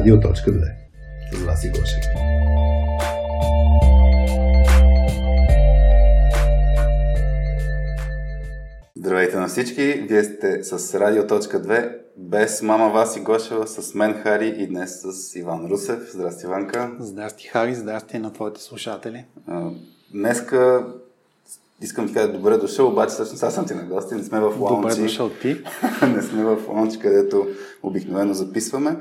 Радио.2 с Васи Гошев. Здравейте на всички! Вие сте с Радио.2 без мама Васи Гошева, с мен Хари и днес с Иван Русев. Здрасти, Иванка! Здрасти, Хари! Здрасти на твоите слушатели! Днеска искам да кажа добре дошъл, обаче всъщност аз съм ти на гости, не сме в лаунчи. Добре дошъл ти. не сме в лаунчи, където обикновено записваме.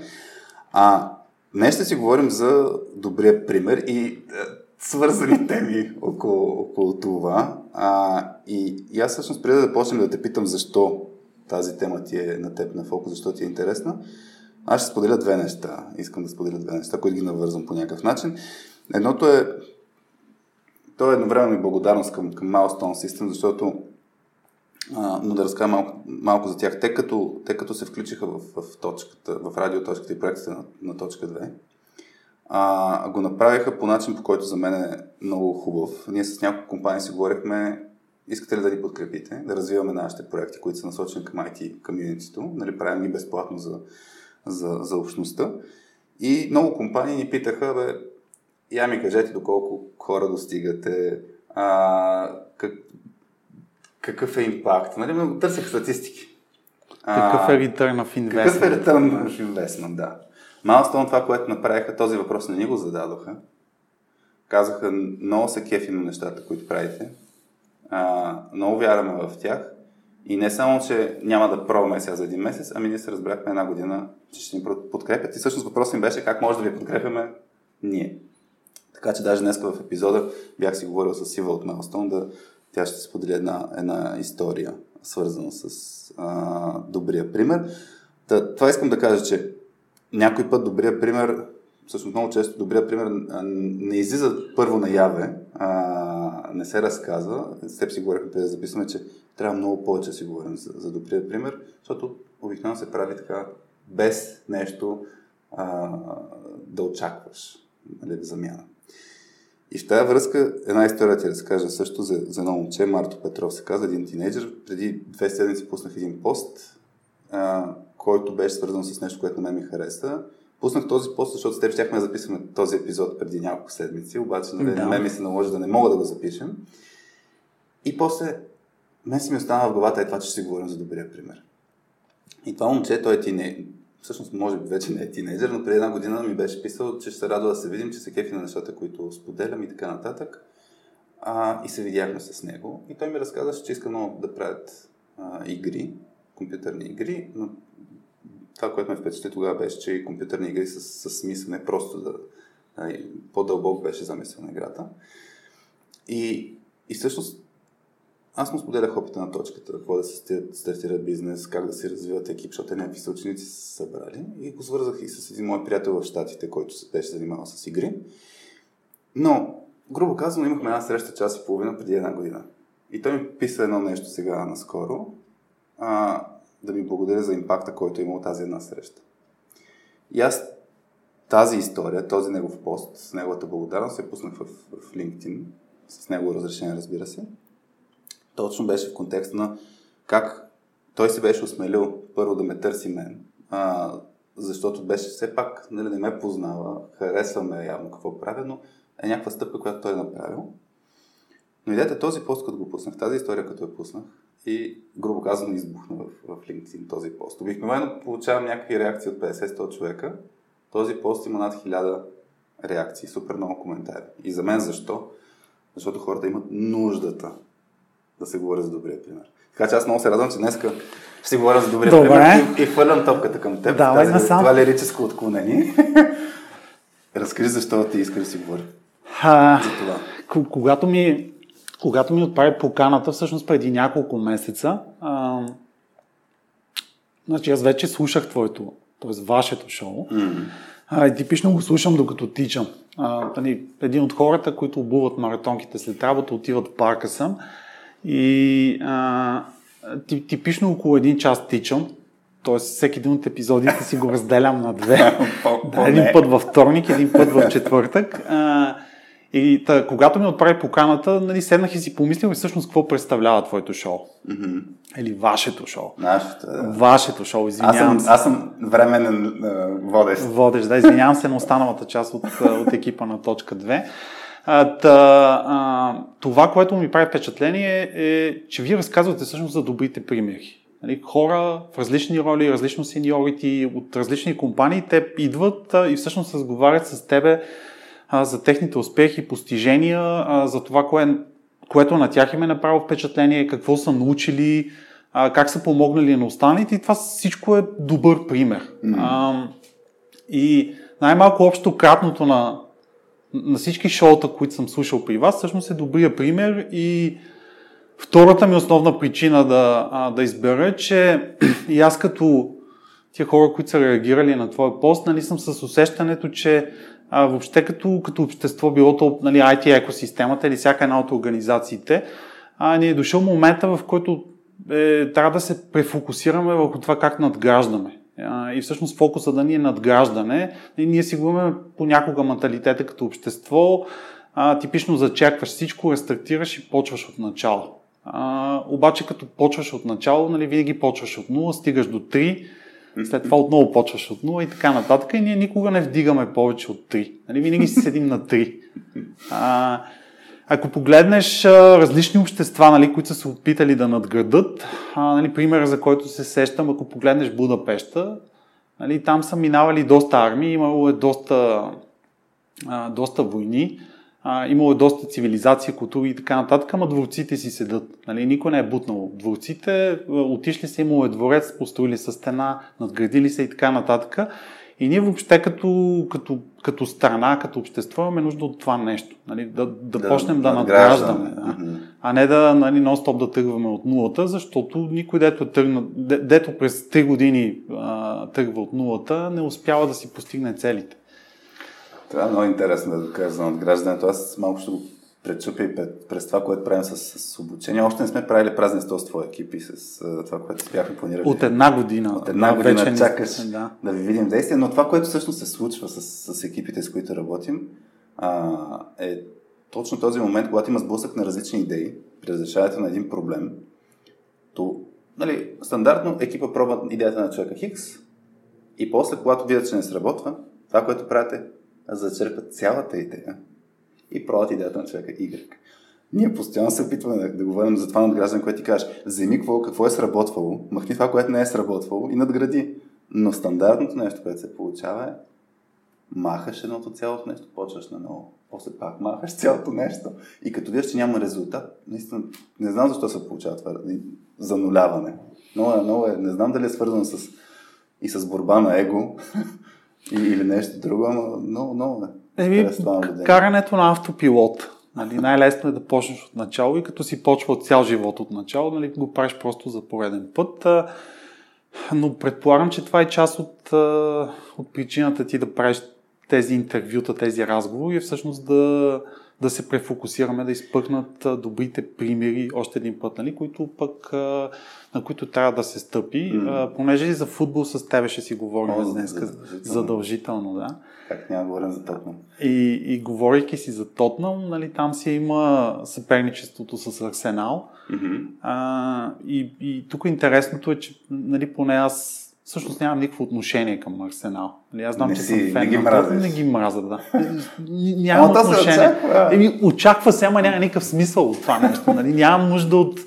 А днес ще си говорим за добрия пример и е, свързани теми около, около това. А, и, и аз всъщност преди да почнем да те питам защо тази тема ти е на теб на фокус, защо ти е интересна, аз ще споделя две неща. Искам да споделя две неща, които ги навързвам по някакъв начин. Едното е то е едновременно и благодарност към, към Milestone System, защото но да разкажа малко, малко за тях. Те като, те като се включиха в, в, точката, в радиоточката и проектите на, на точка 2, а, го направиха по начин, по който за мен е много хубав. Ние с няколко компании си говорихме, искате ли да ни подкрепите, да развиваме нашите проекти, които са насочени към IT комьюнитито, нали, правим ги безплатно за, за, за общността. И много компании ни питаха, бе, я ми кажете доколко хора достигате, а, как, какъв е импакт. Нали? Много търсих статистики. Какъв е return of investment? Какъв е return of investment, да. Малостон това, което направиха, този въпрос не ни го зададоха. Казаха, много се кефи на нещата, които правите. А, много вярваме в тях. И не само, че няма да пробваме сега за един месец, ами ние се разбрахме една година, че ще ни подкрепят. И всъщност въпросът им беше как може да ви подкрепяме ние. Така че даже днес в епизода бях си говорил с Сива от Мелстон да тя ще сподели една, една история, свързана с а, добрия пример. Та, това искам да кажа, че някой път добрия пример, всъщност много често добрия пример не излиза първо наяве, а, не се разказва. С теб си говорихме преди да записваме, че трябва много повече да си говорим за, за добрия пример, защото обикновено се прави така без нещо а, да очакваш нали, замяна. И в тази връзка една история ти разкажа също за, за едно момче, Марто Петров се казва, един тинейджър. Преди две седмици пуснах един пост, а, който беше свързан с нещо, което на мен ми хареса. Пуснах този пост, защото с теб щяхме да записваме този епизод преди няколко седмици, обаче нали, да. на мен ми се наложи да не мога да го запишем. И после мен си ми остана в главата е това, че си говорим за добрия пример. И това момче, той е тинейджър всъщност може би вече не е тинейджър, но преди една година ми беше писал, че ще се радва да се видим, че се кефи на нещата, които споделям и така нататък. А, и се видяхме с него. И той ми разказа, че иска много да правят а, игри, компютърни игри, но това, което ме впечатли тогава беше, че и компютърни игри с, с смисъл, не просто да... А, по-дълбок беше замисъл на играта. И, и всъщност аз му споделях опита на точката, какво да се стартира бизнес, как да се развиват екип, защото някакви съученици са събрали. И го свързах и с един мой приятел в Штатите, който се беше занимавал с игри. Но, грубо казано, имахме една среща час и половина преди една година. И той ми писа едно нещо сега наскоро, а, да ми благодаря за импакта, който е имал тази една среща. И аз тази история, този негов пост с неговата благодарност се пуснах в, в LinkedIn, с негово разрешение, разбира се точно беше в контекста на как той се беше осмелил първо да ме търси мен, а, защото беше все пак, нали, не ме познава, харесва ме явно какво правя, но е някаква стъпка, която той е направил. Но идеята този пост, като го пуснах, тази история, като я пуснах, и грубо казано избухна в, в LinkedIn този пост. Обикновено получавам някакви реакции от 50-100 човека. Този пост има над 1000 реакции, супер много коментари. И за мен защо? Защото хората имат нуждата да се говори за добрия пример. Така че аз много се радвам, че днес ще си говоря за добрия Добре. пример и, и хвърлям топката към теб. Да, тази, сам. Това лирическо отклонение. Разкажи защо ти искаш да си говори а, за това. Когато ми, когато ми отправи поканата, всъщност преди няколко месеца, а, значи аз вече слушах твоето, т.е. вашето шоу. Mm-hmm. А, и типично го слушам докато тичам. А, тани, един от хората, които обуват маратонките след работа, отиват в парка съм и а, типично около един час тичам, т.е. всеки един от епизодите си го разделям на две. един път във вторник, един път в четвъртък. А, И та, когато ми отправи поканата, нали, седнах и си помислил и всъщност какво представлява твоето шоу. Mm-hmm. Или вашето шоу. Нашето, да. Вашето шоу, извинявам аз съм, Аз съм временен водещ. Водещ, да, извинявам се на останалата част от, от екипа на точка 2. А, та, а, това, което ми прави впечатление е, че вие разказвате всъщност за добрите примери. Нали, хора в различни роли, различно сеньорити, от различни компании, те идват а, и всъщност разговарят с тебе а, за техните успехи, постижения, а, за това, кое, което на тях им е направило впечатление, какво са научили, а, как са помогнали на останалите и това всичко е добър пример. Mm. А, и най-малко общо кратното на, на всички шоута, които съм слушал при вас, всъщност е добрия пример и втората ми основна причина да, а, да избера е, че и аз като тия хора, които са реагирали на твоя пост, нали, съм с усещането, че а, въобще като, като общество, било то нали, IT екосистемата или всяка една от организациите, а, ни е дошъл момента, в който е, трябва да се префокусираме върху това как надграждаме. И всъщност фокуса да ни е надграждане. И ние си губим понякога менталитета като общество. А, типично зачекваш всичко, рестартираш и почваш от начало. А, обаче като почваш от начало, нали, винаги почваш от 0, стигаш до 3, след това отново почваш от 0 и така нататък. И ние никога не вдигаме повече от 3. Нали, винаги си седим на 3. А, ако погледнеш различни общества, нали, които са се опитали да надградат, а, нали, примера за който се сещам, ако погледнеш Будапешта, нали, там са минавали доста армии, имало е доста, а, доста войни, а, имало е доста цивилизация, култури и така нататък, ама дворците си седат. Нали, никой не е бутнал. Дворците, отишли са, имало е дворец, построили са стена, надградили се и така нататък. И ние въобще като, като, като страна, като общество имаме нужда от това нещо. Нали? Да, да, да почнем да надграждаме. Да? Mm-hmm. А не да нали, нон-стоп да тръгваме от нулата, защото никой, дето, е тръгна, дето през 3 години а, тръгва от нулата, не успява да си постигне целите. Това е много интересно да за надграждането. Аз малко ще го пречупя и през това, което правим с, с обучение. Още не сме правили празни с твоя екип и с това, което бяхме планирали. От една година. От една година вече чакаш да. да ви видим действие, но това, което всъщност се случва с, с екипите, с които работим, а, е точно този момент, когато има сблъсък на различни идеи при разрешаването на един проблем, то, нали, стандартно екипа пробва идеята на човека Хикс и после, когато видят, че не сработва, това, което правите, зачерпят цялата идея и пробват идеята на човека Y. Ние постоянно се опитваме да, да говорим за това надграждане, което ти кажеш. Вземи какво, какво е сработвало, махни това, което не е сработвало и надгради. Но стандартното нещо, което се получава е махаш едното цялото нещо, почваш на ново. После пак махаш цялото нещо. И като видиш, че няма резултат, наистина не знам защо се получава това зануляване. Много е, много е, не знам дали е свързано с, и с борба на его или нещо друго, но много, много е. Еми, карането на автопилот. Нали, най-лесно е да почнеш от начало и като си почва от цял живот от начало, нали, го правиш просто за пореден път. Но предполагам, че това е част от, от причината ти да правиш тези интервюта, тези разговори, е всъщност да, да се префокусираме, да изпъкнат добрите примери още един път, нали, които пък, на които трябва да се стъпи, mm. понеже и за футбол с тебе ще си говорим О, днес задължително. задължително, да. Как няма да говорим за Тотнам? И, и говорейки си за Тотнам, нали, там си има съперничеството с Арсенал. Mm-hmm. А, и, и тук интересното е, че нали, поне аз всъщност нямам никакво отношение към Арсенал. Нали, аз знам, не че си, съм фен. Не ги мразя. Не ги мразя, да. Нямам отношение. Очаква, Еми, очаква се, ама няма никакъв смисъл от това нещо. Нали? Нямам нужда от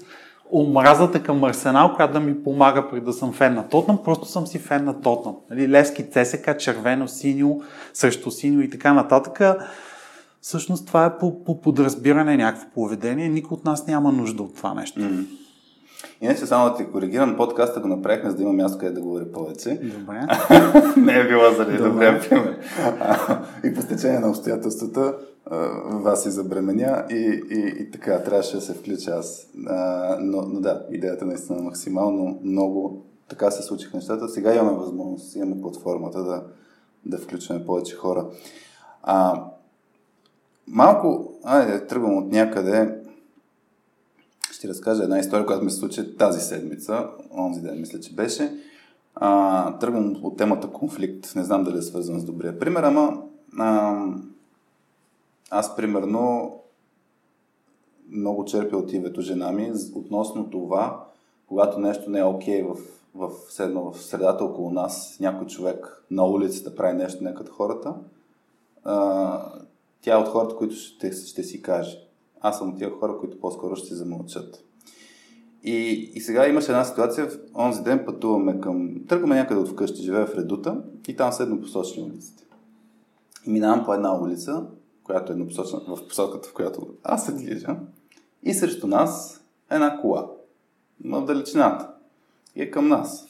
омразата към Арсенал, която да ми помага при да съм фен на Тотнам, просто съм си фен на Тотнам. Нали, Лески, ЦСК, червено, синьо, срещу синьо и така нататък. Всъщност това е по, по подразбиране някакво поведение. Никой от нас няма нужда от това нещо. Mm-hmm. Иначе само да ти коригирам, подкаста го направихме, за да има място, къде да говори повече. Добре. Не е било заради добрия пример. и по стечение на обстоятелствата вас и забременя и, и, и така, трябваше да се включа аз. А, но, но да, идеята наистина е максимално много така се случиха нещата. Сега имаме възможност, имаме платформата да, да включваме повече хора. А, малко, айде, тръгвам от някъде. Ще разкажа една история, която ми се случи тази седмица. Онзи ден, мисля, че беше. А, тръгвам от темата конфликт. Не знам дали е свързан с добрия пример, ама а, аз примерно много черпя от името жена ми относно това, когато нещо не е окей okay в, в, в, в средата около нас, някой човек на улицата прави нещо не като хората, а, тя е от хората, които ще, ще си каже. Аз съм от тия хора, които по-скоро ще замълчат. И, и сега имаше една ситуация, в онзи ден пътуваме към... Тръгваме някъде от вкъщи, живея в Редута и там са еднопосочни улиците. И минавам по една улица, която е еднопосочна, в посоката, в която аз се движа. И срещу нас е една кола. В далечината. И е към нас.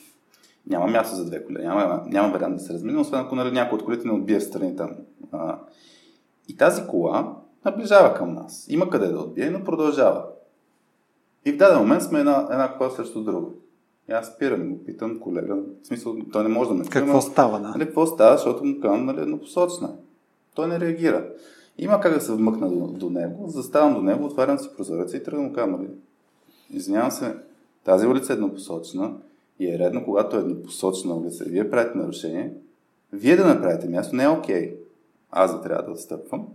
Няма място за две коли. Няма, няма вариант да се размине, освен ако нали, някой от колите не отбие в страни там. А, и тази кола наближава към нас. Има къде да отбие, но продължава. И в даден момент сме една, една кола срещу друга. И аз спирам, го питам колега, в смисъл, той не може да ме Какво става, да? Нали, какво става, защото му казвам, нали, еднопосочна. Той не реагира. Има как да се вмъкна до, до него, заставам до него, отварям си прозореца и тръгвам казвам, нали, извинявам се, тази улица е еднопосочна и е редно, когато е еднопосочна улица и вие правите нарушение, вие да направите място, не е окей. Okay. Аз да трябва да отстъпвам.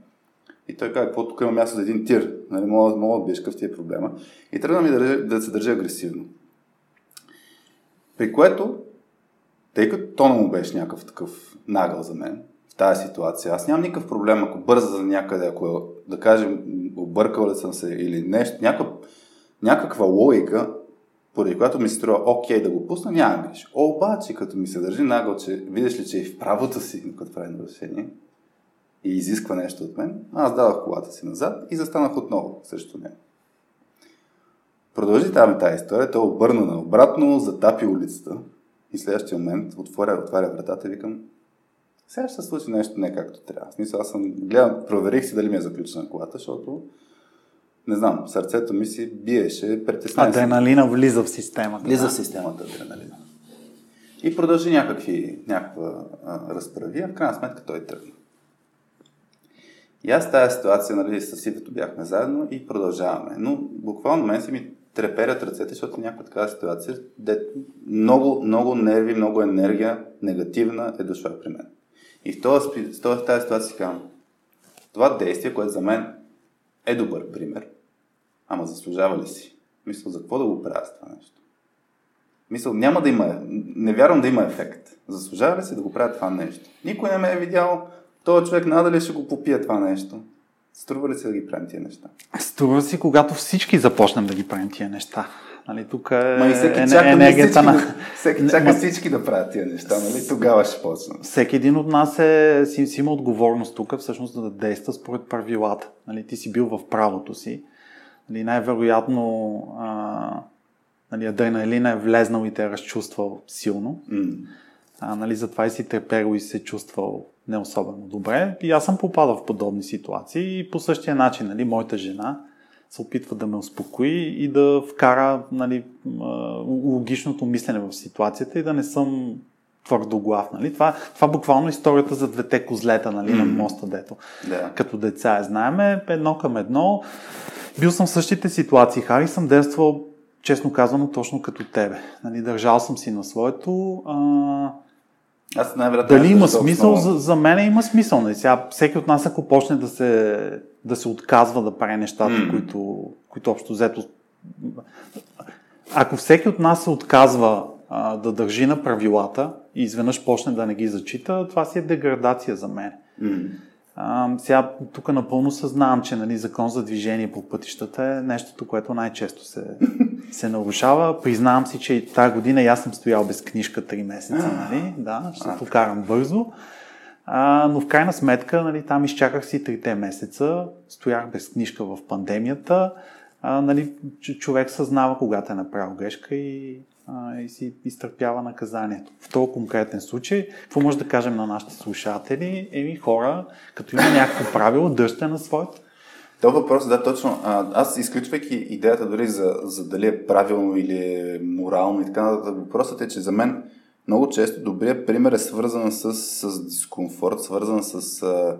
И той каза, какво тук има място за един тир, нали, мога, мога да биеш какъв ти е проблема. И тръгна ми да, да се държа агресивно. При което, тъй като тона му беше някакъв такъв нагъл за мен, в тази ситуация, аз нямам никакъв проблем, ако бърза за някъде, ако да кажем, объркал ли съм се или нещо, някаква, някаква логика, поради която ми се струва окей да го пусна, няма греш. Обаче, като ми се държи нагъл, че видиш ли, че е в правото си, като прави нарушение, и изисква нещо от мен, аз дадах колата си назад и застанах отново срещу него. Продължи там тази история, той обърна на обратно, затапи улицата и следващия момент отворя, отваря вратата и викам, сега ще се случи нещо не както трябва. Смисъл, аз съм гледам, проверих си дали ми е заключена колата, защото не знам, сърцето ми си биеше, притеснен Адреналина влиза в системата. Влиза да? в системата адреналина. И продължи някакви, някаква а, разправия, в крайна сметка той тръгна. И аз тази ситуация, нали, с Сивето бяхме заедно и продължаваме. Но буквално мен си ми треперят ръцете, защото някаква такава ситуация, де много, много нерви, много енергия негативна е дошла при мен. И в този, в тази ситуация си казвам, това действие, което за мен е добър пример, ама заслужава ли си? Мисля, за какво да го правя с това нещо? Мисля, няма да има, не вярвам да има ефект. Заслужава ли си да го правя това нещо? Никой не ме е видял, този човек надали ще го попие това нещо. Струва ли се да ги правим тия неща? Струва си, когато всички започнем да ги правим тия неща. Нали, тук е Ма и всеки е, чака, енергията на... Да, всеки чака всички да правят тия неща, нали? Тогава ще почна. Всеки един от нас е, си, си има отговорност тук, всъщност да действа според правилата. Нали, ти си бил в правото си. Нали, най-вероятно а, нали, адреналина е влезнал и те е разчувствал силно. Mm. А, нали, затова и си треперил и се чувствал не особено добре. И аз съм попадал в подобни ситуации и по същия начин, нали, моята жена се опитва да ме успокои и да вкара нали, логичното мислене в ситуацията и да не съм твърдоглав. Нали? Това, това буквално историята за двете козлета нали, mm-hmm. на моста, дето. Да. Като деца е. Знаеме едно към едно. Бил съм в същите ситуации. Хари съм действал, честно казано, точно като тебе. Нали, държал съм си на своето. А аз най-вероятно. Дали има смисъл? За, за мен има смисъл. Не? Нали? Сега, всеки от нас, ако почне да се, да се отказва да прави нещата, mm. които, които общо взето. Ако всеки от нас се отказва а, да държи на правилата и изведнъж почне да не ги зачита, това си е деградация за мен. Mm. А, сега тук напълно съзнавам, че нали, закон за движение по пътищата е нещото, което най-често се, се нарушава. Признавам си, че тази година аз съм стоял без книжка 3 месеца, нали? да, ще покарам бързо. А, но в крайна сметка, нали, там изчаках си трите месеца, стоях без книжка в пандемията. А, нали, човек съзнава, когато е направил грешка и а, и си изтърпява наказанието. В този конкретен случай, какво може да кажем на нашите слушатели? Еми хора, като има някакво правило, държте на своето. Това въпрос, да, точно. А, аз изключвайки идеята дори за, за дали е правилно или е морално и така нататък, въпросът е, че за мен много често добрият пример е свързан с, с дискомфорт, свързан с а,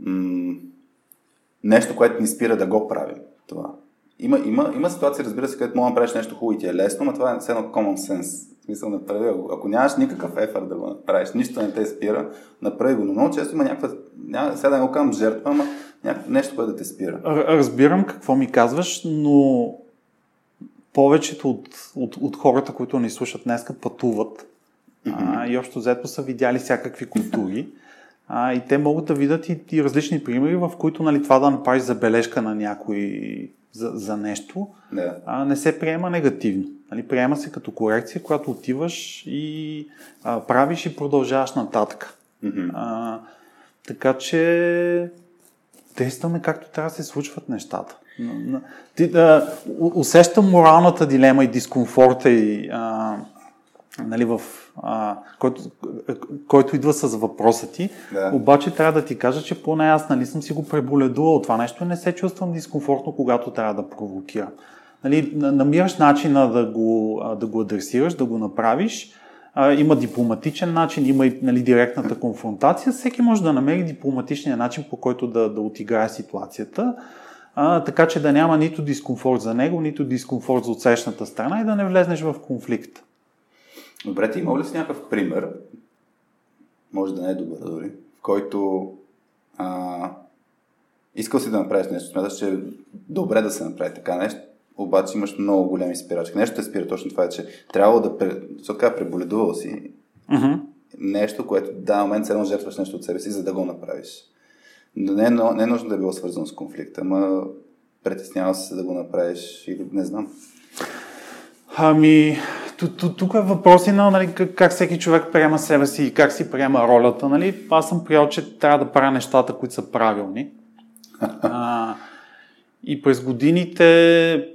м- нещо, което ни спира да го правим. Това. Има, има, има ситуации, разбира се, където мога да правиш нещо хубаво и ти е лесно, но това е все едно common sense. смисъл направи, ако нямаш никакъв ефор да го направиш, нищо не те спира, направи го. Но много често има някаква, сега да не го казвам жертва, ама някакво нещо, което да те спира. Разбирам какво ми казваш, но повечето от, от, от хората, които ни слушат днес, пътуват а, и общо взето са видяли всякакви култури. А, и те могат да видят и, и различни примери, в които нали, това да направиш забележка на някой за, за нещо, yeah. а, не се приема негативно. Нали, приема се като корекция, която отиваш и а, правиш и продължаваш нататък. Mm-hmm. А, така че действаме както трябва да се случват нещата. Ти, да, усещам моралната дилема и дискомфорта и а, нали, в, а, който, който идва с въпроса ти, да. обаче трябва да ти кажа, че поне аз нали, съм си го преболедувал това нещо и не се чувствам дискомфортно, когато трябва да провокирам. Нали, намираш начина да го, да го адресираш, да го направиш. Има дипломатичен начин, има и нали, директната конфронтация. Всеки може да намери дипломатичния начин, по който да, да отиграе ситуацията а, така че да няма нито дискомфорт за него, нито дискомфорт за отсрещната страна и да не влезнеш в конфликт. Добре, ти има ли си някакъв пример, може да не е добър дори, в който а, искал си да направиш нещо, смяташ, че е добре да се направи така нещо, обаче имаш много големи спирачки. Нещо те спира точно това, е, че трябва да, защото така преболедувал си uh-huh. нещо, което да, момент се едно жертваш нещо от себе си, за да го направиш. Не е, не е нужно да е било свързано с конфликта, ама притеснява се да го направиш или не знам. Ами, тук е въпроси на нали, как всеки човек приема себе си и как си приема ролята. Нали? Аз съм приял, че трябва да правя нещата, които са правилни. а, и през годините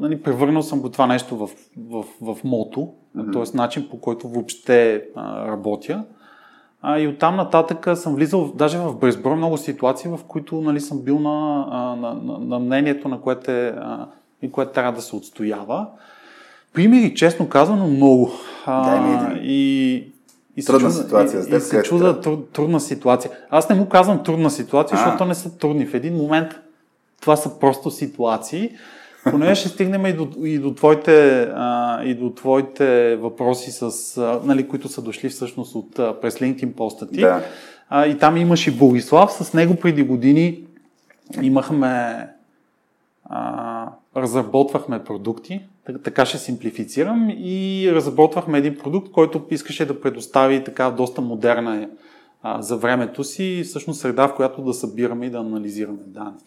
нали, превърнал съм го това нещо в, в, в мото, mm-hmm. т.е. начин по който въобще а, работя. А, и оттам нататък съм влизал даже в безброй много ситуации, в които нали, съм бил на, на, на, на мнението, на което, е, и което трябва да се отстоява. Примери, честно казано, много. А, и, и трудна чуда, ситуация. И, и се чуда труд, трудна ситуация. Аз не му казвам трудна ситуация, а. защото не са трудни. В един момент това са просто ситуации, Понеже ще стигнем и до, и до, твоите, а, и до твоите въпроси, с, а, нали, които са дошли всъщност от, а, през LinkedIn поста ти. Да. А, и там имаш и Борислав. С него преди години имахме а, разработвахме продукти, така ще симплифицирам, и разработвахме един продукт, който искаше да предостави така доста модерна а, за времето си, всъщност среда, в която да събираме и да анализираме данни.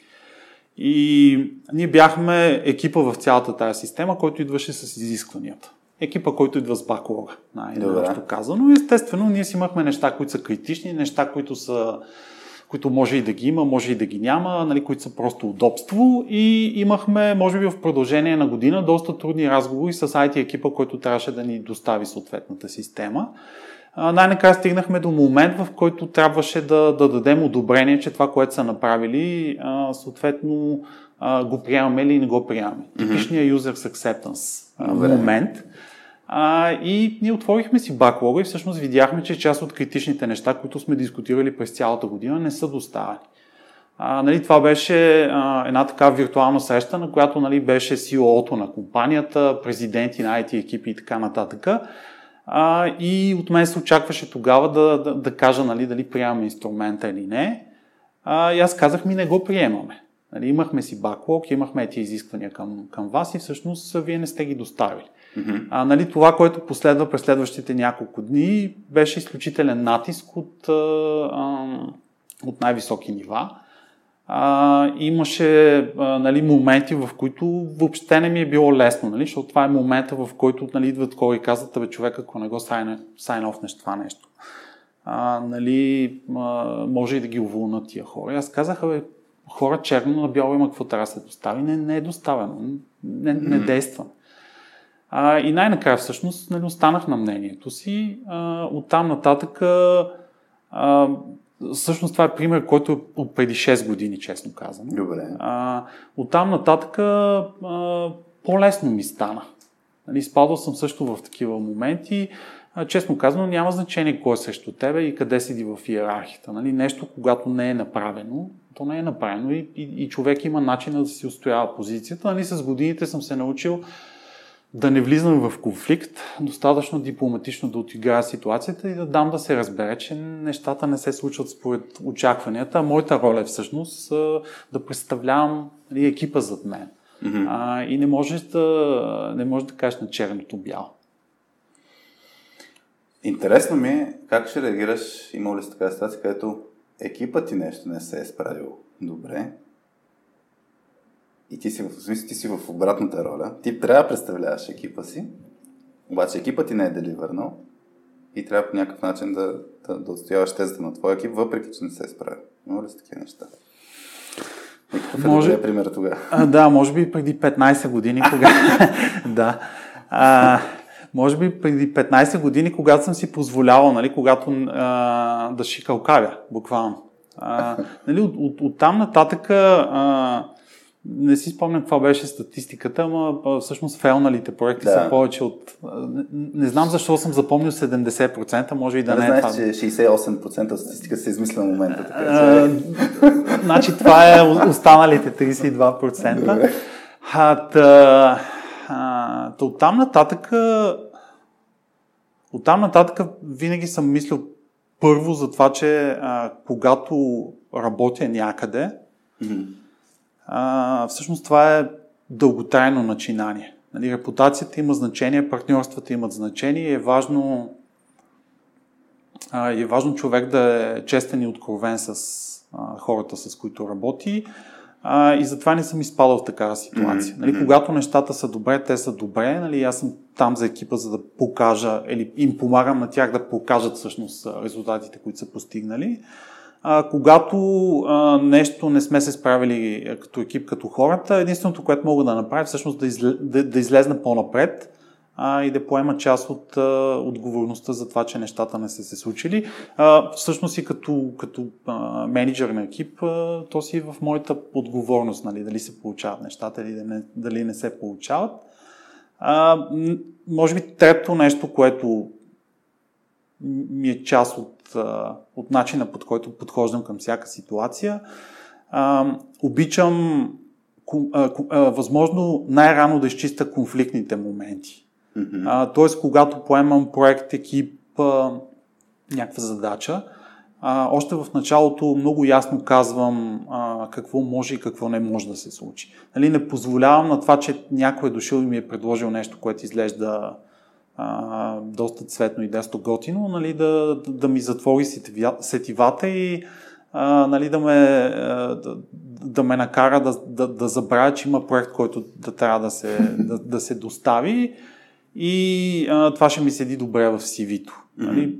И ние бяхме екипа в цялата тази система, който идваше с изискванията. Екипа, който идва с баклога, най-общо казано. Естествено, ние си имахме неща, които са критични, неща, които са които може и да ги има, може и да ги няма, нали, които са просто удобство и имахме, може би в продължение на година, доста трудни разговори с IT екипа, който трябваше да ни достави съответната система най-накрая стигнахме до момент, в който трябваше да, да дадем одобрение, че това, което са направили, а, съответно а, го приемаме или не го приемаме. Типичният user acceptance а, момент. А, и ние отворихме си баклога и всъщност видяхме, че част от критичните неща, които сме дискутирали през цялата година, не са доставени. А, нали, това беше а, една така виртуална среща, на която нали, беше CEO-то на компанията, президенти на IT екипи и така нататък. А, и от мен се очакваше тогава да, да, да кажа нали, дали приемаме инструмента или не. А, и аз казах ми не го приемаме. Нали, имахме си баклог, имахме тези изисквания към, към вас и всъщност вие не сте ги доставили. Mm-hmm. А, нали, това, което последва през следващите няколко дни, беше изключителен натиск от, а, от най-високи нива а, имаше а, нали, моменти, в които въобще не ми е било лесно, нали, защото това е момента, в който нали, идват хора и казват, бе, човек, ако не го сайн, сайн офнеш това нещо, а, нали, а, може и да ги уволнат тия хора. И аз казах, бе, хора черно на бяло има какво трябва да се достави. Не, не е доставено. Не, не действа. А, и най-накрая всъщност нали, останах на мнението си. А, оттам нататък а, Всъщност това е пример, който е от преди 6 години, честно казвам. Добре. А, оттам нататък а, по-лесно ми стана. Нали, спадал съм също в такива моменти. А, честно казано, няма значение кой е срещу тебе и къде седи в иерархията. Нали, нещо, когато не е направено, то не е направено и, и, и човек има начин да си устоява позицията. Нали, с годините съм се научил да не влизам в конфликт, достатъчно дипломатично да отиграя ситуацията и да дам да се разбере, че нещата не се случват според очакванията. Моята роля е всъщност да представлявам нали, екипа зад мен. Mm-hmm. А, и не можеш да, не можеш да кажеш на черното бяло. Интересно ми е как ще реагираш, има ли си така ситуация, където екипът ти нещо не се е справил добре и ти си, в смисъл, ти си в обратната роля. Ти трябва да представляваш екипа си, обаче екипът ти не е деливърнал и трябва по някакъв начин да, да, да отстояваш тезата на твоя екип, въпреки че не се е справил. Има ли си такива неща? И какъв е може... пример тогава? А, да, може би преди 15 години, кога... да. А, може би преди 15 години, когато съм си позволявал, нали, когато а, да шикалкавя, буквално. А, нали, от, от, от там нататък а, не си спомням каква беше статистиката, ама всъщност фейлналите проекти да. са повече от... Не, не знам защо съм запомнил 70%, може и да, да не е знаеш, това. че 68% от статистиката се измисля в момента. Така, че... значи това е останалите 32%. А, та, а, та оттам нататък оттам нататък винаги съм мислил първо за това, че а, когато работя някъде, mm-hmm а, всъщност това е дълготрайно начинание. Нали, репутацията има значение, партньорствата имат значение и е важно, а, е важно човек да е честен и откровен с а, хората, с които работи. А, и затова не съм изпадал в такава ситуация. Mm-hmm. Нали, когато нещата са добре, те са добре. Нали, аз съм там за екипа, за да покажа или им помагам на тях да покажат всъщност резултатите, които са постигнали а, когато а, нещо не сме се справили като екип, като хората, единственото, което мога да направя, всъщност да, изле, да, да излезна по-напред а, и да поема част от а, отговорността за това, че нещата не са се случили. А, всъщност и като, като а, менеджер на екип, а, то си е в моята отговорност, нали, дали се получават нещата или дали не, дали не се получават. А, може би трето нещо, което ми е част от от начина под който подхождам към всяка ситуация. А, обичам възможно най-рано да изчиста конфликтните моменти. Mm-hmm. Тоест, когато поемам проект, екип, а, някаква задача, а, още в началото много ясно казвам а, какво може и какво не може да се случи. Нали, не позволявам на това, че някой е дошъл и ми е предложил нещо, което изглежда а, доста цветно и доста готино, нали, да, да ми затвори сетивата и а, нали, да, ме, да, да ме накара да, да, да забравя, че има проект, който да трябва да се, да, да се достави и а, това ще ми седи добре в CV-то. Нали?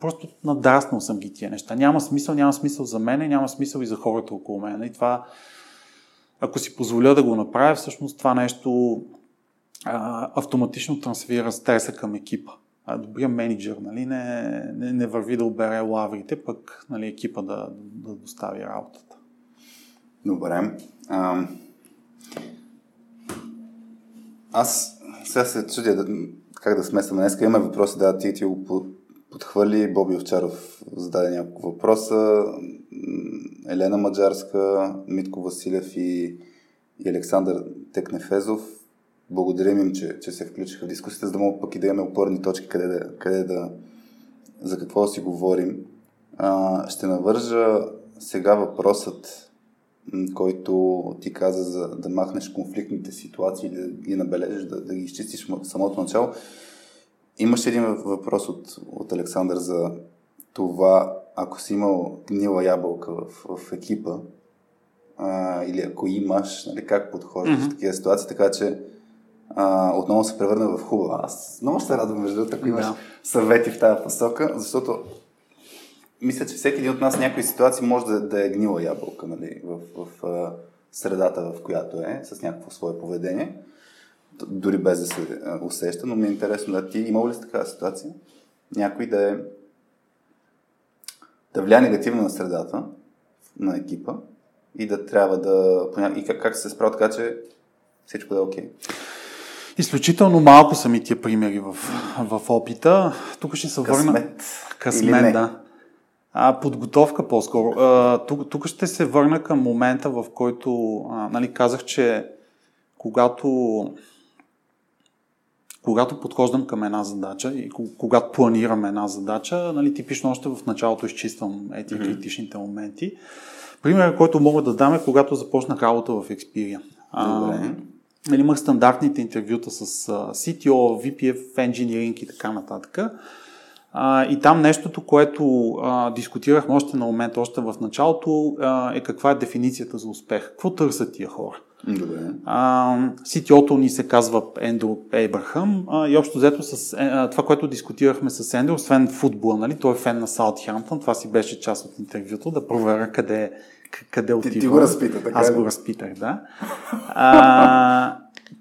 Просто надраснал съм ги тия неща. Няма смисъл, няма смисъл за мен, няма смисъл и за хората около мен. И това, ако си позволя да го направя, всъщност това нещо автоматично трансфера стреса към екипа. А добрият менеджер нали, не, не, не върви да обере лаврите, пък нали, екипа да, да достави работата. Добре. А, аз сега се чудя как да смесвам. Днес имаме въпроси, да, ти, ти го подхвърли, Боби Овчаров зададе няколко въпроса, Елена Маджарска, Митко Василев и, и Александър Текнефезов благодарим им, че, че се включиха в дискусията, за да мога пък и да имаме опорни точки, къде да, къде да за какво да си говорим. А, ще навържа сега въпросът, който ти каза за да махнеш конфликтните ситуации да ги набележиш, да, да ги изчистиш в самото начало. Имаше един въпрос от, от Александър за това, ако си имал гнила ябълка в, в екипа, а, или ако имаш, нали, как подхождаш mm-hmm. в такива ситуации, така че а, отново се превърна в хубава. Аз много се радвам, между другото, ако имаш да. съвети в тази посока, защото мисля, че всеки един от нас в някои ситуации може да, да е гнила ябълка нали, в, в, в средата, в която е, с някакво свое поведение, дори без да се усеща, но ми е интересно да ти има ли си такава ситуация? Някой да е да влияе негативно на средата, на екипа и да трябва да... И как, как се справя така, че всичко да е окей. Okay. Изключително малко са ми тия примери в, в опита. Тук ще се върна... Късмет. Късмет, да. А, подготовка по-скоро. А, тук, тук ще се върна към момента, в който а, нали, казах, че когато когато подхождам към една задача и когато планирам една задача, нали, типично още в началото изчиствам ети mm-hmm. критичните моменти. Пример, който мога да дам е когато започнах работа в Xperia. Добре. Нали, имах стандартните интервюта с CTO, VPF, Engineering и така нататък. А, и там нещото, което а, дискутирахме още на момент, още в началото, а, е каква е дефиницията за успех. Какво търсят тия хора? Добре. CTO-то ни се казва Ендро Ейбрахъм а, и общо взето с а, това, което дискутирахме с Ендро, освен футбола, нали, той е фен на Саутхемптън, това си беше част от интервюто, да проверя къде, къде отива. Ти, ти го разпита, така Аз го разпитах, да. А,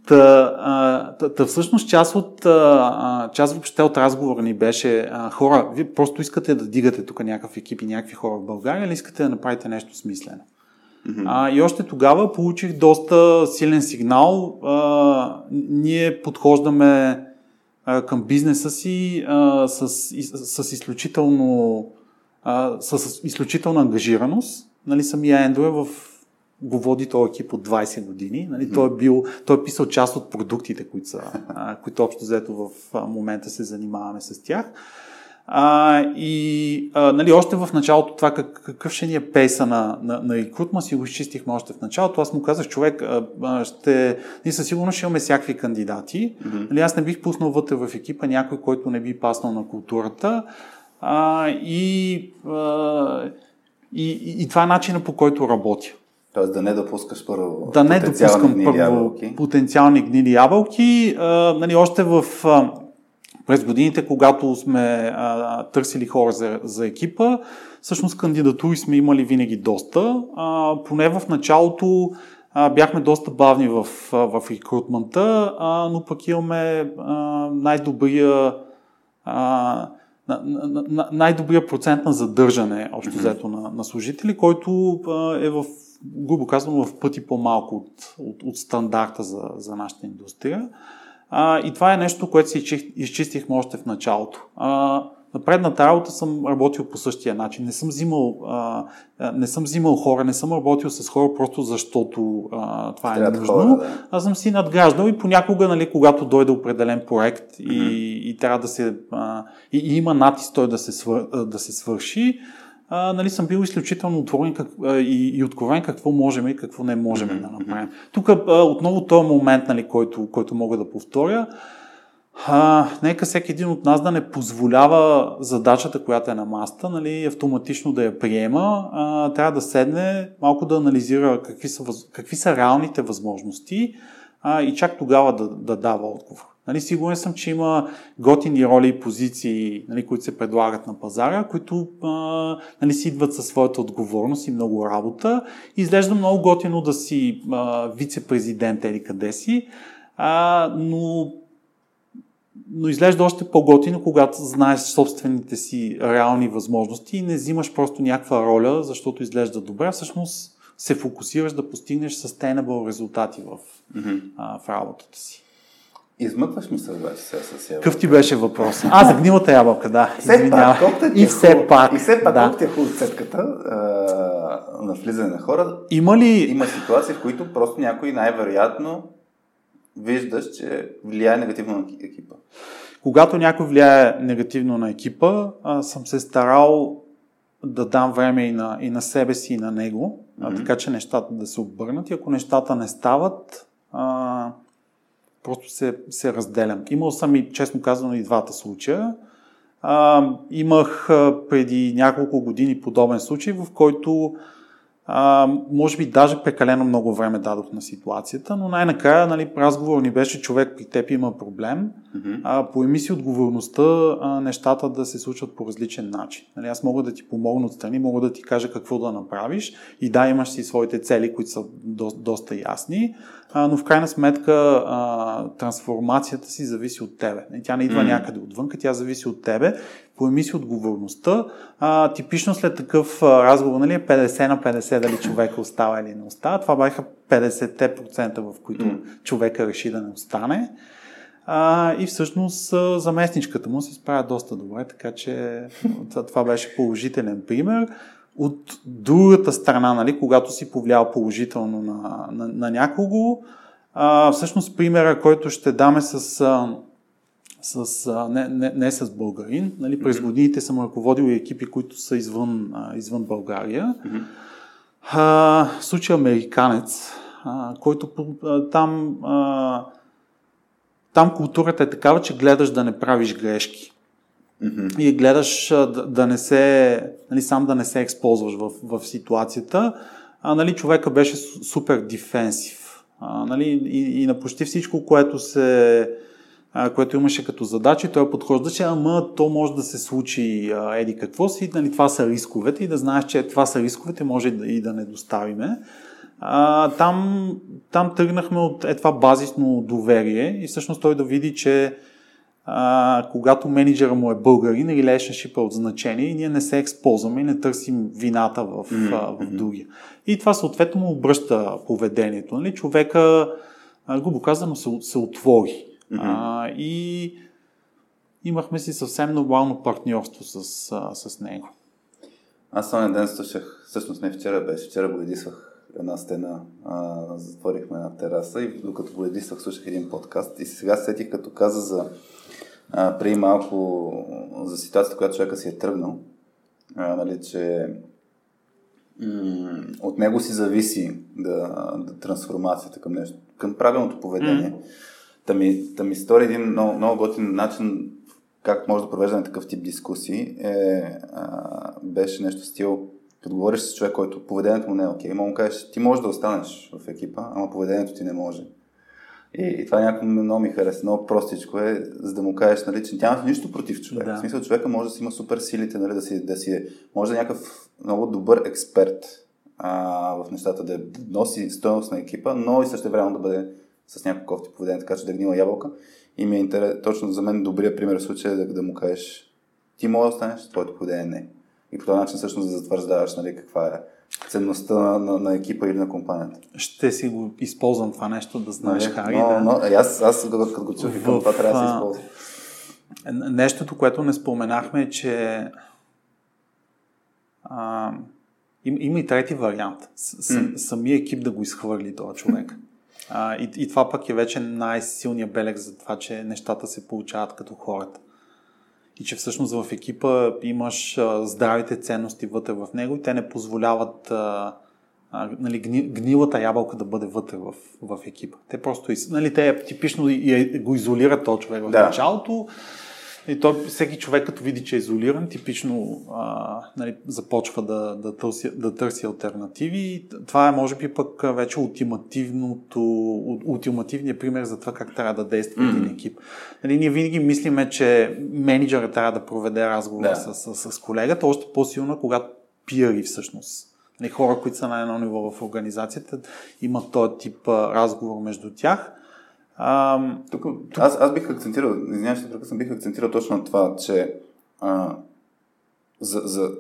Та, а, та, та всъщност част от, а, част въобще от разговора ни беше а, хора, вие просто искате да дигате тук някакъв екип и някакви хора в България или искате да направите нещо смислено? Mm-hmm. А, и още тогава получих доста силен сигнал. А, ние подхождаме а, към бизнеса си а, с, с, с, изключително, а, с изключителна ангажираност. Нали, самия Ендо е в го води този екип от 20 години. Нали? Той, е бил, той е писал част от продуктите, които, са, а, които общо взето в момента се занимаваме с тях. А, и а, нали, още в началото това как, какъв ще ни е пейса на, на, на рекрутма си го изчистихме още в началото. Аз му казах, човек, а, а, ще, ние със сигурност ще имаме всякакви кандидати. Mm-hmm. Нали, аз не бих пуснал вътре в екипа някой, който не би паснал на културата. А, и, а, и, и, и това е начинът по който работя. Тоест да не допускаш първо да не допускам гнили първо ябълки. потенциални гнили ябълки. А, нали, още в, а, през годините, когато сме а, търсили хора за, за екипа, всъщност кандидатури сме имали винаги доста. А, поне в началото а, бяхме доста бавни в, в рекрутмента, а, но пък имаме а, най-добрия а, най-добрия процент на задържане, общо взето, на, на служители, който а, е в грубо казано, в пъти по-малко от, от, от стандарта за, за нашата индустрия. А, и това е нещо, което си изчистихме още в началото. А, на предната работа съм работил по същия начин. Не съм взимал, а, не съм взимал хора, не съм работил с хора просто защото а, това е Трябва нужно. Хора, да. Аз съм си надграждал и понякога, нали, когато дойде определен проект и, mm-hmm. и трябва да се. А, и, и има натиск той да се, свър, да се свърши, а, нали, съм бил изключително отворен как, а, и, и откровен какво можем и какво не можем mm-hmm. да направим. Тук отново този момент, нали, който, който мога да повторя, а, нека всеки един от нас да не позволява задачата, която е на маста, нали, автоматично да я приема. А, трябва да седне, малко да анализира какви са, какви са реалните възможности а, и чак тогава да, да дава отговор. Нали, сигурен съм, че има готини роли и позиции, нали, които се предлагат на пазара, които а, нали, си идват със своята отговорност и много работа. Изглежда много готино да си а, вице-президент или къде си, а, но, но изглежда още по-готино, когато знаеш собствените си реални възможности и не взимаш просто някаква роля, защото изглежда добре, всъщност се фокусираш да постигнеш sustainable резултати в, mm-hmm. а, в работата си. Измъкваш ми се обаче сега с ябълка. Какъв ти беше въпрос? А, за гнилата ябълка, да. Все пак, колкото и все пак. И все пак, да. колкото е хубаво цетката на влизане на хора, има, ли... има ситуации, в които просто някой най-вероятно виждаш, че влияе негативно на екипа. Когато някой влияе негативно на екипа, съм се старал да дам време и на, и на себе си, и на него, mm-hmm. така че нещата да се обърнат. И ако нещата не стават, а, просто се, се разделям. Имал съм и, честно казано, и двата случая. А, имах а, преди няколко години подобен случай, в който а, може би даже прекалено много време дадох на ситуацията, но най-накрая нали, разговор ни беше човек при теб има проблем, mm-hmm. а, поеми си отговорността а, нещата да се случват по различен начин. Нали, аз мога да ти помогна отстрани, мога да ти кажа какво да направиш и да, имаш си своите цели, които са до, доста ясни, а, но в крайна сметка а, трансформацията си зависи от тебе. Тя не идва mm-hmm. някъде отвън, тя зависи от тебе поеми си отговорността. А, типично след такъв разговор, нали, 50 е на 50 дали човека остава или не остава. Това бяха 50% в които mm. човека реши да не остане. А, и всъщност заместничката му се справя доста добре, така че това беше положителен пример. От другата страна, нали, когато си повлиял положително на, на, на някого, а, всъщност примера, който ще даме с а, с, а, не, не, не с българин. Нали, през годините съм ръководил и екипи, които са извън, а, извън България. Mm-hmm. А, случай американец, а, който а, там, а, там културата е такава, че гледаш да не правиш грешки. Mm-hmm. И гледаш да, да не се, нали, сам да не се използваш в, в ситуацията. А, нали, човека беше супер дефенсив. А, нали, и, и на почти всичко, което се което имаше като задача, той подхождаше, ама то може да се случи а, еди какво си, нали, това са рисковете и да знаеш, че това са рисковете, може и да, и да не доставиме. А, там, там тръгнахме от е, това базисно доверие и всъщност той да види, че а, когато менеджера му е българин, relationship е от значение и ние не се използваме и не търсим вината в, mm-hmm. в другия. И това съответно му обръща поведението. Нали? Човека, грубо казано, се, се отвори. Mm-hmm. А, и имахме си съвсем нормално партньорство с, а, с него. Аз само ден слушах, всъщност не вчера беше, вчера боядисвах една стена, а, затворихме една тераса и докато боядисвах слушах един подкаст и сега сетих като каза за а, преди малко за ситуацията, която човека си е тръгнал, а, нали, че м- от него си зависи да, да трансформацията към нещо, към правилното поведение. Mm. Та ми, та ми стори един много, много готин начин как може да провеждаме такъв тип дискусии. Е, а, беше нещо стил, като говориш с човек, който поведението му не е окей, okay, му кажеш, ти можеш да останеш в екипа, ама поведението ти не може. И, това някакво много ми хареса, много простичко е, за да му кажеш, нали, че нямаш нищо против човека. Да. В смисъл, човека може да си има супер силите, нали, да си, да си е, може да е някакъв много добър експерт а, в нещата, да носи стоеност на екипа, но и също време да бъде с някакво кофти поведение, така че да гнила ябълка. И ми е интерес, точно за мен добрият пример в случая е да, да му кажеш ти може да останеш, твоето поведение не. И по този начин всъщност да затвърждаваш нали, каква е ценността на, на, екипа или на компанията. Ще си го използвам това нещо, да знаеш, нали? Хари. Но, да... но, аз, аз като го чух, в, това трябва да се използва. Нещото, което не споменахме е, че а, има, има и трети вариант. С, mm. Самия екип да го изхвърли този човек. А, и, и това пък е вече най-силният белег за това, че нещата се получават като хората. И че всъщност в екипа имаш здравите ценности вътре в него и те не позволяват а, а, нали, гни, гнилата ябълка да бъде вътре в, в екипа. Те просто, нали, те типично и, и, го изолират този човек в да. началото и то, всеки човек, като види, че е изолиран, типично а, нали, започва да, да, търси, да търси альтернативи. Това е, може би, пък вече ултимативното, ултимативният пример за това как трябва да действа mm-hmm. един екип. Нали, ние винаги мислиме, че менеджерът трябва да проведе разговор да. с, с, с колегата, още по-силно, когато пиари всъщност. Нали, хора, които са на едно ниво в организацията, имат този тип разговор между тях – а, тук, тук... Аз, аз бих акцентирал, извинявай, че прекъсвам, бих акцентирал точно на това, че а, за, за,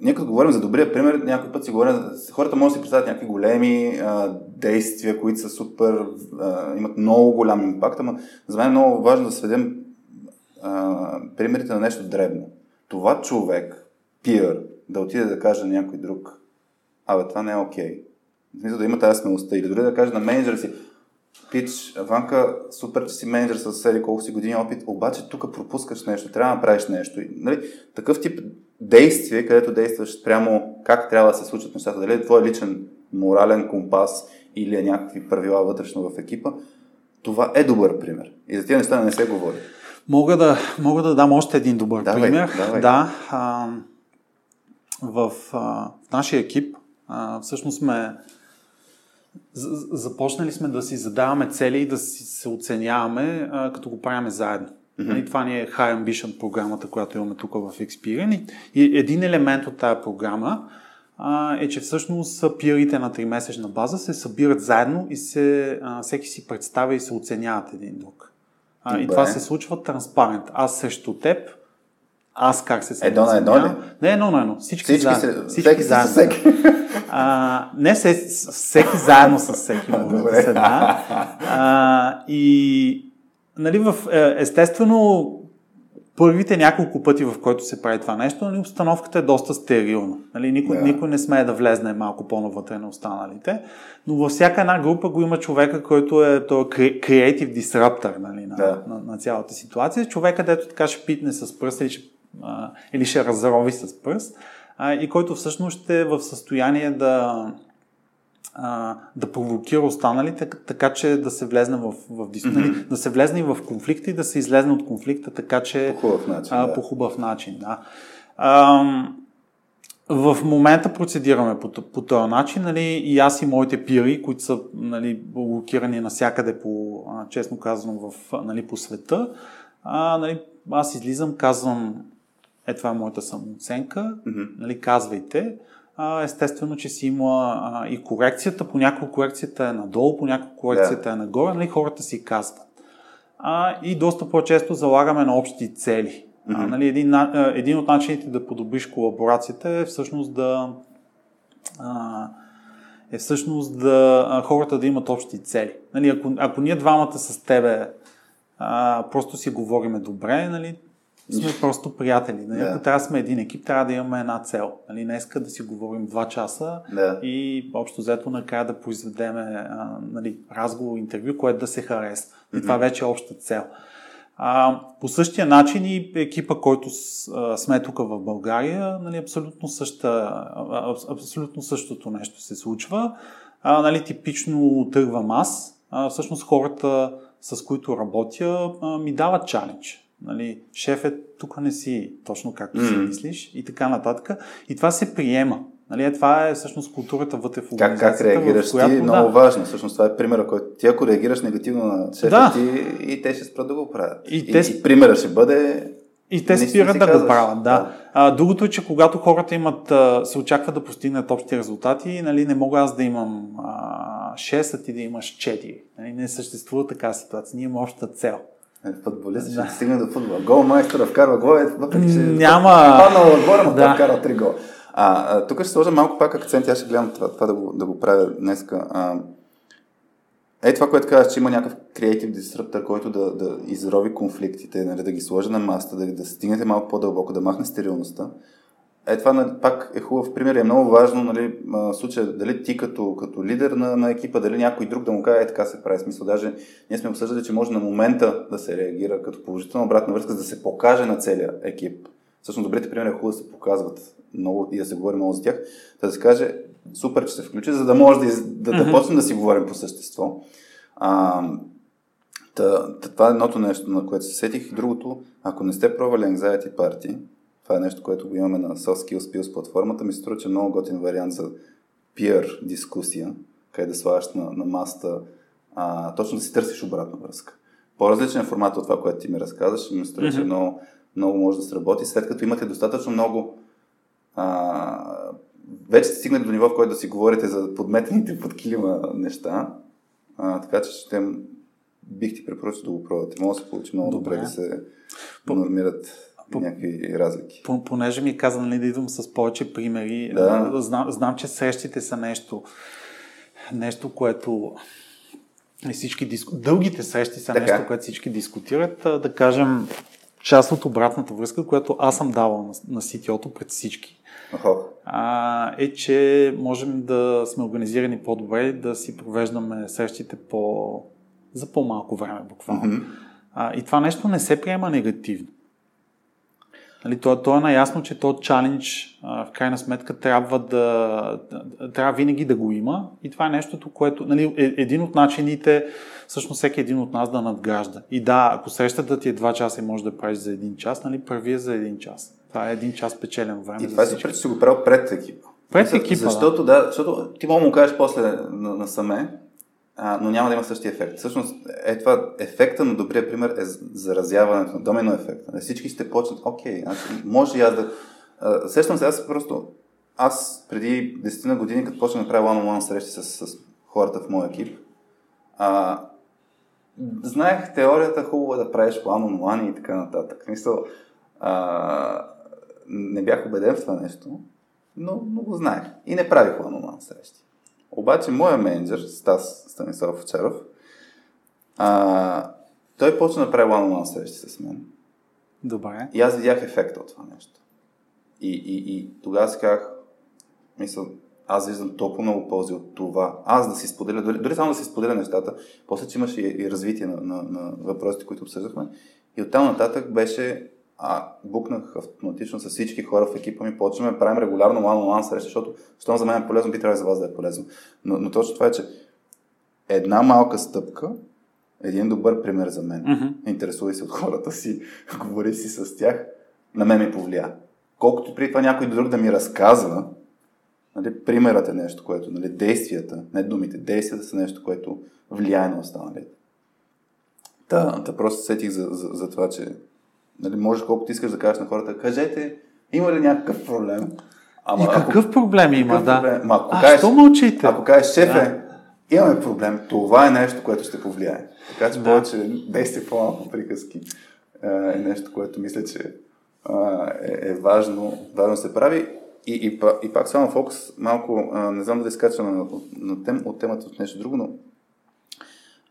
ние като говорим за добрия пример, някой път си говорим, хората могат да си представят някакви големи а, действия, които са супер, а, имат много голям импакт, ама за мен е много важно да сведем а, примерите на нещо дребно. Това човек, пиър, да отиде да каже на някой друг, абе, това не е окей. Okay. В смисъл да има тази смелостта. Или дори да каже на менеджера си, Пич, Ванка, супер, че си менеджер с седи колко си години опит, обаче тук пропускаш нещо, трябва да направиш нещо. Нали, такъв тип действие, където действаш прямо как трябва да се случат нещата, дали е твой личен морален компас или е някакви правила вътрешно в екипа, това е добър пример. И за тези неща не се говори. Мога да, мога да дам още един добър давай, пример. Давай. Да, а, в, а, в нашия екип а, всъщност сме започнали сме да си задаваме цели и да си се оценяваме, а, като го правиме заедно. Mm-hmm. И това ни е High Ambition програмата, която имаме тук в Experian. И един елемент от тази програма а, е, че всъщност пиарите на 3-месечна база се събират заедно и се, а, всеки си представя и се оценяват един друг. А, и това се случва транспарент. Аз срещу теб, аз как се Едно на едно ли? Не, едно на едно. Всички, всички заедно. Се, всички всеки заедно. Всеки. А, не се, всеки заедно с всеки. Се, да. а, и нали, в, е, естествено първите няколко пъти, в който се прави това нещо, нали, обстановката е доста стерилна. Нали, никой, yeah. никой не смее да влезне малко по-навътре на останалите. Но във всяка една група го има човека, който е той creative disruptor нали, на, yeah. на, на, цялата ситуация. Човека, дето така ще питне с пръст или ще, а, или ще разрови с пръст а, и който всъщност ще е в състояние да, а, да провокира останалите, така че да се влезне в, в дискусия, mm-hmm. да се влезне в конфликта и да се излезне от конфликта, така че... По хубав начин. А, да. По хубав начин, да. А, в момента процедираме по, по този начин, нали, и аз и моите пири, които са нали, блокирани навсякъде, по, честно казано, в, нали, по света, а, нали, аз излизам, казвам, е това е моята самооценка, mm-hmm. нали, казвайте, естествено, че си има а, и корекцията. Понякога корекцията е надолу, понякога корекцията yeah. е нагоре. Нали, хората си казват. А, и доста по-често залагаме на общи цели. Mm-hmm. А, нали, един, един от начините да подобриш колаборацията е всъщност да а, е всъщност да а, хората да имат общи цели. Нали, ако, ако ние двамата с тебе а, просто си говориме добре, нали, сме просто приятели. Нали? Да. Ако трябва да сме един екип, трябва да имаме една цел. Нали? Днеска да си говорим два часа да. и общо взето накрая да произведем нали, разговор, интервю, което да се хареса. И mm-hmm. това вече е обща цел. А, по същия начин и екипа, който с, а, сме тук в България, нали, абсолютно, съща, абсолютно същото нещо се случва. А, нали, типично тръгвам аз. А, всъщност хората, с които работя, а, ми дават чалендж. Нали, шеф е тук не си точно както mm. си мислиш и така нататък. И това се приема. Нали, това е всъщност културата вътре в организацията. Как, как реагираш която, ти? Много да. важно. Всъщност това е примера, който ти ако реагираш негативно на шефа да. ти и те ще спрат да го правят. И, и, те... и примера ще бъде и те спират да го правят, да. да. А, другото е, че когато хората имат, се очаква да постигнат общи резултати, нали, не мога аз да имам а, 6, а ти да имаш 4. Нали, не съществува така ситуация. Ние имаме обща цел. Футболист ще да. стигне до футбола. Гол майстора вкарва гол, въпреки че Няма... паднал отбора, но да. вкара три гола. А, а, тук ще сложа малко пак акцент, аз ще гледам това, това да, го, да го правя днеска. А, е това, което казваш, че има някакъв креатив диструптор, който да, да изрови конфликтите, нали, да ги сложи на маста, да, да стигнете малко по-дълбоко, да махне стерилността. Е, това нали, пак е хубав пример е много важно, нали, случая, дали ти като, като лидер на, на екипа, дали някой друг да му каже, е така се прави. Смисъл, даже ние сме обсъждали, че може на момента да се реагира като положителна обратна връзка, за да се покаже на целия екип. Всъщност, добрите примери е хубаво да се показват много и да се говори много за тях. Да се каже, супер, че се включи, за да може да, да, mm-hmm. да почнем да си говорим по същество. А, та, това е едното нещо, на което се сетих. Другото, ако не сте пробвали Anxiety Party, това е нещо, което го имаме на Soft Skills Pills платформата. Ми се струва, че е много готин вариант за peer дискусия, къде да слагаш на, на маста, а, точно да си търсиш обратна връзка. По-различен е формат от това, което ти ми разказваш, ми се струва, mm-hmm. че много, много може да сработи, след като имате достатъчно много а, вече сте стигнали до ниво, в който да си говорите за подметените под килима неща, а, така че ще бих ти препоръчал да го пробвате. Може да се получи много добре, добре да се нормират по, някакви разлики. Понеже ми каза нали, да идвам с повече примери, да. знам, знам, че срещите са нещо, нещо, което всички диску... дългите срещи са така. нещо, което всички дискутират. Да кажем, част от обратната връзка, която аз съм давал на, на CTO-то пред всички, а, е, че можем да сме организирани по-добре, да си провеждаме срещите по... за по-малко време, буквално. Mm-hmm. А, и това нещо не се приема негативно. Нали, то, то е наясно, че то чалендж в крайна сметка трябва да, трябва винаги да го има и това е нещото, което нали, е един от начините всъщност всеки един от нас да надгражда. И да, ако срещата ти е 2 часа и може да правиш за един час, нали, прави я за един час. Това е един час печелен време. И това е супер, че си го правил пред екипа. Пред екипа, Защото, да. защото ти мога му кажеш после на, на саме, а, но няма да има същия ефект. Всъщност, е това, ефекта на добрия пример е заразяването на домено ефекта. Нали, всички ще почнат, окей, значи, може и аз да... А, сещам се, аз просто... Аз преди 10 на години, като почнах да правя one-on-one срещи с, с хората в моя екип, а, знаех теорията хубаво е да правиш one-on-one и така нататък. Мисъл, а, не бях убеден в това нещо, но, но го знаех. И не правих one-on-one срещи. Обаче моя менеджер, Стас Станислав Овчаров, а, той почна да прави one-on-one срещи с мен. Добре. И аз видях ефекта от това нещо. И, и, и тогава си казах, мисля, аз виждам толкова много ползи от това. Аз да си споделя, дори, дори само да си споделя нещата, после, че имаше и, и развитие на, на, на въпросите, които обсъждахме. И оттам нататък беше, а, букнах автоматично с всички хора в екипа ми, почваме да правим регулярно one-on-one среща, защото, щом за мен е полезно, би трябвало за вас да е полезно. Но, но точно това е, че една малка стъпка, един добър пример за мен. Mm-hmm. Интересувай се от хората си, говори си с тях, на мен ми повлия. Колкото при това някой друг да ми разказва, нали, примерът е нещо, което, нали, действията, не думите, действията са нещо, което влияе на останалите. Та, та просто сетих за, за, за това, че нали, можеш колкото искаш да кажеш на хората, кажете, има ли някакъв проблем? Ама, и какъв ако, проблем има, да. Проблем? Ма, ако а, кажеш, що мълчите? Ако кажеш, шефе, да. имаме проблем, това е нещо, което ще повлияе. Така че да. повече действие по-малко приказки е нещо, което мисля, че е, е важно, важно да се прави. И, и, и пак само фокус, малко, а, не знам дали скачаме на, на тем, от темата от нещо друго, но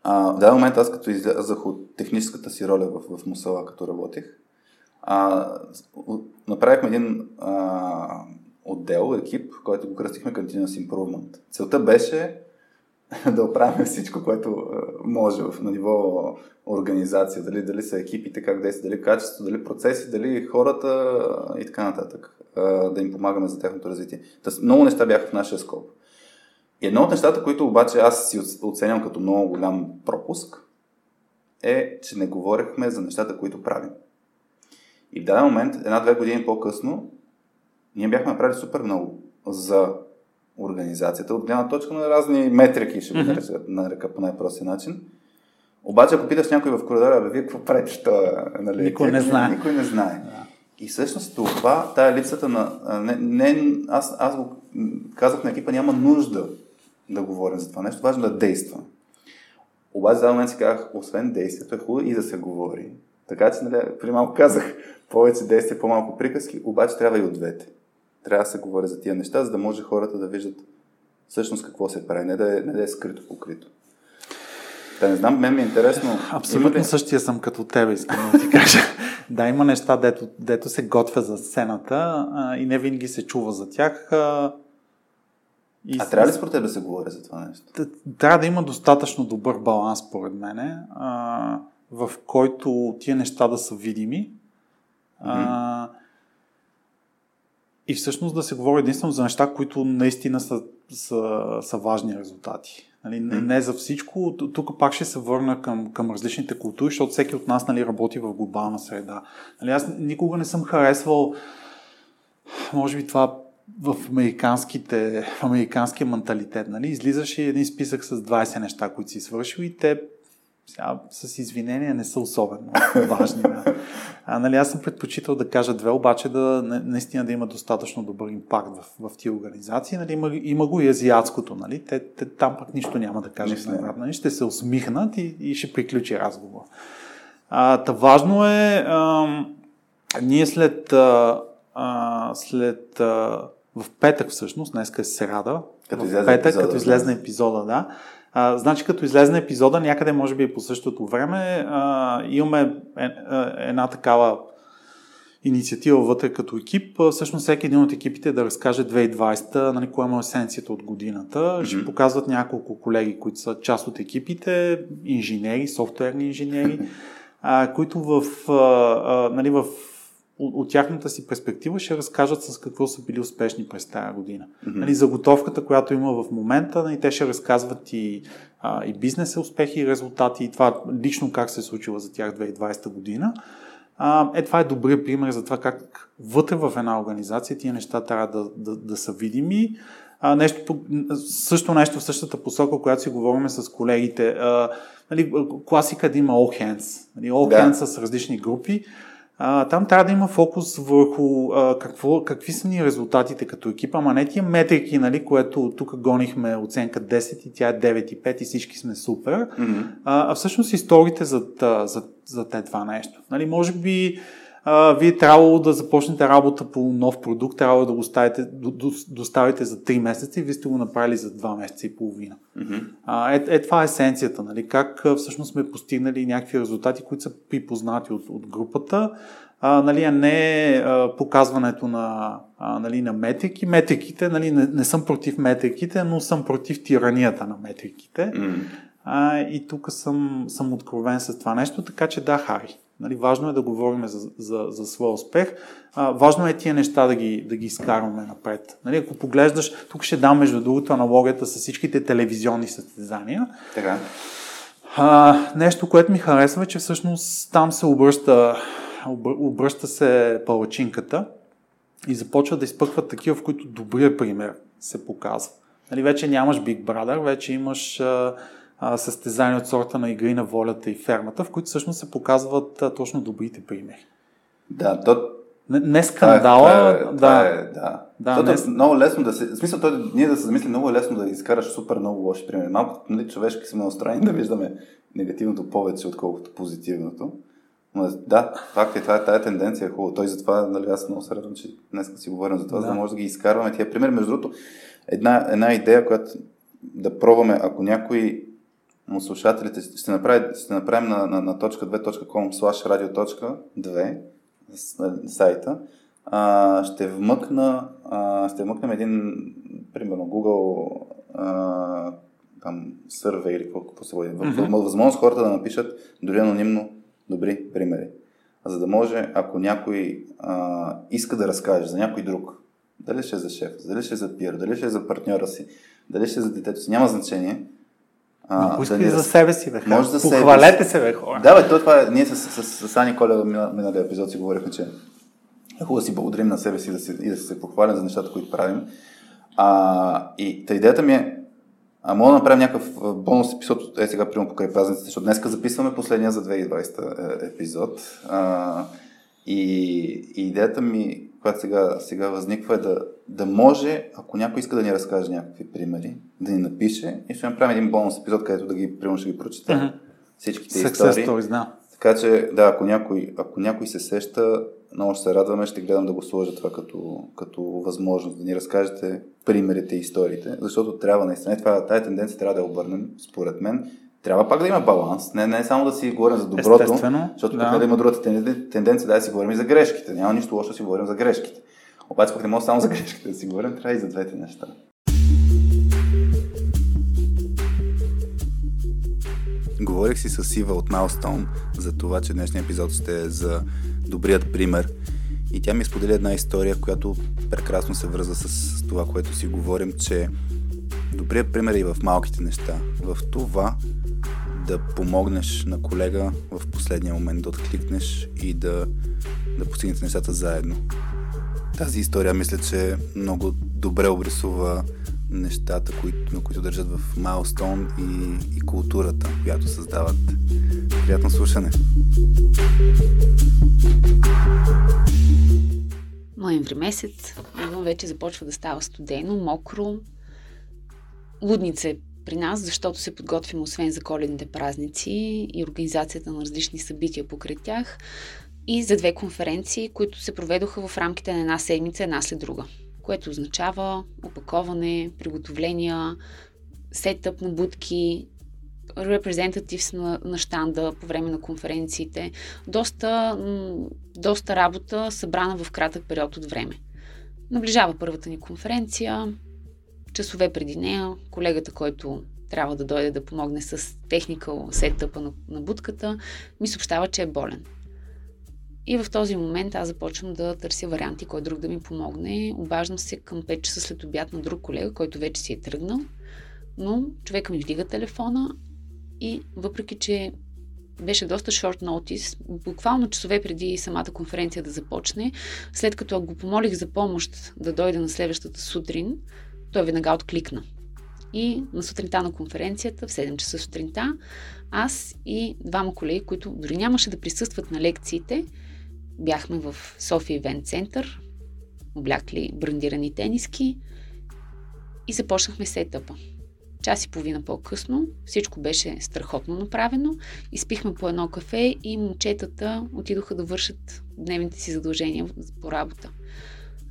а, в даден момент аз като излязах от техническата си роля в, в Мусала, като работех, а, направихме един а, отдел, екип, който го кръстихме Continuous Improvement. Целта беше да оправим всичко, което може в, на ниво организация, дали, дали са екипите, как действат, дали качество, дали процеси, дали хората и така нататък, да им помагаме за тяхното развитие. Тъс, много неща бяха в нашия скоп. Едно от нещата, които обаче аз си оценям като много голям пропуск, е, че не говорихме за нещата, които правим. И в даден момент, една-две години по-късно, ние бяхме направили супер много за организацията от гледна точка на разни метрики, ще го mm-hmm. нарека по най-простия начин. Обаче, ако питаш някой в коридора, бе, вие какво правите? То, нали, никой не знае. Никой не знае. Да. И всъщност това, тая липсата на... Не, не, аз, аз го казах на екипа, няма нужда да говорим за това нещо, важно да действа. Обаче за момент си казах, освен действието е хубаво и да се говори. Така че, нали, при малко казах, повече действия, по-малко приказки, обаче трябва и от двете. Трябва да се говори за тия неща, за да може хората да виждат всъщност какво се прави, не да е, не да е скрито покрито. Да не знам, мен ми е интересно. Абсолютно ли... същия съм като тебе, искам да ти кажа. да, има неща, дето, дето се готвя за сцената а, и не винаги се чува за тях. А, и а трябва ли според теб да се говори за това нещо? Трябва да има достатъчно добър баланс, според мене, а, в който тия неща да са видими. Mm-hmm. А, и всъщност да се говори единствено за неща, които наистина са, са, са важни резултати. Нали, не, не за всичко. Тук пак ще се върна към, към различните култури, защото всеки от нас нали, работи в глобална среда. Нали, аз никога не съм харесвал, може би това в, американските, американския менталитет. Нали, излизаш и един списък с 20 неща, които си свършил и те сега, с извинения не са особено важни. Да. А, нали, аз съм предпочитал да кажа две, обаче да наистина да има достатъчно добър импакт в, в тия организации. Нали, има, има го и азиатското. Нали? Те, те, там пък нищо няма да кажат. Нали? Ще се усмихнат и, и ще приключи разговор. А, та важно е а, ние след, а, след а, в петък всъщност, днес е сряда, като в петък, епизода, като излезне епизода, да, а, значи, като излезне епизода, някъде може би по същото време, а, имаме е, е, една такава инициатива вътре като екип. Всъщност всеки един от екипите да разкаже 2020, нали, кое е есенцията от годината. Mm-hmm. Ще показват няколко колеги, които са част от екипите, инженери, софтуерни инженери, а, които в, а, а, нали, в от, от тяхната си перспектива ще разкажат с какво са били успешни през тази година. Mm-hmm. Нали, заготовката, която има в момента, нали, те ще разказват и, а, и бизнес успехи и резултати и това лично как се е случило за тях 2020 година. А, е, това е добрия пример за това как вътре в една организация тия неща трябва да, да, да са видими. А, нещо, също нещо в същата посока, която си говорим с колегите. А, нали, класика да има all hands. Нали, all да. hands с различни групи а, там трябва да има фокус върху а, какво, какви са ни резултатите като екипа, ама не тия метрики, нали, което тук гонихме оценка 10 и тя е 9,5 и всички сме супер, mm-hmm. а, а всъщност историите за, за, за те това нещо. Нали, може би а, вие трябвало да започнете работа по нов продукт, трябва да го ставите, доставите за 3 месеца и вие сте го направили за 2 месеца и половина. Mm-hmm. А, е, е, това е есенцията, нали? как всъщност сме постигнали някакви резултати, които са припознати от, от групата а, нали, а не а, показването на, а, нали, на метрики. Метриките, нали, не, не съм против метриките, но съм против тиранията на метриките. Mm. А, и тук съм, съм откровен с това нещо, така че да, Хари. Нали, важно е да говорим за, за, за своя успех. А, важно е тия неща да ги, да ги изкарваме напред. Нали, ако поглеждаш, тук ще дам между другото аналогията с всичките телевизионни състезания. Така. А, нещо, което ми харесва е, че всъщност там се обръща, обръща се палачинката и започва да изпъкват такива, в които добрия пример се показва. Нали, вече нямаш Big Brother, вече имаш а, а, състезания от сорта на игри на волята и фермата, в които всъщност се показват а, точно добрите примери. Да, то... Не, не скандала, това е, това е, да. е, да. да не... е много лесно да се... В смисъл, той, ние да се замислим, много е лесно да изкараш супер много лоши примери. Малко нали, човешки сме настроени да виждаме негативното повече, отколкото позитивното. Но да, факт е, това е тая тенденция е хубаво. Той затова, нали, аз много се радвам, че днес си говорим за това, да. за да може да ги изкарваме тия примери. Между другото, една, една идея, която да пробваме, ако някой му слушателите ще, направи, ще направим на, на, на .2.com slash radio.2 сайта. А, ще вмъкна а, ще вмъкнем един примерно Google а, там сървей или какво се води. Mm-hmm. Възможност хората да напишат дори анонимно добри примери. За да може, ако някой а, иска да разкаже за някой друг, дали ще е за шеф, дали ще е за пир, дали ще е за партньора си, дали ще е за детето си, няма значение, а, Ако искаш да за себе си, бе. Може за Похвалете се, бе, хора. Да, бе, то това е. Ние с, с, с, с Ани Колева миналия епизод си говорихме, че е хубаво да си благодарим на себе си да си, и да се похвалим за нещата, които правим. А, и та идеята ми е, а мога да направим някакъв бонус епизод, е сега, примерно покрай празниците, защото днес записваме последния за 2020 е, епизод. А, и, и идеята ми, която сега, сега възниква е да, да може, ако някой иска да ни разкаже някакви примери, да ни напише и ще направим един бонус епизод, където да ги, примерно ще ги прочетем. Mm-hmm. Всичките Success истории. Stories, да. Така че, да, ако някой, ако някой се сеща, много ще се радваме, ще гледам да го сложа това като, като възможност, да ни разкажете примерите и историите, защото трябва наистина, това, тази тенденция трябва да я обърнем, според мен, трябва пак да има баланс. Не, не само да си говорим за доброто, Естествено, защото да. да има другата тенденция да си говорим и за грешките. Няма нищо лошо да си говорим за грешките. Обаче пък не може само за грешките да си говорим, трябва и за двете неща. Говорих си с Ива от Milestone за това, че днешния епизод ще е за добрият пример. И тя ми сподели една история, която прекрасно се връзва с това, което си говорим, че добрият пример е и в малките неща. В това да помогнеш на колега в последния момент да откликнеш и да, да постигнете нещата заедно. Тази история мисля, че много добре обрисува нещата, които, на които държат в Майлстоун и, и културата, която създават. Приятно слушане! Ноември месец, вече започва да става студено, мокро. Лудница е при нас, защото се подготвим освен за коледните празници и организацията на различни събития покрай тях и за две конференции, които се проведоха в рамките на една седмица, една след друга, което означава опаковане, приготовления, сетъп на будки, репрезентативс на, на щанда по време на конференциите. Доста, доста работа събрана в кратък период от време. Наближава първата ни конференция, часове преди нея, колегата, който трябва да дойде да помогне с техникал сетъпа на, на будката, ми съобщава, че е болен. И в този момент аз започвам да търся варианти, кой друг да ми помогне. Обаждам се към 5 часа след обяд на друг колега, който вече си е тръгнал. Но човека ми вдига телефона и въпреки, че беше доста short notice, буквално часове преди самата конференция да започне, след като го помолих за помощ да дойде на следващата сутрин, той веднага откликна. И на сутринта на конференцията, в 7 часа сутринта, аз и двама колеги, които дори нямаше да присъстват на лекциите, бяхме в София Ивент Център, облякли брандирани тениски и започнахме сетъпа. Час и половина по-късно всичко беше страхотно направено. Изпихме по едно кафе и момчетата отидоха да вършат дневните си задължения по работа.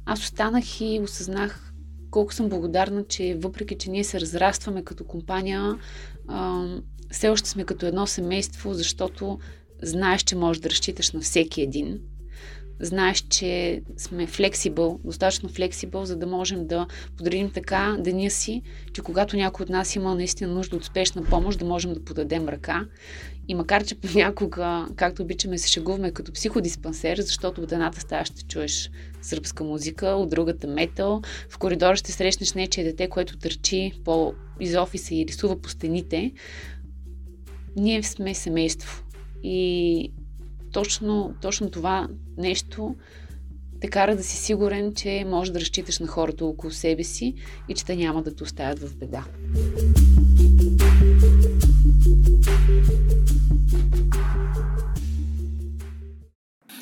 Аз останах и осъзнах колко съм благодарна, че въпреки, че ние се разрастваме като компания, все още сме като едно семейство, защото знаеш, че можеш да разчиташ на всеки един. знаеш, че сме флексибъл, достатъчно флексибъл, за да можем да подредим така деня си, че когато някой от нас има наистина нужда от спешна помощ, да можем да подадем ръка. И макар, че понякога, както обичаме, се шегуваме като психодиспансер, защото от едната стая ще чуеш сръбска музика, от другата метал, в коридора ще срещнеш нечие дете, което търчи по из офиса и рисува по стените. Ние сме семейство. И точно, точно това нещо те кара да си сигурен, че можеш да разчиташ на хората около себе си и че те няма да те оставят в беда.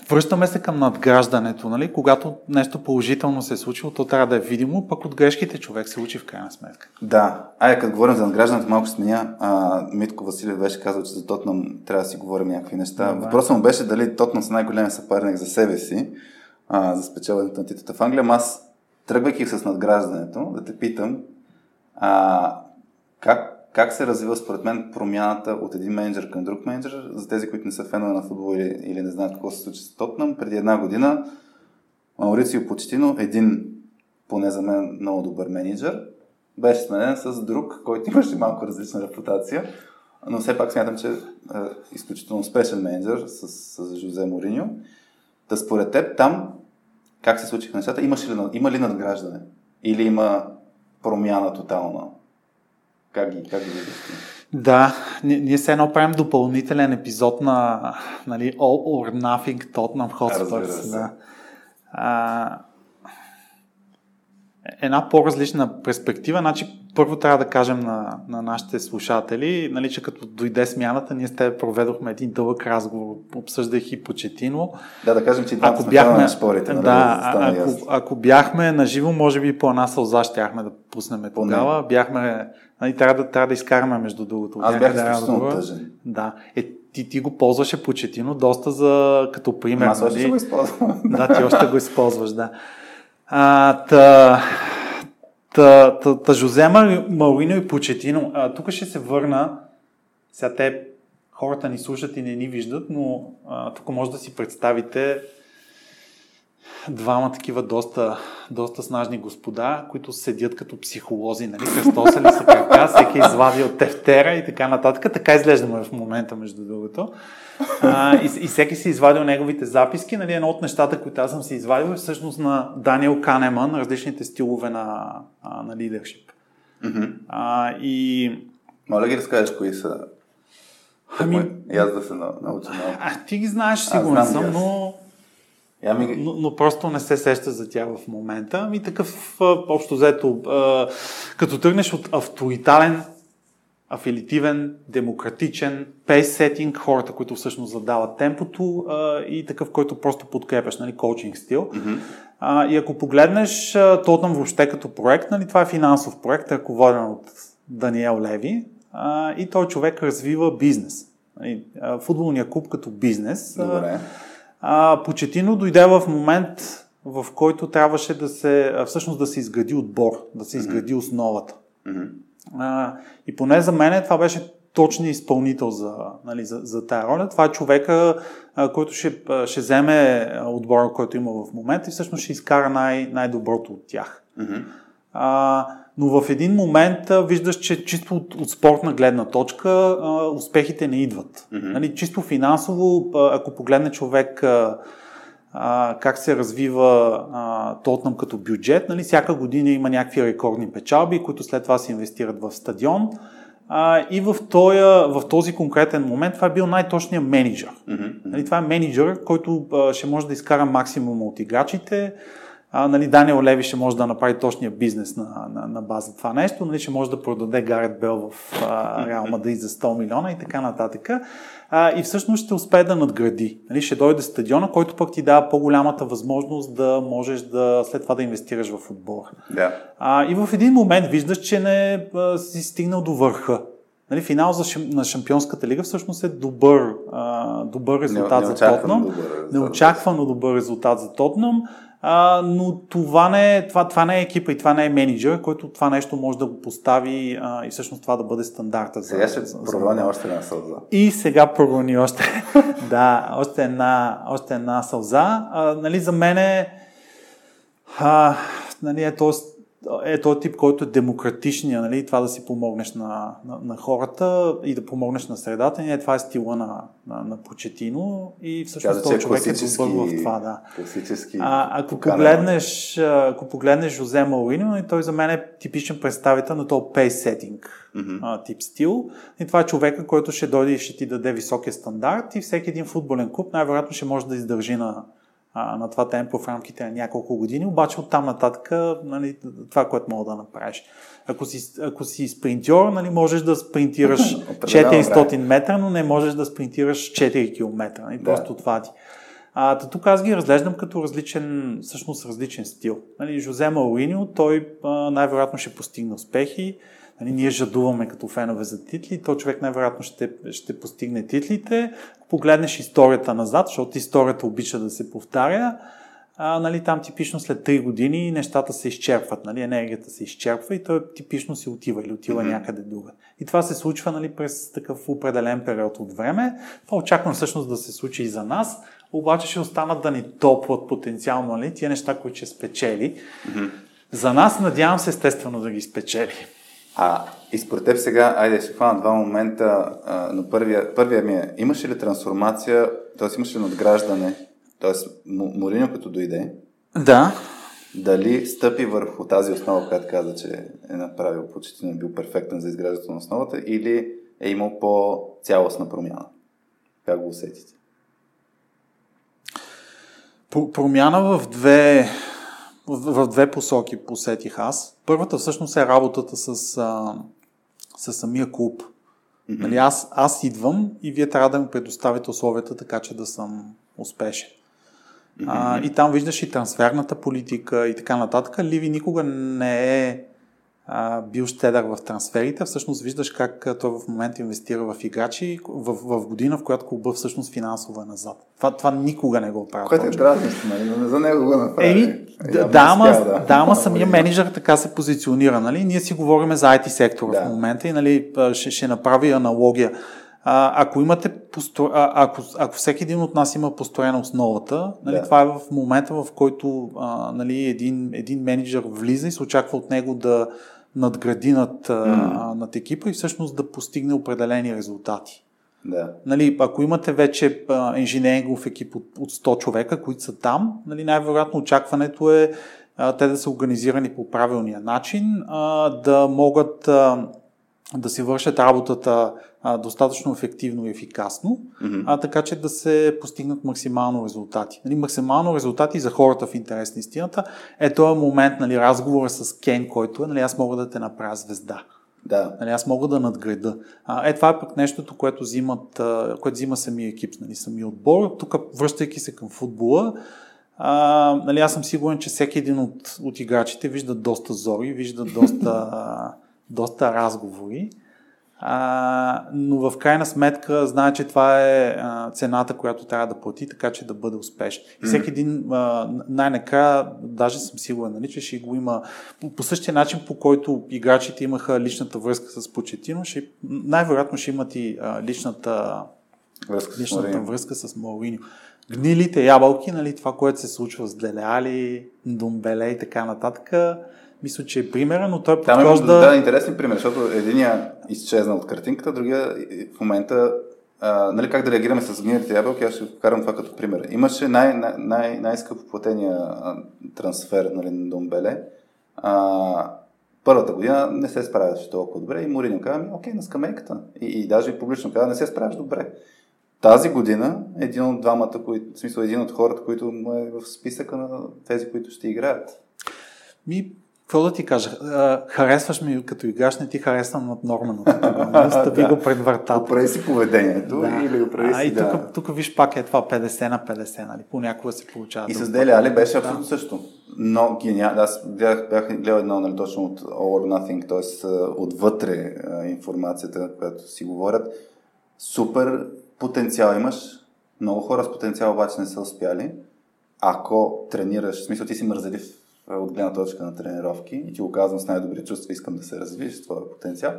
Връщаме се към надграждането, нали? Когато нещо положително се е случило, то трябва да е видимо, пък от грешките човек се учи в крайна сметка. Да. Ай, като говорим за надграждането, малко ще сменя. А, Митко Василев беше казал, че за Тотнам трябва да си говорим някакви неща. Да, Въпросът му беше дали Тотнам са най-големия съперник за себе си, а, за спечелването на титлата в Англия. Аз, тръгвайки с надграждането, да те питам, а, как как се развива според мен промяната от един менеджер към друг менеджер? За тези, които не са фенове на футбол или, или не знаят какво се случи с Тотнам, преди една година Маурицио Почтино, един поне за мен много добър менеджер, беше сменен с друг, който имаше малко различна репутация, но все пак смятам, че е изключително успешен менеджер с, с Жозе Мориньо. Та според теб там как се случиха нещата? Имаш ли, има ли надграждане? Или има промяна тотална? Как ги, как ги виждаш Да, ние, ние се едно правим допълнителен епизод на нали, All or Nothing Tottenham Hotspurs. Да. А, една по-различна перспектива. Значи, първо трябва да кажем на, на нашите слушатели, нали, че като дойде смяната, ние с теб проведохме един дълъг разговор, обсъждах и Почетино. Да, да кажем, че ако бяхме, на спорите. Нали, да, да ако, ако бяхме на живо, може би по една сълза щяхме да пуснем тогава. Бяхме Нали, трябва, да, трябва да изкараме между другото. Аз бях изключително да тъжен. Да. Е, ти, ти го ползваше почетино доста за, като пример. Аз още нали? го използвам. Да, ти още го използваш, да. А, та, та, та, та Жозе Малино и Почетино. А, тук ще се върна. Сега те хората ни слушат и не ни виждат, но а, тук може да си представите двама такива доста, доста снажни господа, които седят като психолози, нали, кръстосали се крака, всеки е извади от тефтера и така нататък. Така изглеждаме в момента, между другото. А, и, и всеки си извадил неговите записки. Нали, едно от нещата, които аз съм си извадил е всъщност на Даниел Канеман, различните стилове на, на лидершип. Mm-hmm. А, и... Моля ги разкажеш кои са. Ами... И аз да се науча малко. А, ти ги знаеш, сигурно съм, но ми... Но, но просто не се сеща за тях в момента. Ами такъв, общо взето, като тръгнеш от авторитарен, афилитивен, демократичен, пейс сетинг, хората, които всъщност задават темпото и такъв, който просто подкрепяш, нали, коучинг стил. Mm-hmm. и ако погледнеш Тотъм въобще като проект, нали, това е финансов проект, ръководен от Даниел Леви и той човек развива бизнес. Нали, футболния клуб като бизнес. Добре а, Почетино дойде в момент, в който трябваше да се, всъщност да се изгради отбор, да се изгради основата. Mm-hmm. А, и поне за мен това беше точният изпълнител за, нали, за, за тая роля. Това е човека, а, който ще, ще вземе отбора, който има в момента и всъщност ще изкара най- най-доброто от тях. Mm-hmm. А, но в един момент а, виждаш, че чисто от, от спортна гледна точка а, успехите не идват. Mm-hmm. Нали, чисто финансово, а, ако погледне човек а, а, как се развива а, Тотнам като бюджет, нали, всяка година има някакви рекордни печалби, които след това се инвестират в стадион. А, и в, тоя, в този конкретен момент това е бил най-точният менеджер. Mm-hmm. Нали, това е менеджер, който а, ще може да изкара максимум от играчите, а, нали, Даниел Леви ще може да направи точния бизнес на, на, на база това нещо, нали, ще може да продаде Гарет Бел в а, Реал Мадрид за 100 милиона и така нататък. А, и всъщност ще успее да надгради. Нали, ще дойде стадиона, който пък ти дава по-голямата възможност да можеш да след това да инвестираш в отбора. Да. А, и в един момент виждаш, че не а, си стигнал до върха. Нали, финал за, на Шампионската лига всъщност е добър, а, добър резултат не, за Тотнам. Неочаквано добър резултат за Тотнам. А, но това не, е, това, това не е екипа и това не е менеджер, който това нещо може да го постави а, и всъщност това да бъде стандарта. Сега ще прогоня още една сълза. И сега прогони още, да, още една, още една сълза. А, нали, за мен е, а, нали, е, тоест, е този тип, който е демократичния, нали, това да си помогнеш на, на, на хората и да помогнеш на средата. Не, това е стила на, на, на Почетино и всъщност този човек е добър в това. Да. Класически а, ако, погледнеш, ако погледнеш Жозе Маорино, той за мен е типичен представител на този pace setting mm-hmm. тип стил. И това е човека, който ще дойде и ще ти даде високия стандарт и всеки един футболен клуб най-вероятно ще може да издържи на, а, на това темпо в рамките на няколко години, обаче оттам нататък нали, това, което мога да направиш. Ако си, ако си спринтьор, нали, можеш да спринтираш 400 метра, но не можеш да спринтираш 4 км. Нали, да. Просто това ти. А, тук аз ги разглеждам като различен, всъщност различен стил. Нали, Жозе Мауриньо, той най-вероятно ще постигне успехи. Нали, ние жадуваме като фенове за титли, то човек най-вероятно ще, ще постигне титлите. Погледнеш историята назад, защото историята обича да се повтаря, а, нали, там типично след 3 години нещата се изчерпват, нали, енергията се изчерпва и той типично си отива или отива mm-hmm. някъде друга. И това се случва нали, през такъв определен период от време. Това очаквам всъщност да се случи и за нас, обаче ще останат да ни топлят потенциално нали, тия неща, които ще спечели. Mm-hmm. За нас надявам се естествено да ги спечели. А и според теб сега, айде ще хвана два момента, а, но първия, първия ми е, имаше ли трансформация, т.е. имаше ли надграждане, т.е. Морино като дойде, да. дали стъпи върху тази основа, която каза, че е направил почти не бил перфектен за изграждането на основата, или е имал по-цялостна промяна? Как го усетите? Промяна в две в, в две посоки посетих аз. Първата всъщност е работата с, а, с самия клуб. Mm-hmm. Нали, аз, аз идвам и вие трябва да ми предоставите условията така, че да съм успешен. Mm-hmm. А, и там виждаш и трансферната политика и така нататък. Ливи никога не е а, бил щедър в трансферите, всъщност виждаш как той в момента инвестира в играчи в, в година, в която клуба всъщност финансово е назад. Това, това никога не го прави. Което е нали? За него го направи. Еми, да, да, ама, да, да, ама самия менеджер така се позиционира. Нали? Ние си говорим за IT сектора да. в момента и нали, ще, ще направи аналогия. А, ако имате постро... а, ако, ако всеки един от нас има построена основата, нали, да. това е в момента, в който а, нали, един, един менеджер влиза и се очаква от него да надгради над, mm. над екипа и всъщност да постигне определени резултати. Да. Нали, ако имате вече инженерингов екип от, от 100 човека, които са там, нали, най-вероятно очакването е а, те да са организирани по правилния начин, а, да могат а, да си вършат работата а, достатъчно ефективно и ефикасно, mm-hmm. а, така че да се постигнат максимално резултати. Нали, максимално резултати за хората в интерес на истината е този момент, нали, разговора с Кен, който е, нали, аз мога да те направя звезда. Да. Нали, аз мога да надграда. А, е, това е пък нещото, което, взимат, а, което взима самия екип, нали, самия отбор. Тук, връщайки се към футбола, а, нали, аз съм сигурен, че всеки един от, от играчите вижда доста зори, вижда доста, доста разговори. А, но в крайна сметка знае, че това е а, цената, която трябва да плати, така че да бъде успешен. И всеки един а, най-накрая, даже съм сигурен, нали, че ще го има по, по същия начин, по който играчите имаха личната връзка с Почетино, ще, най-вероятно ще имат и а, личната, връзка, личната с връзка с Мауриньо. Гнилите ябълки, нали, това, което се случва с Делеали, Думбеле и така нататък, мисля, че е примера, но той подхожда... Там да, интересен пример, защото единия изчезна от картинката, другия в момента а, нали, как да реагираме с гнилите ябълки, аз ще вкарам това като пример. Имаше най, най, най, най-скъпо платения трансфер нали, на Домбеле. А, първата година не се справяше толкова добре и Мориньо каза, ами, окей, на скамейката. И, и даже и публично каза, не се справяш добре. Тази година един от двамата, които, в смисъл един от хората, които е в списъка на тези, които ще играят. Ми, какво да ти кажа? Харесваш ми като играч, не ти харесвам над норманата. Стъпи го пред вратата. Оправи си поведението да. или оправи си, а, и тук, да. тук виж пак е това 50 на 50, нали? Понякога се получава. И с Дели Али беше абсолютно да. също. Но гениално. Аз бях, бях гледал едно, нали, точно от All or Nothing, т.е. отвътре информацията, която си говорят. Супер потенциал имаш. Много хора с потенциал обаче не са успяли. ако тренираш, в смисъл ти си мързелив от гледна точка на тренировки и ти го казвам с най-добри чувства, искам да се развиеш с твоя потенциал,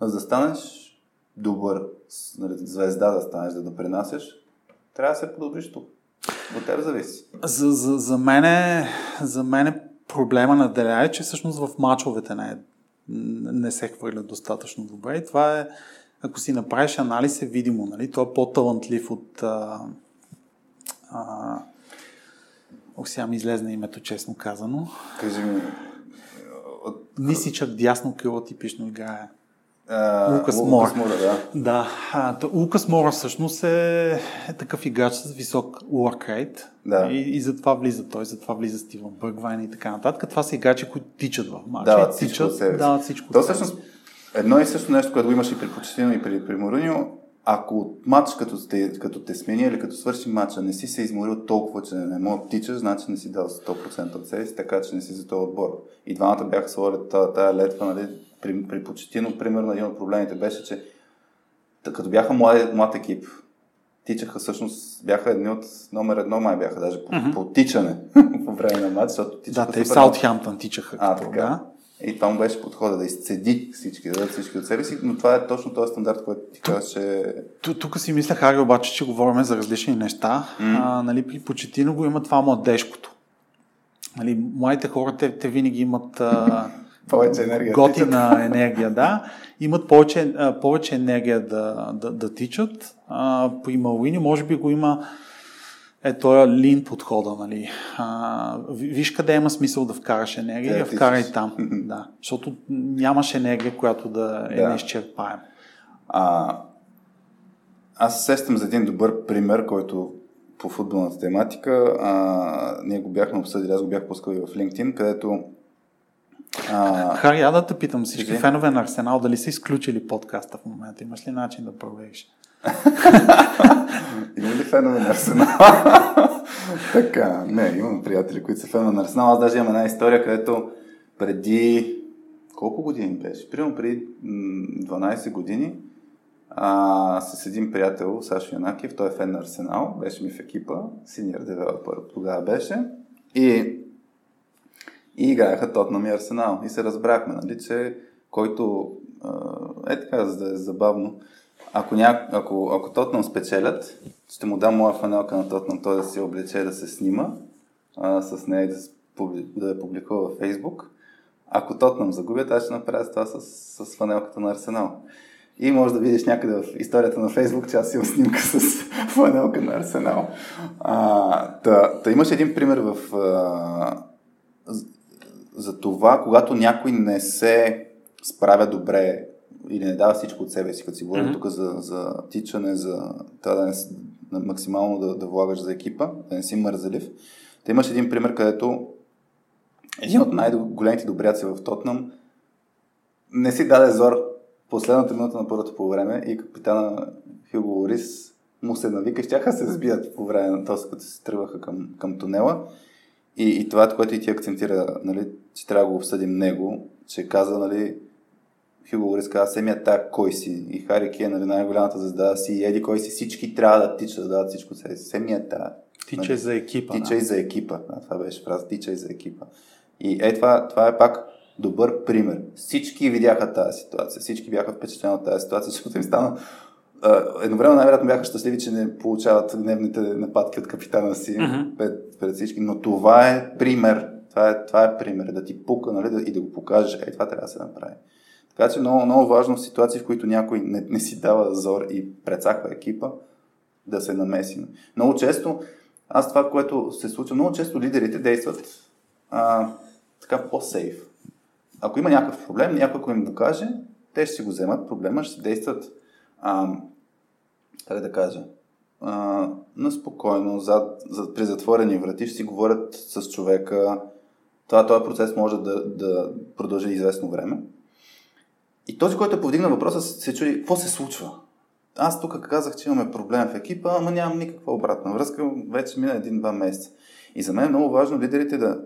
за да станеш добър, нали, звезда да станеш, да допринасяш, трябва да се подобриш тук. От теб зависи. За, за, за, мене, за мене проблема на Деля е, че всъщност в мачовете не, не се хвърля достатъчно добре. И това е, ако си направиш анализ, е видимо. Нали? Той е по-талантлив от... А, а, Ох, сега ми излезне името, честно казано. Кажи ми... От... Нисичък дясно крило типично играе. Uh, Лукас Мора. Лукас Мора, да. Да. А, Лукас Мора всъщност е, е такъв играч с висок work да. и, и затова влиза той, затова влиза Стивън Бъргвайн и така нататък. Това са играчи, които тичат в матча. Всичко тичат, Дават всичко То всъщност едно и също нещо, което го имаш и при Почетино и при, при Моринио, ако от матч, като те, като те смени или като свърши матча, не си се изморил толкова, че не мога да тичаш, значи не си дал 100% от себе си, така че не си за този отбор. И двамата бяха сложили тая летва, нали, при, при Почетино, примерно, един от проблемите беше, че като бяха млад, млад екип, тичаха всъщност, бяха едни от номер едно, май бяха даже по, mm-hmm. по тичане по време на матч, защото тичаха. Да, те в Саутхемптън тичаха. А, така. Да. И това му беше подхода да изцеди всички, да дадат всички от себе си, но това е точно този стандарт, който ти казваш, че... Тук си мисля, Хари, обаче, че говорим за различни неща. Mm. А, нали, при Почетино го има това младежкото. Нали, младите хора, те, те винаги имат а, повече енергия. Готина енергия, да. Имат повече, повече енергия да, да, да тичат. А, при Малуини може би го има е този лин подхода, нали. А, виж къде има смисъл да вкараш енергия, yeah, я вкарай там. да. Защото нямаш енергия, която да е да. неизчерпаем. А, аз сещам за един добър пример, който по футболната тематика, а, ние го бяхме обсъдили, аз го бях пускал и в LinkedIn, където а... Хари, я да те питам всички фенове на Арсенал, дали са изключили подкаста в момента? Имаш ли начин да провериш? Има ли фенове на Арсенал? така, не, имам приятели, които са фенове на Арсенал. Аз даже имам една история, където преди колко години беше? Примерно преди 12 години а, с един приятел, Сашо Янакив, той е фен на Арсенал, беше ми в екипа, синьор девелопър тогава беше. И и играеха Тотнам и Арсенал. И се разбрахме, нали, че който е така, за да е забавно, ако, ня... ако, ако Тотнам спечелят, ще му дам моя фанелка на Тотнам, той да си облече да се снима а, с нея и да, да я публикува в Фейсбук. Ако Тотнам загубят, аз ще направя това с, с фанелката на Арсенал. И може да видиш някъде в историята на Фейсбук, че аз имам снимка с фанелка на Арсенал. А, та, та имаш един пример в а, за това, когато някой не се справя добре или не дава всичко от себе си, като си говорим mm-hmm. тук за, за тичане, за това да не, максимално да, да влагаш за екипа, да не си мързелив. Та имаш един пример, където един от най-големите добряци в Тотнам не си даде зор последната минута на първото по време и капитана Хюго Лорис му се навика, щяха се сбият по време на този, като се тръгваха към, към тунела. И, и това, което и ти акцентира, нали, че трябва да го обсъдим него, че каза, нали, Хюго Лорис каза, семия тая кой си. И Хари е нали, най-голямата звезда си. И еди кой си. Всички трябва да тичат, да дадат всичко себе си. Семия тая. Тичай нали, за екипа. Тичай да. за екипа. Да, това беше фраза. Тичай за екипа. И е това, това е пак добър пример. Всички видяха тази ситуация. Всички бяха впечатлени от тази ситуация, защото им стана едновременно най-вероятно бяха щастливи, че не получават гневните нападки от капитана си mm-hmm. пред, пред всички, но това е пример. Това е, това е пример, да ти пука нали, да, и да го покажеш. Ей, това трябва да се направи. Така че много, много важно в ситуации, в които някой не, не си дава зор и прецаква екипа, да се намесим. Много често, аз това, което се случва, много често лидерите действат а, така по-сейф. Ако има някакъв проблем, някой, ако им го каже, те ще си го вземат проблема, ще действат а, как да кажа, а, на спокойно, зад, зад, при затворени врати ще си говорят с човека. Това, този процес може да, да продължи известно време. И този, който е повдигна въпроса, се чуди, какво се случва? Аз тук казах, че имаме проблем в екипа, ама нямам никаква обратна връзка, вече мина един-два месеца. И за мен е много важно лидерите да,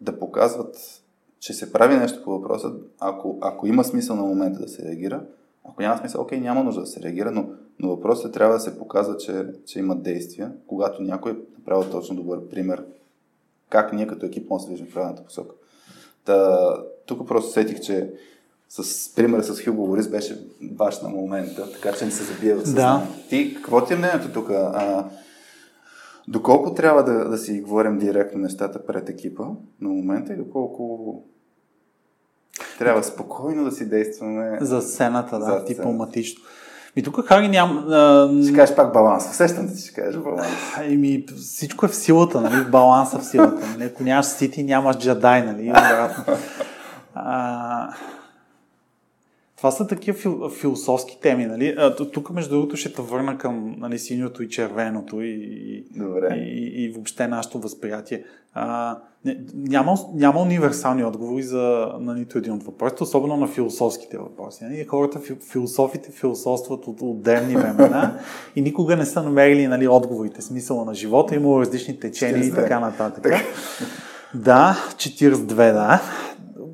да показват, че се прави нещо по въпроса, ако, ако има смисъл на момента да се реагира, ако няма смисъл, окей, няма нужда да се реагира, но, Но въпросът е, трябва да се показва, че, че има действия, когато някой е направил точно добър пример, как ние като екип може да се движим в правилната посока. Та, тук просто сетих, че с примера с Хюго Борис беше баш на момента, така че не се забие от Да. Ти, какво ти е мнението тук? А, доколко трябва да, да си говорим директно нещата пред екипа на момента и доколко трябва спокойно да си действаме. За сцената, да, За дипломатично. И тук Хари няма... А, Ще кажеш пак баланс. Усещам че ще кажеш баланс. Ами, всичко е в силата, нали? Баланса в силата. Нали? Ако нямаш сити, нямаш джадай, нали? А, това са такива фил, философски теми, нали? А, тук, между другото, ще те върна към нали, синьото и червеното и, Добре. и, и въобще нашето възприятие. А, няма, няма универсални отговори за, на нито един от въпросите, особено на философските въпроси. Нали? Хората, фи- философите философстват от, от древни времена и никога не са намерили нали, отговорите, смисъла на живота, имало различни течения и 42. така нататък. Да, 42, да.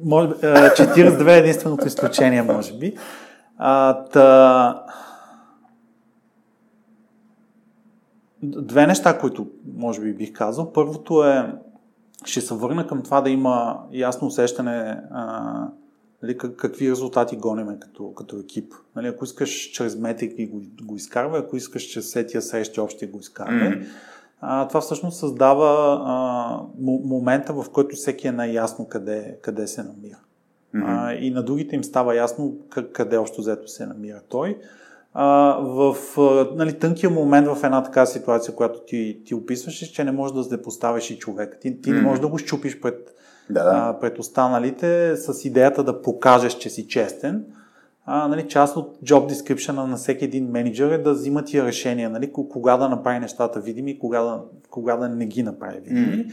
Може, е, 42 е единственото изключение, може би. А, та... Две неща, които може би бих казал. Първото е, ще се върна към това да има ясно усещане а, нали, как, какви резултати гониме като, като екип. Нали, ако искаш чрез метрики го, го изкарвай, ако искаш чрез сетия срещи общия го изкарвай. Мгм. А, това всъщност създава а, мо- момента, в който всеки е най-ясно къде, къде се намира. А, и на другите им става ясно къ- къде общо взето се намира той. А, в а, нали, тънкия момент в една така ситуация, която ти, ти описваш, е, че не можеш да се поставиш и човек. Ти, ти не Мгм. можеш да го щупиш пред, Да, да. а, пред останалите с идеята да покажеш, че си честен. А, нали, част от job description на всеки един менеджер е да взима тия решения, нали, ко- кога да направи нещата видими и кога да, кога да не ги направи видими.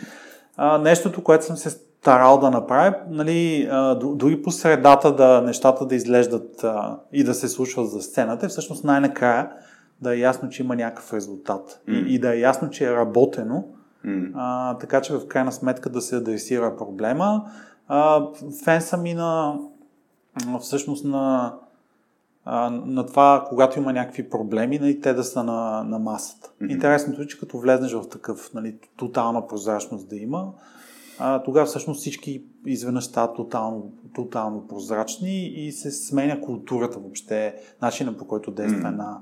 А, нещото, което съм се старал да направя, нали, а, дори по средата да нещата да изглеждат а, и да се случват за сцената, е всъщност най-накрая да е ясно, че има някакъв резултат Мгм. и, и да е ясно, че е работено, М. а, така че в крайна сметка да се адресира проблема. А, фен съм и на всъщност на, а, на това, когато има някакви проблеми, нали, те да са на, на масата. Мгм. Интересното е, че като влезнеш в такъв нали, тотална прозрачност да има, а, тогава всъщност всички изведнъж стават тотално, тотално прозрачни и се сменя културата въобще, начина по който действа Мгм. една,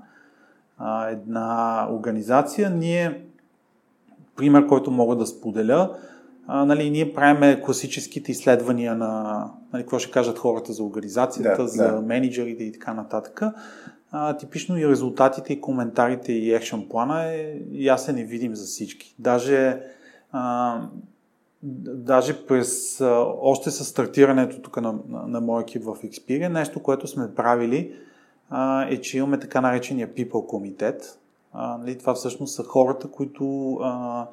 а, една организация. Ние пример, който мога да споделя. А, нали, ние правиме класическите изследвания на нали, какво ще кажат хората за организацията, Да, за да. менеджерите и така нататък. А, типично и резултатите, и коментарите, и екшен плана е ясен и видим за всички. Даже, а, даже през, а, още с стартирането тук на, на, на моя екип в Xperia, нещо, което сме правили а, е, че имаме така наречения People комитет. А, нали, това всъщност са хората, които а,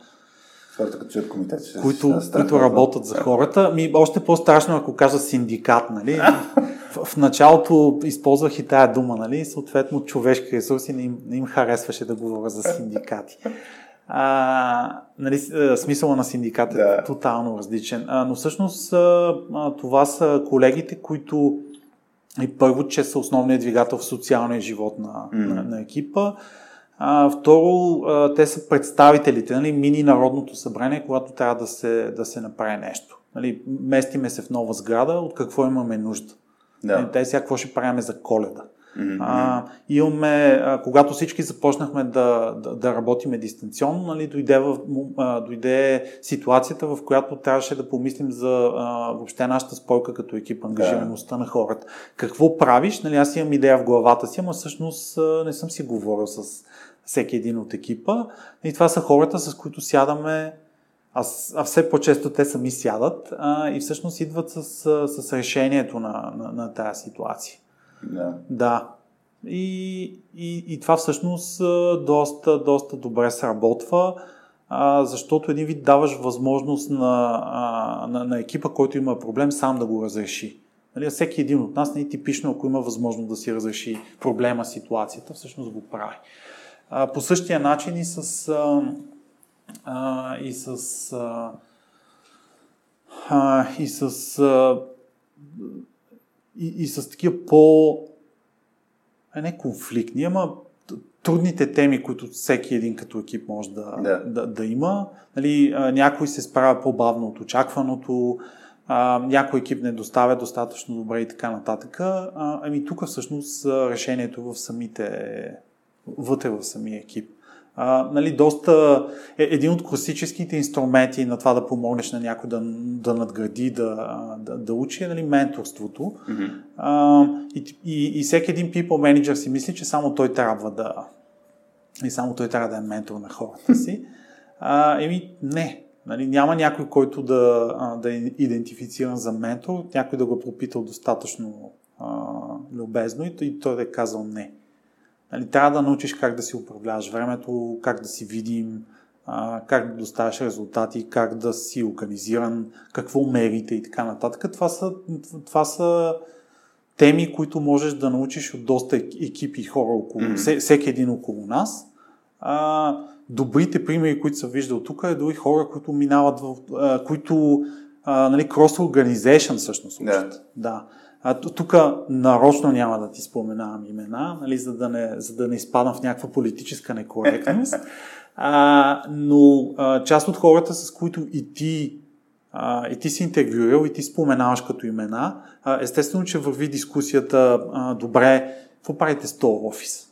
Хората като чуят комитет, ще които, ще които работят за хората. Ми, още по-страшно, ако кажа синдикат, нали? В, в началото използвах и тая дума, нали? Съответно, човешки ресурси не им, не им харесваше да говоря за синдикати. А, нали, смисъла на синдикат е Да. тотално различен. А, но всъщност а, това са колегите, които и първо, че са основният двигател в социалния живот на, Мгм. на, на екипа. А, второ, а, те са представителите, нали, мини Народното събрание, когато трябва да се, да се направи нещо. Нали, местиме се в нова сграда, от какво имаме нужда. Нали, Да. Те сега какво ще правим за коледа. Мгм, А, имаме, а, когато всички започнахме да, да, да работиме дистанционно, нали, дойде, в, а, дойде ситуацията, в която трябваше да помислим за а, въобще нашата спойка като екип, ангажираността на хората. Какво правиш? Нали, аз имам идея в главата си, ама всъщност а, не съм си говорил с всеки един от екипа. И това са хората, с които сядаме а, а все по-често те сами сядат а, и всъщност идват с, с решението на, на, на тази ситуация. Да. Да. И, и, и това всъщност доста, доста добре сработва, а, защото един вид даваш възможност на, а, на, на екипа, който има проблем, сам да го разреши. Нали, всеки един от нас не е типично, ако има възможност да си разреши проблема, ситуацията, всъщност го прави. А, по същия начин и с, а, а, и с, а, а, и с а, и, и с такива по... А не конфликтни, ама трудните теми, които всеки един като екип може да, Да. да, да има. Нали, някой се справя по-бавно от очакваното, а, някой екип не доставя достатъчно добре и така нататък. А, ами тук всъщност решението в самите, вътре в самия екип. А, нали, доста, е, един от класическите инструменти на това да помогнеш на някой да, да надгради, да, да, да учи е нали, менторството. А, и, и, и всеки един people manager си мисли, че само той трябва да и само той трябва да е ментор на хората си. А, еми, не. Нали, няма някой, който да, да е идентифициран за ментор, някой да го е пропитал достатъчно а, любезно и, и той да е казал не. Нали, трябва да научиш как да си управляваш времето, как да си видим, а, как да доставяш резултати, как да си организиран, какво мерите и така нататък. Това са, това са теми, които можеш да научиш от доста екипи и хора около, mm-hmm. всеки един около нас. А, добрите примери, които съм виждал тук, е дори хора, които минават в, а, които а, нали, cross-organization всъщност учат. Да. да. А, тук нарочно няма да ти споменавам имена, нали, за, да не, за да не изпадам в някаква политическа некоректност. а, но а, част от хората, с които и ти, а, и ти си интервюирал и ти споменаваш като имена, а, естествено, че върви дискусията а, добре, какво правите с този офис?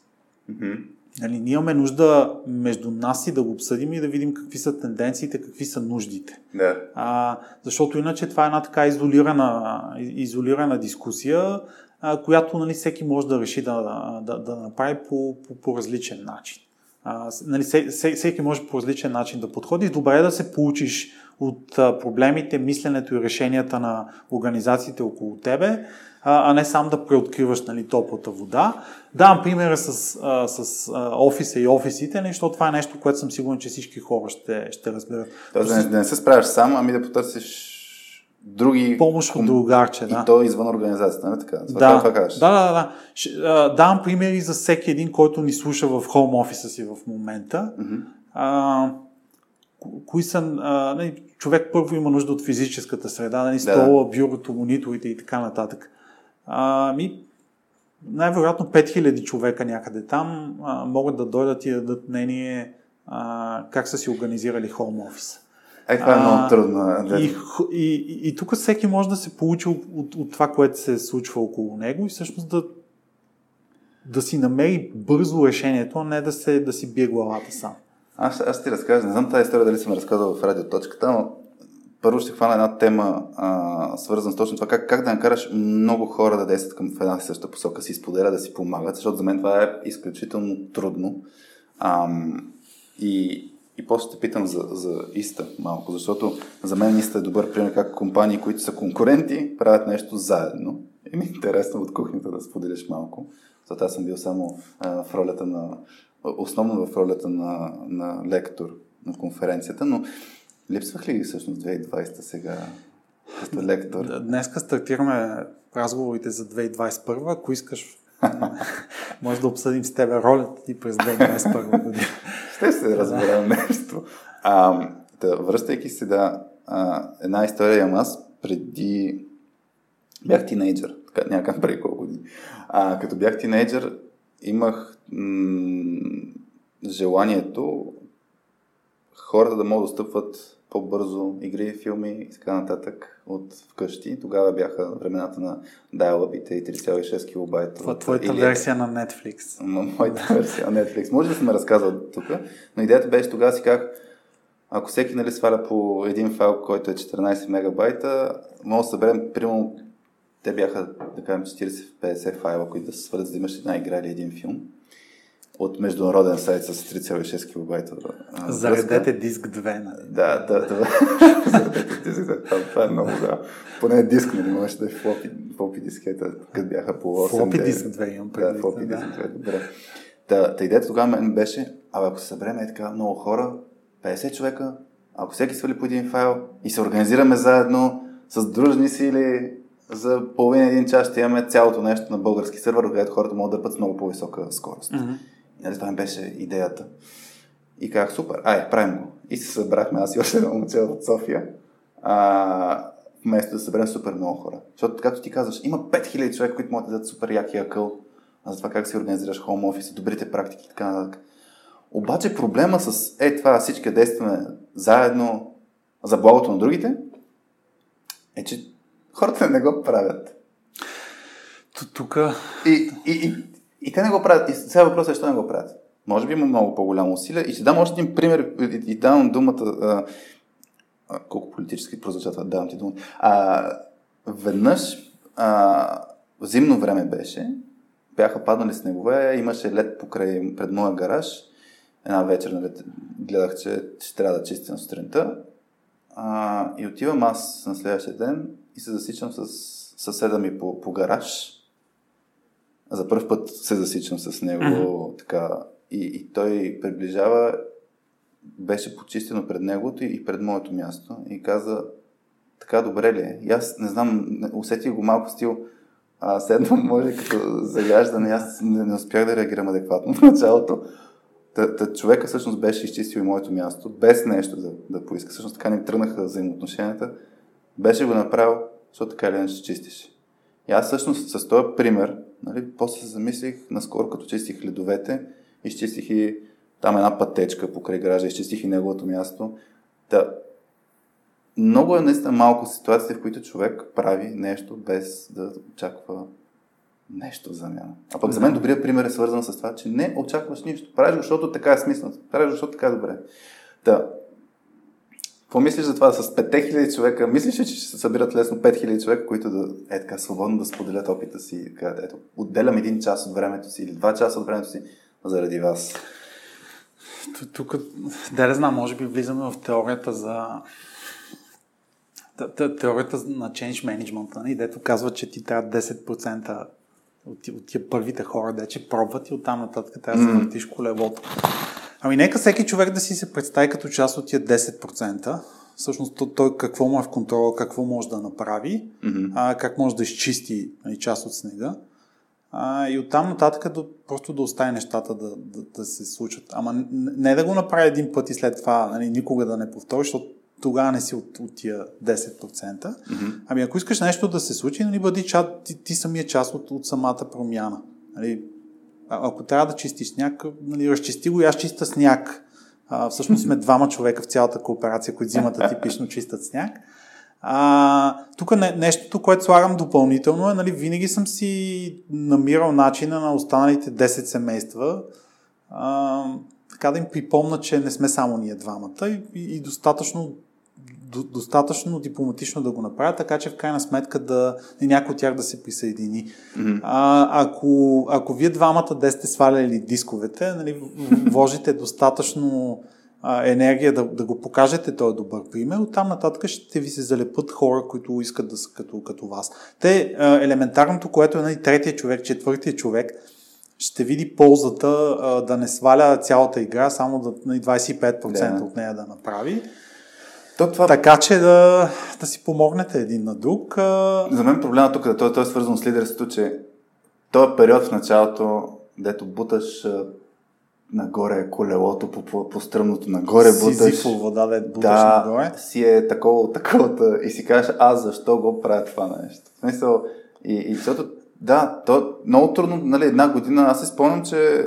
Мгм. Нали, ние имаме нужда между нас и да го обсъдим и да видим какви са тенденциите, какви са нуждите. Да. А, защото иначе това е една така изолирана, изолирана дискусия, а, която нали, всеки може да реши да, да, да направи по, по, по различен начин. А, нали, все- все- всеки може по различен начин да подходи. Добре е да се получиш от а, проблемите, мисленето и решенията на организациите около тебе, а, а не сам да преоткриваш нали, топлата вода. Давам примера с, а, с а, офиса и офисите, нали, защото това е нещо, което съм сигурен, че всички хора ще, ще разберат. Тоест да не, да не се справяш сам, ами да потърсиш други... Помощ от другарче, да. И то извън организацията, нали така? Това, Да, това да, кажеш. да, да, да. Ще, а, давам примери за всеки един, който ни слуша в хоум офиса си в момента. А, ко- кои са, а, нали, човек първо има нужда от физическата среда, нали, стола, бюрото, мониторите и така нататък. А, ми, най-вероятно 5000 човека някъде там а, могат да дойдат и да дадат мнение а, как са си организирали хоум офиса. Е, това е много трудно. Да. И, и, и, и тук всеки може да се получи от, от, от това, което се случва около него и всъщност да, да си намери бързо решението, а не да, се, да си бие главата сам. Аз, аз ти разкажа, не знам тази история дали съм разказал в радиоточката, но първо ще хвана една тема, а, свързана с точно това, как, как да накараш много хора да действат към в една съща посока, си споделят, да си помагат, защото за мен това е изключително трудно. Ам, и, и после те питам за, за Иста малко, защото за мен Иста е добър пример как компании, които са конкуренти, правят нещо заедно. И ми е интересно от кухнята да споделиш малко. Защото аз съм бил само а, в ролята на, основно в ролята на, на лектор на конференцията, но липсвах ли всъщност 2020 сега като лектор? Днеска стартираме разговорите за 2021. Ако искаш, може да обсъдим с тебе ролята ти през 2021 година. Ще се разберем нещо. А, да, връщайки се, да, а, една история имам аз преди... Бях тинейджър, така, някакъв преди колко години. А, като бях тинейджър, имах м- желанието хората да могат да стъпват по-бързо игри, филми и така нататък от вкъщи. Тогава бяха времената на dial-up и 3,6 килобайта. Това твоята Илия. версия на Netflix. М- моята версия на Netflix. Може да съм разказал тук, но идеята беше тогава си как ако всеки нали, сваля по един файл, който е 14 мегабайта, може да съберем, примерно, те бяха, да кажем, 40-50 файла, които да се за да имаш една игра или един филм от международен сайт с 3,6 килобайта. а, връзка. Заредете диск 2. Нали? Да, да, да. Заредете диск, да. Това- Това е много, да. Поне диск, нали, можеше да е флопи, флопи дискета, като бяха по 8 Флопи диск 2 имам Да, предвид. флопи да. диск 2, добре. Та, та идеята тогава мен беше, абе ако се събереме е така много хора, 50 човека, ако всеки свали по един файл и се организираме заедно с дружни сили, за половин един час ще имаме цялото нещо на български сървър, където хората могат да път с много по-висока скорост. Нали, това ми беше идеята. И казах, супер, ай, правим го. И се събрахме, аз и още едно момче от София, а, вместо да съберем супер много хора. Защото, както ти казваш, има 5000 човека, които могат да дадат супер якия къл за това как си организираш хоум офис, добрите практики и така нататък. Обаче проблема с е това всички действаме заедно за благото на другите е, че хората не го правят. Тук... И, и, и, и те не го правят. И сега въпросът е, защо не го правят? Може би има много по-голямо усилие. И ще дам още един пример и, и давам думата. А, а, колко политически прозвуча това, давам ти думата. А, веднъж а, зимно време беше, бяха паднали снегове, имаше лед покрай пред моя гараж. Една вечер нали, гледах, че ще трябва да чистя сутринта. А, и отивам аз на следващия ден и се засичам с съседа ми по, по гараж. За първ път се засичам с него mm-hmm. така. И, и той приближава, беше почистено пред негото и пред моето място. И каза, така добре ли е? И аз не знам, усетих го малко стил, а седно може като заяждане, аз не, не успях да реагирам адекватно в началото. Та, та човека всъщност беше изчистил и моето място, без нещо да, да поиска. Всъщност така ни тръгнаха взаимоотношенията. Беше го направил, защото така или иначе чистиш. И аз всъщност с този пример, нали, после се замислих, наскоро като чистих ледовете, изчистих и там една пътечка покрай гаража, изчистих и неговото място. Та, много е наистина малко ситуации, в които човек прави нещо без да очаква нещо в замяна. А пък за мен добрият пример е свързан с това, че не очакваш нищо. Правиш защото така е смислено. Правиш защото така е добре. Да. Какво мислиш за това с 5000 човека? Мислиш ли, че ще се събират лесно 5000 човека, които да е така свободно да споделят опита си? Така, ето, отделям един час от времето си или два часа от времето си заради вас. Тук, да не знам, може би влизаме в теорията за теорията на change management, нали, дето казва, че ти трябва 10% от, от тия първите хора, де че пробват и оттам нататък трябва да mm. въртиш колелото. Ами нека всеки човек да си се представи като част от тия 10%, всъщност той какво му е в контрола, какво може да направи, mm-hmm. а, как може да изчисти нали, част от снега. А, и оттам нататък да, просто да остави нещата да, да, да се случат. Ама не да го направи един път и след това нали, никога да не повтори, защото тогава не си от, от тия 10%. Mm-hmm. Ами ако искаш нещо да се случи, нали, бъди чат, ти, ти самия част от, от самата промяна. Нали, ако трябва да чистиш сняг, нали, разчисти го и аз чиста сняг. А, всъщност сме двама човека в цялата кооперация, които зимата типично чистят сняг. Тук не, нещото, което слагам допълнително е, нали, винаги съм си намирал начина на останалите 10 семейства а, така да им припомна, че не сме само ние двамата и, и, и достатъчно до, достатъчно дипломатично да го направя, така че в крайна сметка да някой от тях да се присъедини. Mm-hmm. А, ако, ако вие двамата да сте сваляли дисковете, нали, вложите достатъчно а, енергия да, да го покажете този добър пример, оттам нататък ще ви се залепат хора, които искат да са като, като вас. Те, а, елементарното, което е нали, третия човек, четвъртия човек, ще види ползата а, да не сваля цялата игра, само да, на 25% да. от нея да направи. То, това... Така че да, да си помогнете един на друг. За мен проблема тук е, той, той е свързан с лидерството, че този период в началото, дето буташ нагоре колелото по, по, по стръмното, нагоре буташ. Сизифово, да, да, буташ да, нагоре. си е такова, такова и си кажеш, аз защо го правя това нещо. В смисъл, и, и защото, да, то много трудно, нали, една година, аз си спомням, че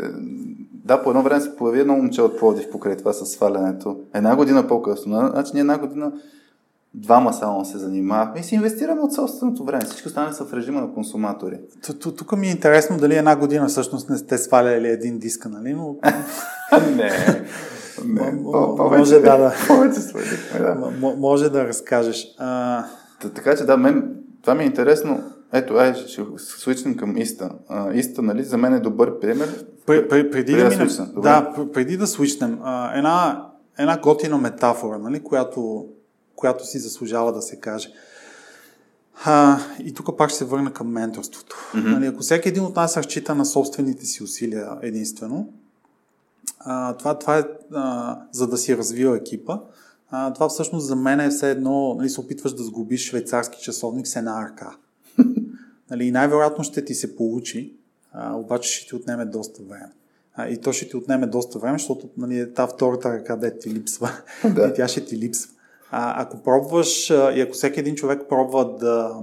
да, по едно време се появи едно момче от Плодив покрай това с свалянето. Една година по-късно. Значи ние една година двама само се занимавахме и си инвестираме от собственото време. Всички останали са в режима на консуматори. Тук ми е интересно дали една година всъщност не сте сваляли един диск, нали? Но... не. Не, може да, да. Може да разкажеш. Така че да, мен, това ми е интересно. Ето, ай, ще свичнем към Иста. Иста, нали, за мен е добър пример. Преди, преди, преди да, да свичнем. Да, преди да свичнем. Една, една готина метафора, нали, която, която си заслужава да се каже. А, и тук пак ще се върна към менторството. Mm-hmm. Нали, ако всеки един от нас разчита на собствените си усилия единствено, а, това, това е а, за да си развива екипа. А, това всъщност за мен е все едно, нали, се опитваш да сгубиш швейцарски часовник с една ръка. Нали, най-вероятно ще ти се получи, а, обаче ще ти отнеме доста време. А, и то ще ти отнеме доста време, защото нали, та втората ръка да ти липсва. Да. и тя ще ти липсва. А, ако пробваш, а, и ако всеки един човек пробва да,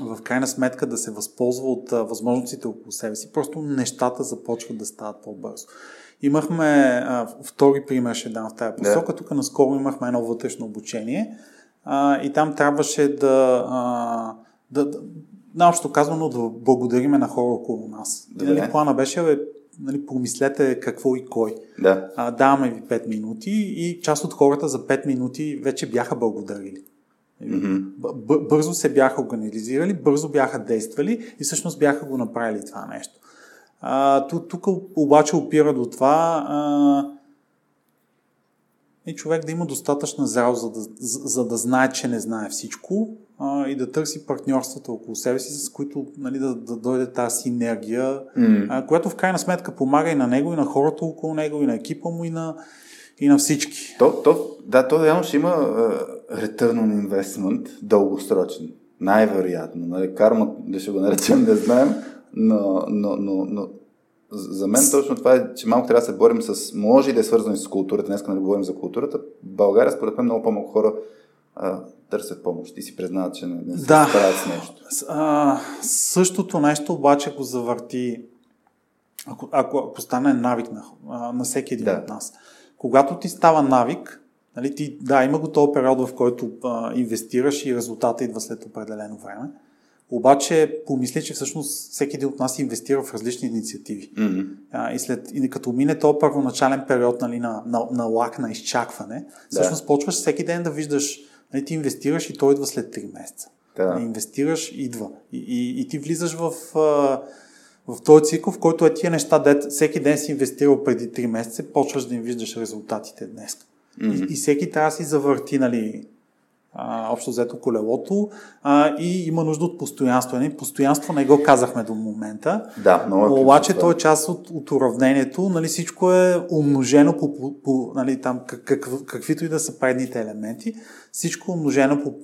в крайна сметка да се възползва от а, възможностите около себе си, просто нещата започват да стават по-бързо. Имахме а, втори пример, ще дам в тази посока. Да. Тук наскоро имахме едно вътрешно обучение а, и там трябваше да, а, да, да наобщо казвано, да благодариме на хора около нас. Да, нали, плана беше, бе, нали, помислете какво и кой. Да. А, даваме ви 5 минути и част от хората за 5 минути вече бяха благодарили. Mm-hmm. Бързо се бяха организирали, бързо бяха действали и всъщност бяха го направили това нещо. А, тук обаче опира до това а, и човек да има достатъчна зрел, за да, за, за да знае, че не знае всичко а, и да търси партньорствата около себе си, с които нали, да, да дойде тази синергия, mm. а, която в крайна сметка помага и на него, и на хората около него, и на екипа му, и на, и на всички. То, то, да, то реално ще има uh, return on investment дългосрочен. Най-вероятно. Нали, карма, да ще го наречем, не знаем, но, но, но, но за мен точно това е, че малко трябва да се борим с, може и да е свързано и с културата, днес да говорим за културата. В България, според мен, много по-малко хора а, търсят помощ и си признават, че не, не се да. справят с нещо. А, същото нещо обаче го завърти, ако, ако, ако стане навик на, на всеки един да. от нас. Когато ти става навик, нали, ти, да, има го този период, в който а, инвестираш и резултата идва след определено време. Обаче помисли, че всъщност всеки един от нас инвестира в различни инициативи. Mm-hmm. А, и, след, и като мине този първоначален период нали, на, на, на лак, на изчакване, всъщност да. почваш всеки ден да виждаш, нали, ти инвестираш и той идва след 3 месеца. Да. Нали, инвестираш, идва. И, и, и ти влизаш в, в този цикъл, в който е тия неща, дет всеки ден си инвестирал преди 3 месеца, почваш да им виждаш резултатите днес. Mm-hmm. И, и всеки трябва да си завърти нали, а, общо взето колелото а, и има нужда от постоянство. Не? Постоянство не го казахме до момента. Да, но е Обаче то е част от, от уравнението. Нали, всичко е умножено по, по, по нали, там, как, как, каквито и да са предните елементи. Всичко е умножено по,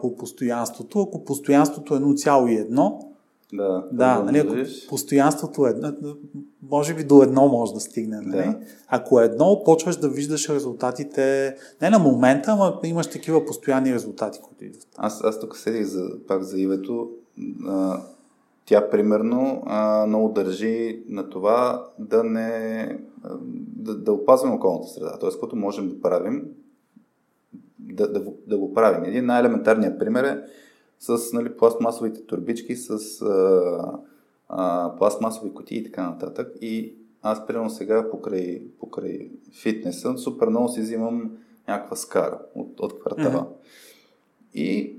по постоянството. Ако постоянството е 0,1, да, да нали, ако постоянството е, може би до едно може да стигне. Нали? Да. Ако е едно, почваш да виждаш резултатите, не на момента, ама имаш такива постоянни резултати, които идват. Аз, аз тук седих за, пак за Ивето. А, тя, примерно, а, много държи на това да не да, да опазваме околната среда. Тоест, което можем да правим, да, да, да го правим. Един най-елементарният пример е с нали, пластмасовите турбички, с а, а, пластмасови кутии и така нататък. И аз, примерно сега, покрай, покрай фитнеса, супер много си взимам някаква скара от, от квартала. Mm-hmm. И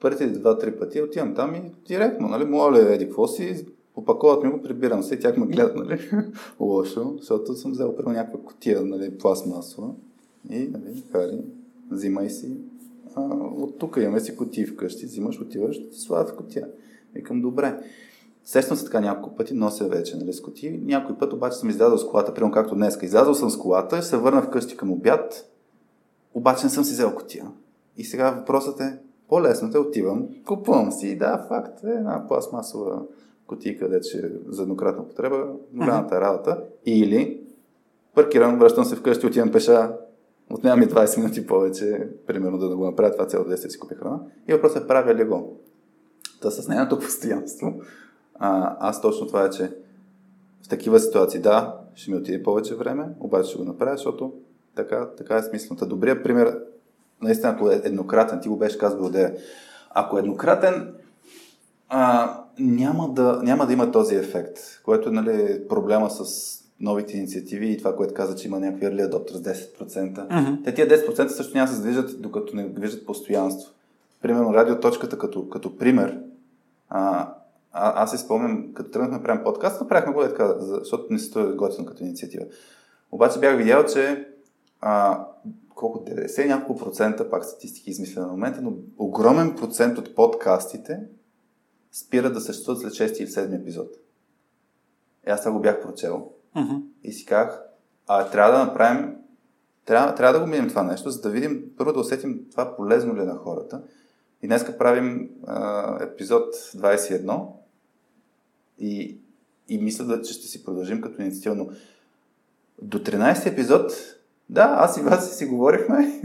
първите два-три пъти отивам там и директно, нали, моля, еди, какво си, опаковат ми го, прибирам се, тях ме гледат, нали, лошо, защото съм взел прямо някаква котия, нали, пластмасова и, нали, хари, взимай си, а, от тук имаме си котии вкъщи, взимаш, отиваш, ти слагат в котия. Викам, добре. Сещам се така няколко пъти, нося вече нали, с котии. Някой път обаче съм излязъл с колата, примерно както днес. Излязъл съм с колата, се върна вкъщи към обяд, обаче не съм си взел котия. И сега въпросът е, по-лесно те отивам, купувам си, да, факт е една пластмасова котия, където ще е за еднократна потреба, голямата работа. Или паркирам, връщам се вкъщи, отивам пеша Отнема ми 20 минути повече, примерно, да го направя това цяло 10 си купя храна. И въпросът е правя ли го? Та с нейното постоянство, а, аз точно това е, че в такива ситуации, да, ще ми отиде повече време, обаче ще го направя, защото така, така е смислената. Добрият пример, наистина, ако е еднократен, ти го беше казал да ако е еднократен, а, няма, да, няма да има този ефект, което е нали, проблема с новите инициативи и това, което каза, че има някакви early adopters 10%. Mm-hmm. Те тия 10% също няма се движат, докато не виждат постоянство. Примерно радиоточката като, като пример. А, а, аз си спомням, като тръгнахме правим подкаст, направихме го така, защото не се стои готино като инициатива. Обаче бях видял, че а, колко 90 няколко процента, пак статистики измисля на момента, но огромен процент от подкастите спират да съществуват след 6 или 7 епизод. И аз това го бях прочел. Uh-huh. И си казах, а трябва да направим, трябва, трябва да го минем това нещо, за да видим, първо да усетим това полезно ли е на хората. И днеска правим а, епизод 21 и, и мисля, да, че ще си продължим като инициатива, но до 13 епизод Да, аз и вас си говорихме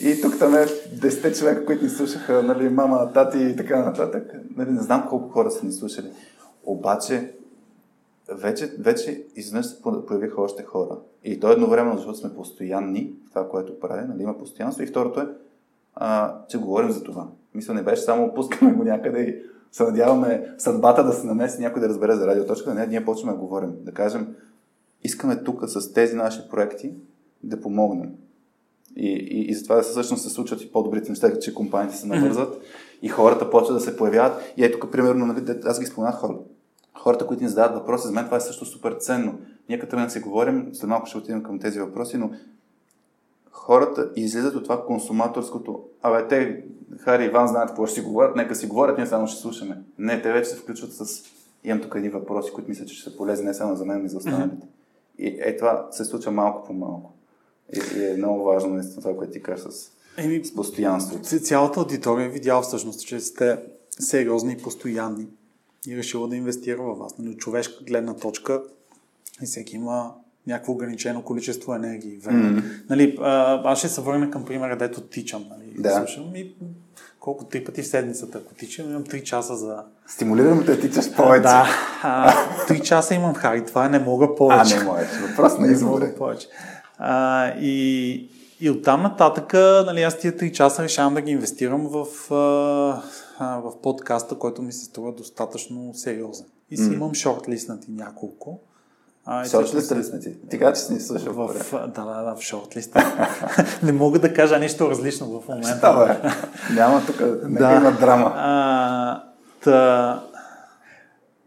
и тук там е 10 човека, които ни слушаха, нали, мама, тати и така нататък. Нали, не знам колко хора са ни слушали. Обаче, вече, вече изведнъж се появиха още хора. И то едновременно, защото сме постоянни в това, което правим, нали, има постоянство. И второто е, а, че говорим за това. Мисля, не беше само пускаме го някъде и се надяваме съдбата да се намеси някой да разбере за радиоточка. Не, ние почваме да говорим. Да кажем, искаме тук с тези наши проекти да помогнем. И, и, и затова всъщност се случват и по-добрите неща, че компаниите се навързват и хората почват да се появяват. И ето тук, примерно, нали, аз ги споменах хора. Хората, които ни задават въпроси, за мен това е също супер ценно. Ние като да си говорим, след малко ще отидем към тези въпроси, но хората излизат от това консуматорското. Абе, те, Хари и Иван знаят какво ще си говорят, нека си говорят, ние само ще слушаме. Не, те вече се включват с... Имам тук едни въпроси, които мисля, че ще са полезни не само за мен, но и за останалите. Mm-hmm. И е това се случва малко по малко. И, и е много важно наистина това, което ти кажа с, Еми, с постоянството. Цялата аудитория е видяла всъщност, че сте сериозни и постоянни и решила да инвестира във вас. Нали, от човешка гледна точка и всеки има някакво ограничено количество енергия и време. Mm-hmm. Нали, аз ще се върна към примера, дето тичам. Нали, да. Слушам и колко три пъти в седмицата, ако тичам, имам 3 часа за... Стимулирам да тичаш повече. Да, а, 3 часа имам хари, това не мога повече. А, не можеш, въпрос на избор. повече. А, и, и оттам нататък, нали, аз тия 3 часа решавам да ги инвестирам в, а, в подкаста, който ми се струва достатъчно сериозен. И си mm. имам шортлистнати няколко. Шортлиста ли сме ти? Ти каза, че ни слушал. В, да, да, да, в шортлиста. не мога да кажа нещо различно в момента. Става, Няма тук, да. има драма. А, та,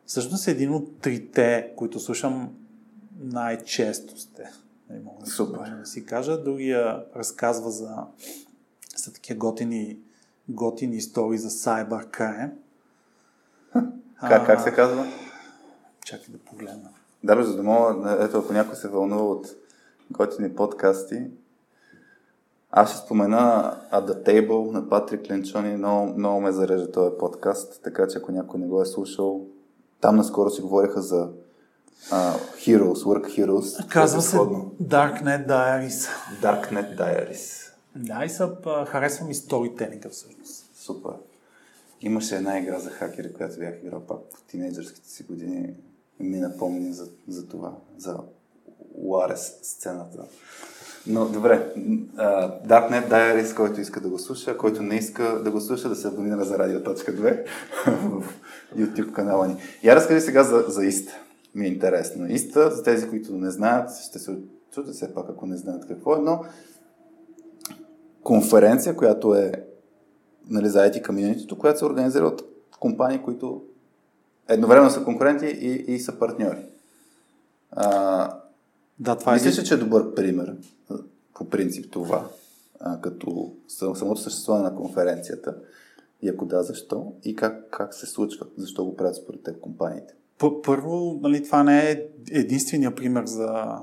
всъщност един от трите, които слушам най-често сте. Не мога Супер. да си кажа. Другия разказва за са такива готини, готини истории за cybercrime. Как, как се казва? Чакай да погледна. Да, за да мога, ето ако някой се вълнува от готини подкасти, аз ще спомена At the Table на Патрик Ленчони. Много, много ме зарежда този подкаст, така че ако някой не го е слушал, там наскоро си говориха за uh, Heroes, Work Heroes. Казва се Darknet Diaries. Darknet Diaries. Да, и са, харесвам и сторителинга всъщност. Супер. Имаше една игра за хакери, която бях играл пак в тинейджърските си години ми напомни за, за това, за Уарес сцената. Но добре, uh, Darknet Diaries, който иска да го слуша, който не иска да го слуша, да се абонира за Радио.2 в YouTube канала ни. Я разкажи сега за, за Иста. Ми е интересно. Иста, за тези, които не знаят, ще се чудят все пак, ако не знаят какво е, но конференция, която е нали, за IT комьюнитито, която се организира от компании, които едновременно са конкуренти и, и са партньори. А, да, това мислиш, е... че е добър пример по принцип това, а, като самото съществуване на конференцията? И ако да, защо? И как, как се случва? Защо го правят според теб компаниите? Първо, нали, това не е единствения пример за,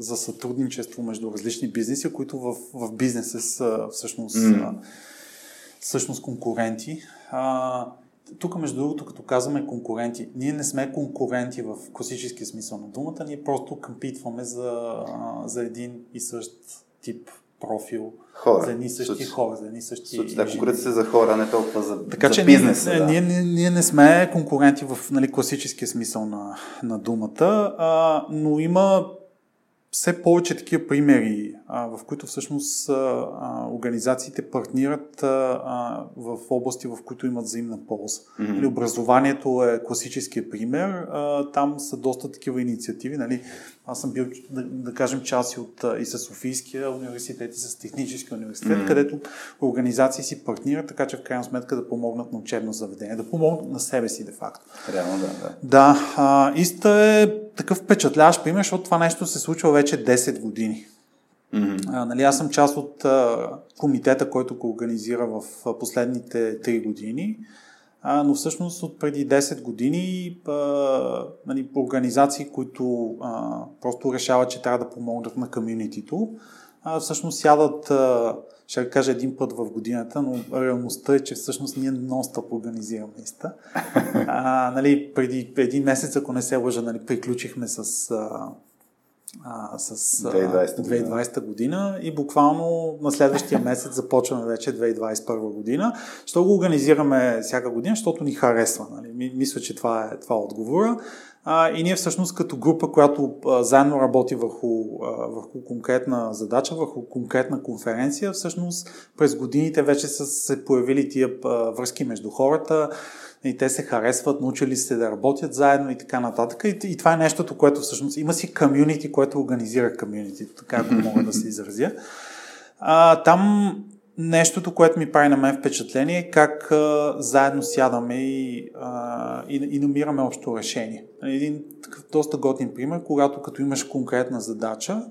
за сътрудничество между различни бизнеси, които в, в бизнеса са всъщност, mm. всъщност конкуренти. А, тук, между другото, като казваме конкуренти, ние не сме конкуренти в класическия смисъл на думата, ние просто къмпитваме за, за един и същ тип профил, хора. за едни същи Суч. хора, за едни същи Суч, Да, конкуренция се за хора, не толкова за, така, за че бизнес. Ние, да. ние, ние, ние не сме конкуренти в нали, класическия смисъл на, на думата, а, но има все повече такива примери, а, в които всъщност а, организациите партнират а, в области, в които имат взаимна полза. Mm-hmm. Образованието е класическия пример. Там са доста такива инициативи. Нали? Аз съм бил, да, да кажем, част от и с Софийския университет, и с Техническия университет, mm-hmm. където организации си партнират, така че в крайна сметка да помогнат на учебно заведение, да помогнат на себе си, де факто. Реално, да. Да, да Иста е такъв впечатляващ пример, защото това нещо се случва вече 10 години. Mm-hmm. А, нали, аз съм част от а, комитета, който го организира в а, последните 3 години, а, но всъщност от преди 10 години а, нали, организации, които а, просто решават, че трябва да помогнат на комьюнитито, а, всъщност сядат, а, ще кажа един път в годината, но реалността е, че всъщност ние нон-стоп организираме иста. А, нали, преди един месец, ако не се лъжа, нали, приключихме с а, а, с 2020 година. 2020 година и буквално на следващия месец започваме вече 2021 година. Що го организираме всяка година? Защото ни харесва. Нали? Мисля, че това е, това е отговора. А, и ние всъщност като група, която а, заедно работи върху, а, върху конкретна задача, върху конкретна конференция, всъщност през годините вече са се появили тия а, връзки между хората и те се харесват, научили се да работят заедно и така нататък. И, и това е нещото, което всъщност има си комюнити, което организира комюнити, така го мога да се изразя. А, там нещото, което ми прави на мен впечатление е как а, заедно сядаме и, а, и, и намираме общо решение. Един такъв доста готин пример, когато като имаш конкретна задача,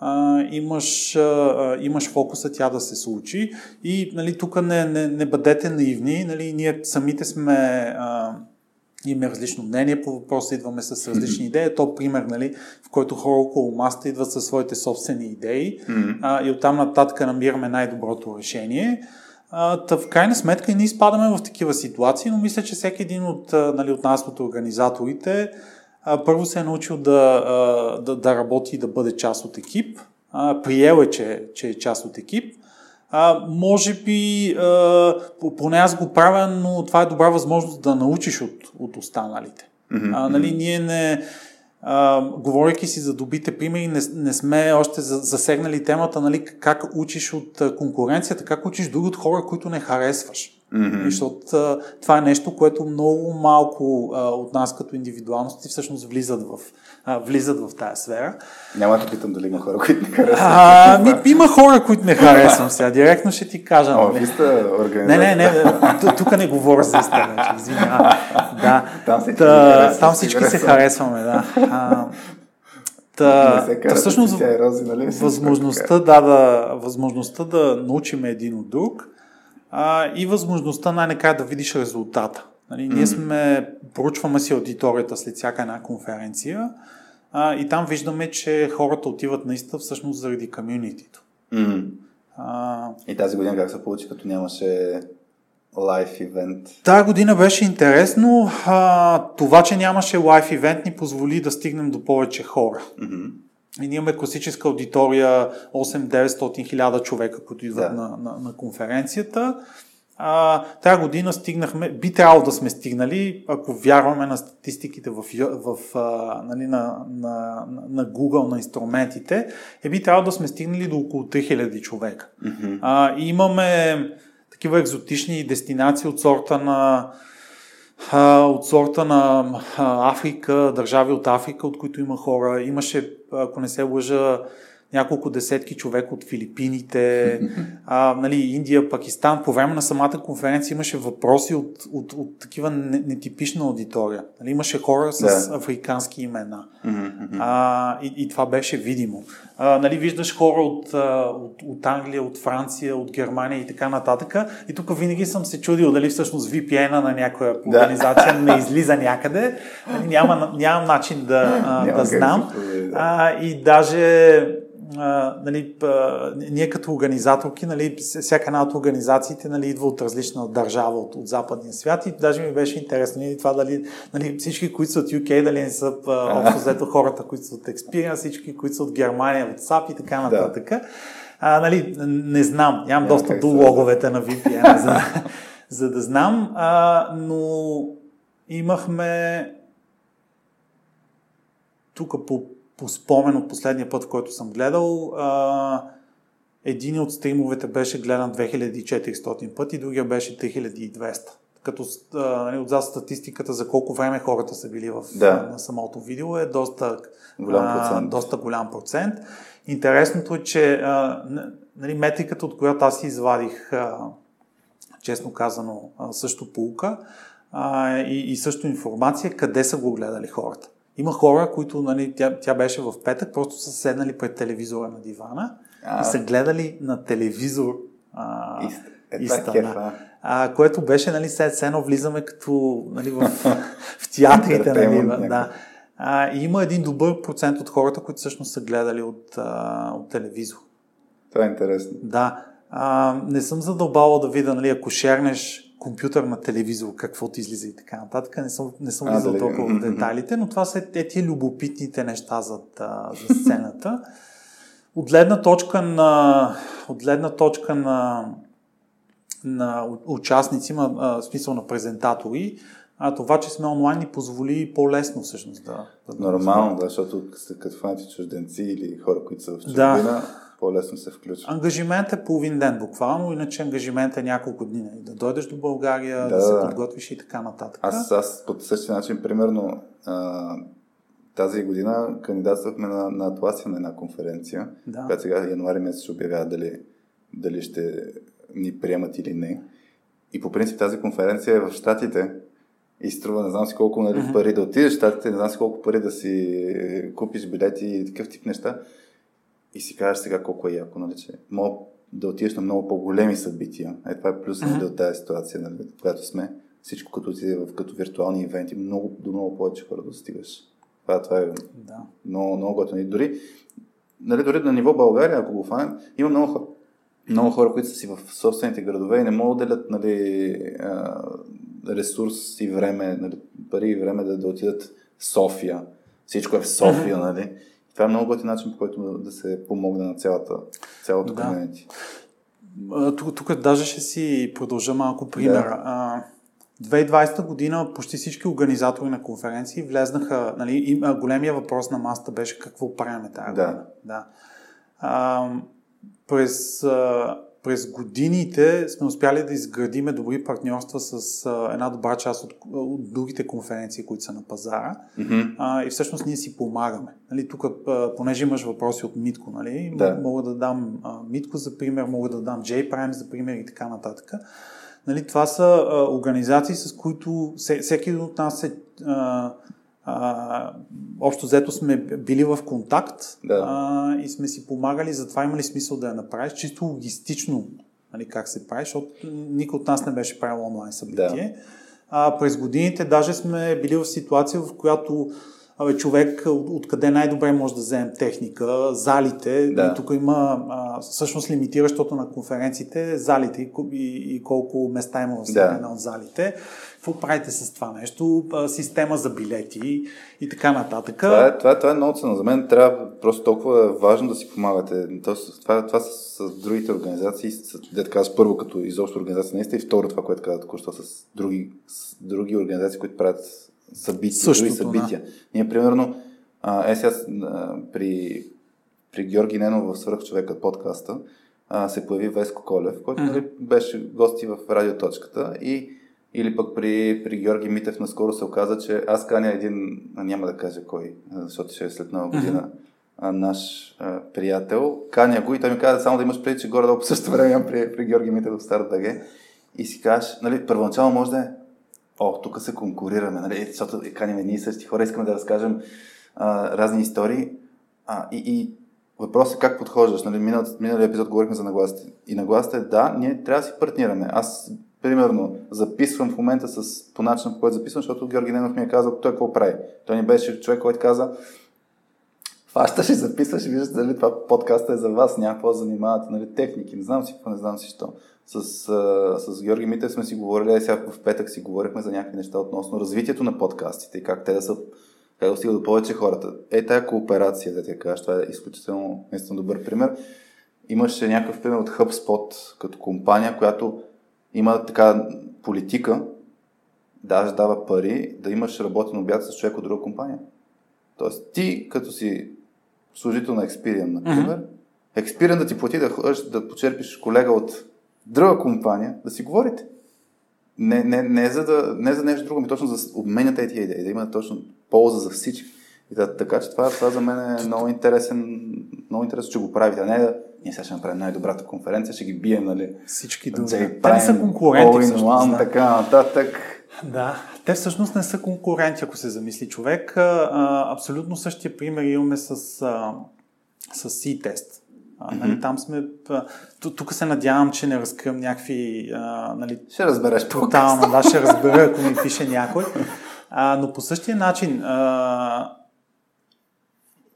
а, имаш, а, имаш фокуса тя да се случи и нали, тук не, не, не бъдете наивни, нали, ние самите сме а, имаме различно мнение по въпроса, идваме с различни идеи. То пример, нали, в който хора около маста идват със своите собствени идеи mm-hmm. а, и оттам нататък намираме най-доброто решение. А, в крайна сметка и ние изпадаме в такива ситуации, но мисля, че всеки един от, нали, от нас, от организаторите, а, първо се е научил да, а, да, да работи и да бъде част от екип. А, приел е, че, че е част от екип. А, може би, а, поне аз го правя, но това е добра възможност да научиш от, от останалите. Mm-hmm. А, нали, ние не, а, говорейки си за добите примери, не, не сме още засегнали темата, нали, как учиш от конкуренцията, как учиш други от хора, които не харесваш. Mm-hmm. Защото а, това е нещо, което много малко а, от нас като индивидуалности всъщност влизат в, а, влизат в тази сфера. Няма да питам дали има хора, които не харесват. А, ми, има хора, които не харесвам сега. Директно ще ти кажа. О, нали? ви сте. Не, не, не. Тук не говоря за истина. Да. Там всички, Та, там всички се харесваме, да. А, Та, та всъщност, рози, нали? възможността, да, да, възможността да научим един от друг а, и възможността най-накрая да видиш резултата. Нали. Ние сме, поручваме си аудиторията след всяка една конференция а, и там виждаме, че хората отиват наистина всъщност заради комюнитито. Mm-hmm. и тази година как се получи, като нямаше лайф ивент? Тази година беше интересно. А, това, че нямаше лайф ивент, ни позволи да стигнем до повече хора. Mm-hmm. И ние имаме класическа аудитория 8-900 хиляда човека, които идват да. на, на, на конференцията. А, тази година стигнахме, би трябвало да сме стигнали, ако вярваме на статистиките в, в, а, нали, на, на, на Google, на инструментите, е би трябвало да сме стигнали до около 3000 човека. Mm-hmm. А, имаме такива екзотични дестинации от сорта на от сорта на Африка, държави от Африка, от които има хора. Имаше, ако не се лъжа, няколко десетки човек от Филипините, а, нали, Индия, Пакистан. По време на самата конференция имаше въпроси от, от, от такива нетипична аудитория. Нали, имаше хора с да. африкански имена. А, и, и това беше видимо. А, нали, виждаш хора от, от, от Англия, от Франция, от Германия и така нататък. И тук винаги съм се чудил дали всъщност VPN-а на някоя организация не излиза някъде. Нали, няма, нямам начин да, а, да знам. А, и даже а, нали, а, ние като организаторки, нали, всяка една от организациите нали, идва от различна държава от, от западния свят и даже ми беше интересно нали, това дали нали, всички, които са от UK, дали не са общо взето хората, които са от Experience, всички, които са от Германия, от SAP и така нататък. Да. А, нали, не знам, нямам yeah, достъп до логовете на VPN, за, за да знам, а, но имахме тук по по спомен от последния път, в който съм гледал, а, един от стримовете беше гледан 2400 пъти, другия беше 3200. Като нали, отзад статистиката за колко време хората са били в, да. на самото видео е доста голям процент. А, доста голям процент. Интересното е, че а, нали, метриката, от която аз извадих, а, честно казано, а, също полука а, и, и също информация, къде са го гледали хората. Има хора, които, нали, тя, тя беше в петък, просто са седнали пред телевизора на дивана а, и са гледали на телевизор а, е, Истана. А, което беше, нали, след едно влизаме като нали, в, в театрите. нали, да. А, и има един добър процент от хората, които всъщност са гледали от, а, от телевизор. Това е интересно. Да. А, не съм задълбала да видя, нали, ако шернеш компютърна телевизор, каквото излиза и така нататък. Не съм, не съм влизал толкова в детайлите, но това са тези любопитните неща зад, за сцената. От гледна точка на, от гледна точка на, на участници, има смисъл на презентатори, а това, че сме онлайн ни позволи по-лесно всъщност да... да Нормално, да, защото като фанати чужденци или хора, които са в чужбина, да. По-лесно се включва. Ангажимент е половин ден буквално, иначе ангажимент е няколко дни. Да дойдеш до България, да, да се подготвиш и така нататък. Аз, аз по същия начин, примерно, а, тази година кандидатствахме на, на Атласия на една конференция, да. която сега януари месец ще обявява дали, дали ще ни приемат или не. И по принцип тази конференция е в Штатите и струва не знам си колко нали, пари да отидеш в Штатите, не знам си колко пари да си купиш билети и такъв тип неща. И си кажеш сега колко е яко, нали, че мога да отидеш на много по-големи събития. Е, това е плюс mm-hmm. от тази ситуация, нали, която сме. Всичко като отиде в като виртуални ивенти, много, до много повече хора да стигаш. Това, това е да. много, много готино. И дори, нали, дори на ниво България, ако го фанем, има много хора, много хора, които са си в собствените градове и не могат да делят нали, ресурс и време, нали, пари и време да, да отидат в София. Всичко е в София, нали? Това е много готин начин, по който да, се помогне на цялата, цялото да. комьюнити. Тук, тук даже ще си продължа малко пример. Да. 2020 година почти всички организатори на конференции влезнаха, нали, и, големия въпрос на масата беше какво правим тази да. година. Да. А, през, а, през годините сме успяли да изградиме добри партньорства с а, една добра част от, от другите конференции, които са на пазара. Mm-hmm. А, и всъщност ние си помагаме. Нали, тук, понеже имаш въпроси от Митко, нали, да. мога да дам а, Митко за пример, мога да дам J-Prime за пример и така нататък. Нали, това са а, организации, с които всеки от нас е а, а, общо взето сме били в контакт да. а, и сме си помагали, затова има ли смисъл да я направиш, чисто логистично нали, как се прави, защото никой от нас не беше правил онлайн събитие. Да. А, през годините даже сме били в ситуация, в която Абе, човек, откъде най-добре може да вземем техника, залите. Да. И тук има а, всъщност лимитиращото на конференциите залите и, и, и колко места има в всяка да. една от залите. Какво правите с това нещо? Система за билети и така нататък. Това е, това е, това е много ценно. За мен трябва просто толкова важно да си помагате. Това, това с, с другите организации, с, да казваш първо като изобщо организация наистина и второ това, което каза току-що с други, с други организации, които правят събития, Същото, други събития. Да. Ние, примерно, а, е сега при, при Георги Ненов в Свърхчовека подкаста а, се появи Веско Колев, който нали, беше гости в радиоточката и или пък при, при Георги Митев наскоро се оказа, че аз каня един, няма да кажа кой, защото ще е след нова година, mm-hmm. наш а, приятел. Каня го и той ми каза само да имаш преди, че горе-долу по същото време при, при Георги Митев в Стар ДГ. И си кажеш, нали, първоначално може да е о, тук се конкурираме, нали? защото каним ние същи хора, искаме да разкажем а, разни истории. А, и, и въпросът е как подхождаш. Нали? Минал, миналия епизод говорихме за нагласите. И нагласите е да, ние трябва да си партнираме. Аз, примерно, записвам в момента с, по начин, по който записвам, защото Георги Ненов ми е казал той какво прави. Той ни беше човек, който каза, фащаш и записваш и виждаш дали това подкаста е за вас, няма да занимавате, нали, техники, не знам си какво, не знам си що с, с Георги Митев сме си говорили, сега в петък си говорихме за някакви неща относно развитието на подкастите и как те да са как да стигат до повече хората. Е, тая кооперация, да те кажа, това е изключително наистина добър пример. Имаше някакъв пример от HubSpot като компания, която има така политика, даже дава пари, да имаш работен обяд с човек от друга компания. Тоест, ти, като си служител на Experian, например, mm-hmm. Experian да ти плати да ходиш да почерпиш колега от друга компания, да си говорите. Не, не, не, за, да, не за нещо друго, ми точно за да обменяте тези идеи, да има точно полза за всички. И да, така че това, това за мен е много интересен, много интересно, че го правите. А не да ние сега ще направим най-добрата конференция, ще ги бием, нали? Всички други. Те не са конкуренти. Всъщност, да. така нататък. Да, те всъщност не са конкуренти, ако се замисли човек. А, абсолютно същия пример имаме с, а, с C-тест. А, нали, там сме. Тук се надявам, че не разкривам някакви. А, нали, ще разбереш тотално, да, ще разбера, ако ми пише някой. А, но по същия начин а,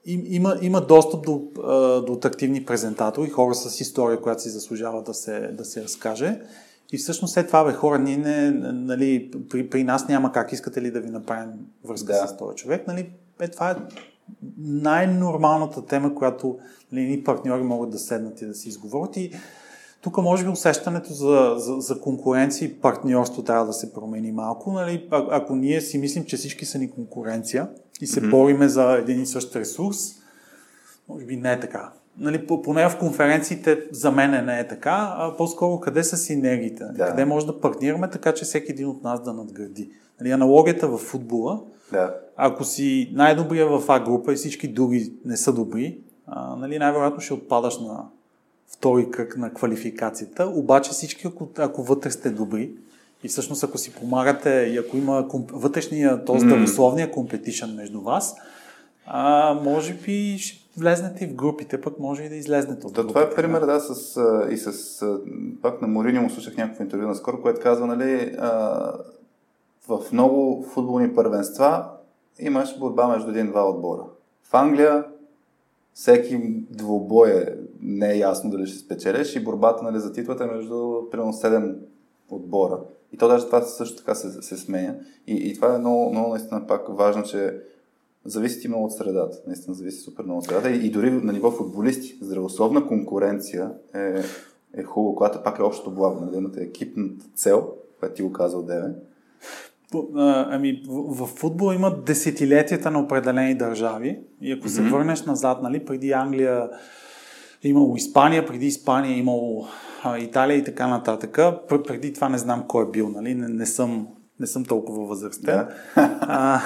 им, има, има достъп до, до активни презентатори, хора с история, която си заслужава да се, да се разкаже. И всъщност след това, бе, хора, ние не, нали, при, при нас няма как, искате ли да ви направим връзка да. с този човек, нали, е, това е най-нормалната тема, която нали, ни партньори могат да седнат и да си изговорят. И тук може би усещането за, за, за конкуренция и партньорство трябва да се промени малко. Нали? А, ако ние си мислим, че всички са ни конкуренция и се mm-hmm. бориме за един и същ ресурс, може би не е така. Нали, поне в конференциите за мен не е така, а по-скоро къде са синергиите, да. къде може да партнираме така, че всеки един от нас да надгради. Нали, аналогията в футбола, да. ако си най-добрия в А група и всички други не са добри, а, нали, най-вероятно ще отпадаш на втори кръг на квалификацията, обаче всички, ако, ако вътре сте добри, и всъщност ако си помагате и ако има комп... вътрешния, т.е. здравословния компетишън между вас, а, може би ще влезнете и в групите, пък може и да излезнете от да, Това е пример, да, с, и с, пак на Моринио му слушах някакво интервю наскоро, което казва, нали, а, в много футболни първенства имаш борба между един-два отбора. В Англия всеки двубой е, не е ясно дали ще спечелиш и борбата нали, за титлата е между примерно 7 отбора. И то даже това също така се, се сменя. И, и това е много, много наистина пак важно, че зависи ти много от средата. Наистина зависи супер много от средата. И, и дори на ниво футболисти, здравословна конкуренция е, е хубаво, когато пак е общото благо, нали, имате екипната цел, която ти го казал Деве. Ами, в, в футбол има десетилетията на определени държави и ако mm-hmm. се върнеш назад, нали, преди Англия имало Испания, преди Испания е имало а, Италия и така нататък. Преди това не знам кой е бил, нали, не, не съм не съм толкова възрастен. Да. а,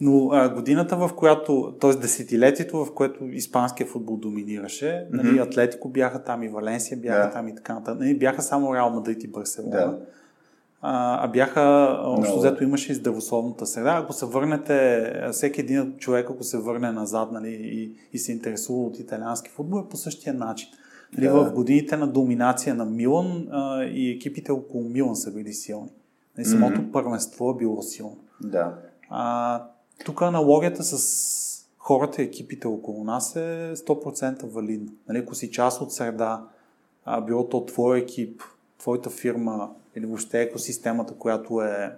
но а, годината, в която, т.е. десетилетието, в което испанския футбол доминираше, mm-hmm. нали, Атлетико бяха там и Валенсия бяха да. там и така нататък. Нали, бяха само Реал Мадрид и Барселона. Да. А, а бяха, общо взето имаше и здравословната среда. Ако се върнете, всеки един човек, ако се върне назад нали, и, и се интересува от италиански футбол, е по същия начин. Нали, да. В годините на доминация на Милан а, и екипите около Милан са били силни. Нали, самото mm-hmm. първенство е било силно. Да. А, тук аналогията с хората и екипите около нас е 100% валидна. Нали, ако си част от среда, а, било то твой екип, твоята фирма или въобще екосистемата, която е,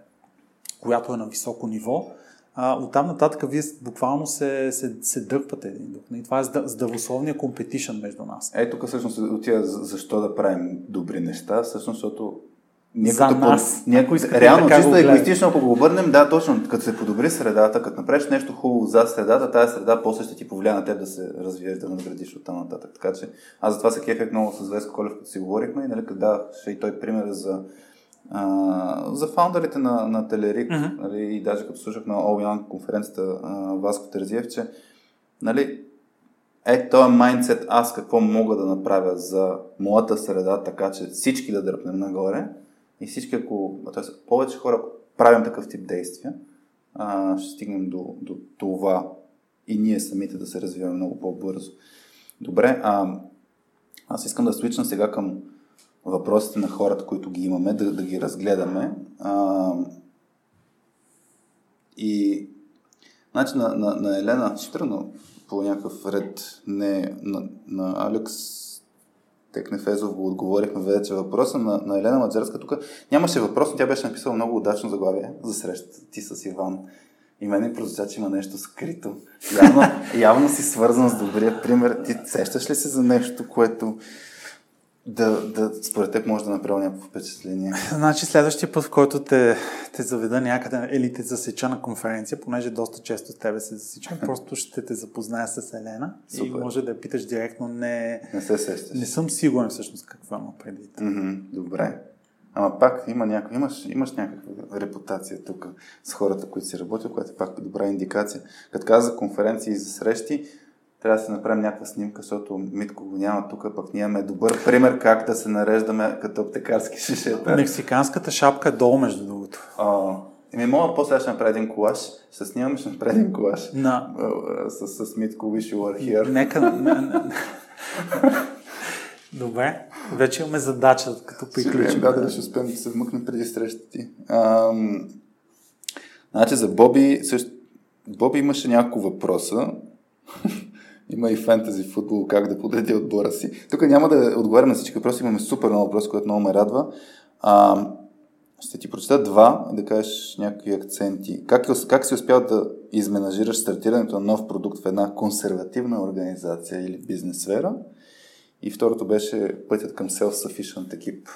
която е на високо ниво, а, оттам нататък вие буквално се, се, се дърпате един друг. И това е здравословния компетишън между нас. Е, тук всъщност отива защо да правим добри неща, всъщност защото ние за нас. Някой, реално, чисто егоистично, ако го обърнем, да, точно, като се подобри средата, като направиш нещо хубаво за средата, тази среда после ще ти повлия на теб да се развиеш, да надградиш от там нататък. Така че аз затова се кефех много с Веско Колев, като си говорихме и нали, да, ще и той пример за, а, за фаундърите на, на Телерик, mm-hmm. нали, и даже като слушах на All конференцията а, Васко Терзиев, че нали, е този майндсет аз какво мога да направя за моята среда, така че всички да дръпнем нагоре, и всички, ако, т.е. повече хора, ако правим такъв тип действия, а, ще стигнем до, до това и ние самите да се развиваме много по-бързо. Добре, а, аз искам да свична сега към въпросите на хората, които ги имаме, да, да ги разгледаме. А, и значи на, на, на Елена, но по някакъв ред, не на, на Алекс Текнефезов го отговорихме вече въпроса на, на Елена Маджарска. Тук нямаше въпрос, но тя беше написала много удачно заглавие за срещата ти с Иван. И мене прозвуча, че има нещо скрито. Явно, явно си свързан с добрия пример. Ти сещаш ли се за нещо, което да, да според теб може да направи някакво впечатление. Значи следващия път, в който те, те заведа някъде или те засеча на конференция, понеже доста често с тебе се засичам, просто ще те запозная с Елена Супер. и може да я питаш директно. Не, не се сещаш. Не съм сигурен всъщност какво има предвид. Mm-hmm, добре. Ама пак има някаква, имаш, имаш някаква репутация тук с хората, които си работят, която е пак добра индикация. Като каза за конференции и за срещи, трябва да се направим някаква снимка, защото Митко го няма тук, пък ние имаме добър пример как да се нареждаме като аптекарски шишета. Мексиканската шапка е долу, между другото. А, Еми, мога после ще направя един колаж, ще снимаме, ще направя един колаж. На. С, с, с Митко Wish You Are Here. Нека... Добре, вече имаме задача, като приключим. Да, да, ще успеем да се вмъкнем преди срещата ти. Ам... Значи за Боби, също... Боби имаше няколко въпроса. Има и фентази футбол, как да подреди отбора си. Тук няма да отговарям на всички въпроси, имаме супер много въпроси, което много ме радва. А, ще ти прочета два, да кажеш някакви акценти. Как, как си успял да изменажираш стартирането на нов продукт в една консервативна организация или бизнес сфера? И второто беше пътят към self-sufficient екип.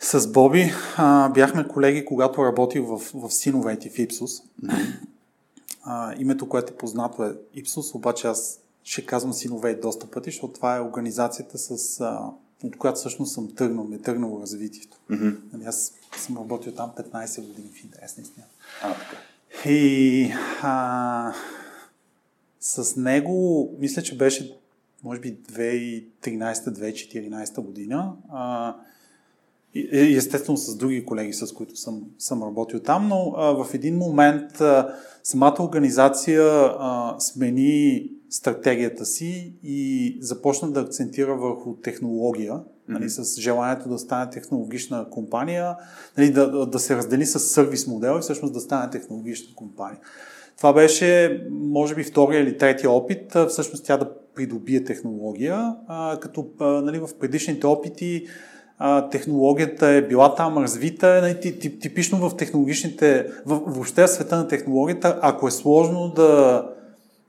С Боби а, бяхме колеги, когато работих в, в Synovate в Ipsos. Mm-hmm. А, името, което е познато е Ipsos, обаче аз ще казвам Synovate доста пъти, защото това е организацията, с, а, от която всъщност съм тръгнал, ме е тръгнало развитието. Mm-hmm. Нали, аз съм работил там 15 години в интерес, наистина. А, така. И а, с него, мисля, че беше може би 2013-2014 година. А, и, естествено с други колеги, с които съм, съм работил там, но а, в един момент а, самата организация а, смени стратегията си и започна да акцентира върху технология, mm-hmm. нали, с желанието да стане технологична компания, нали, да, да се раздели с сервис модел и всъщност да стане технологична компания. Това беше, може би, втория или третия опит, всъщност тя да придобие технология, а, като а, нали, в предишните опити а, технологията е била там развита, нали, типично в технологичните, в, въобще в света на технологията, ако е сложно да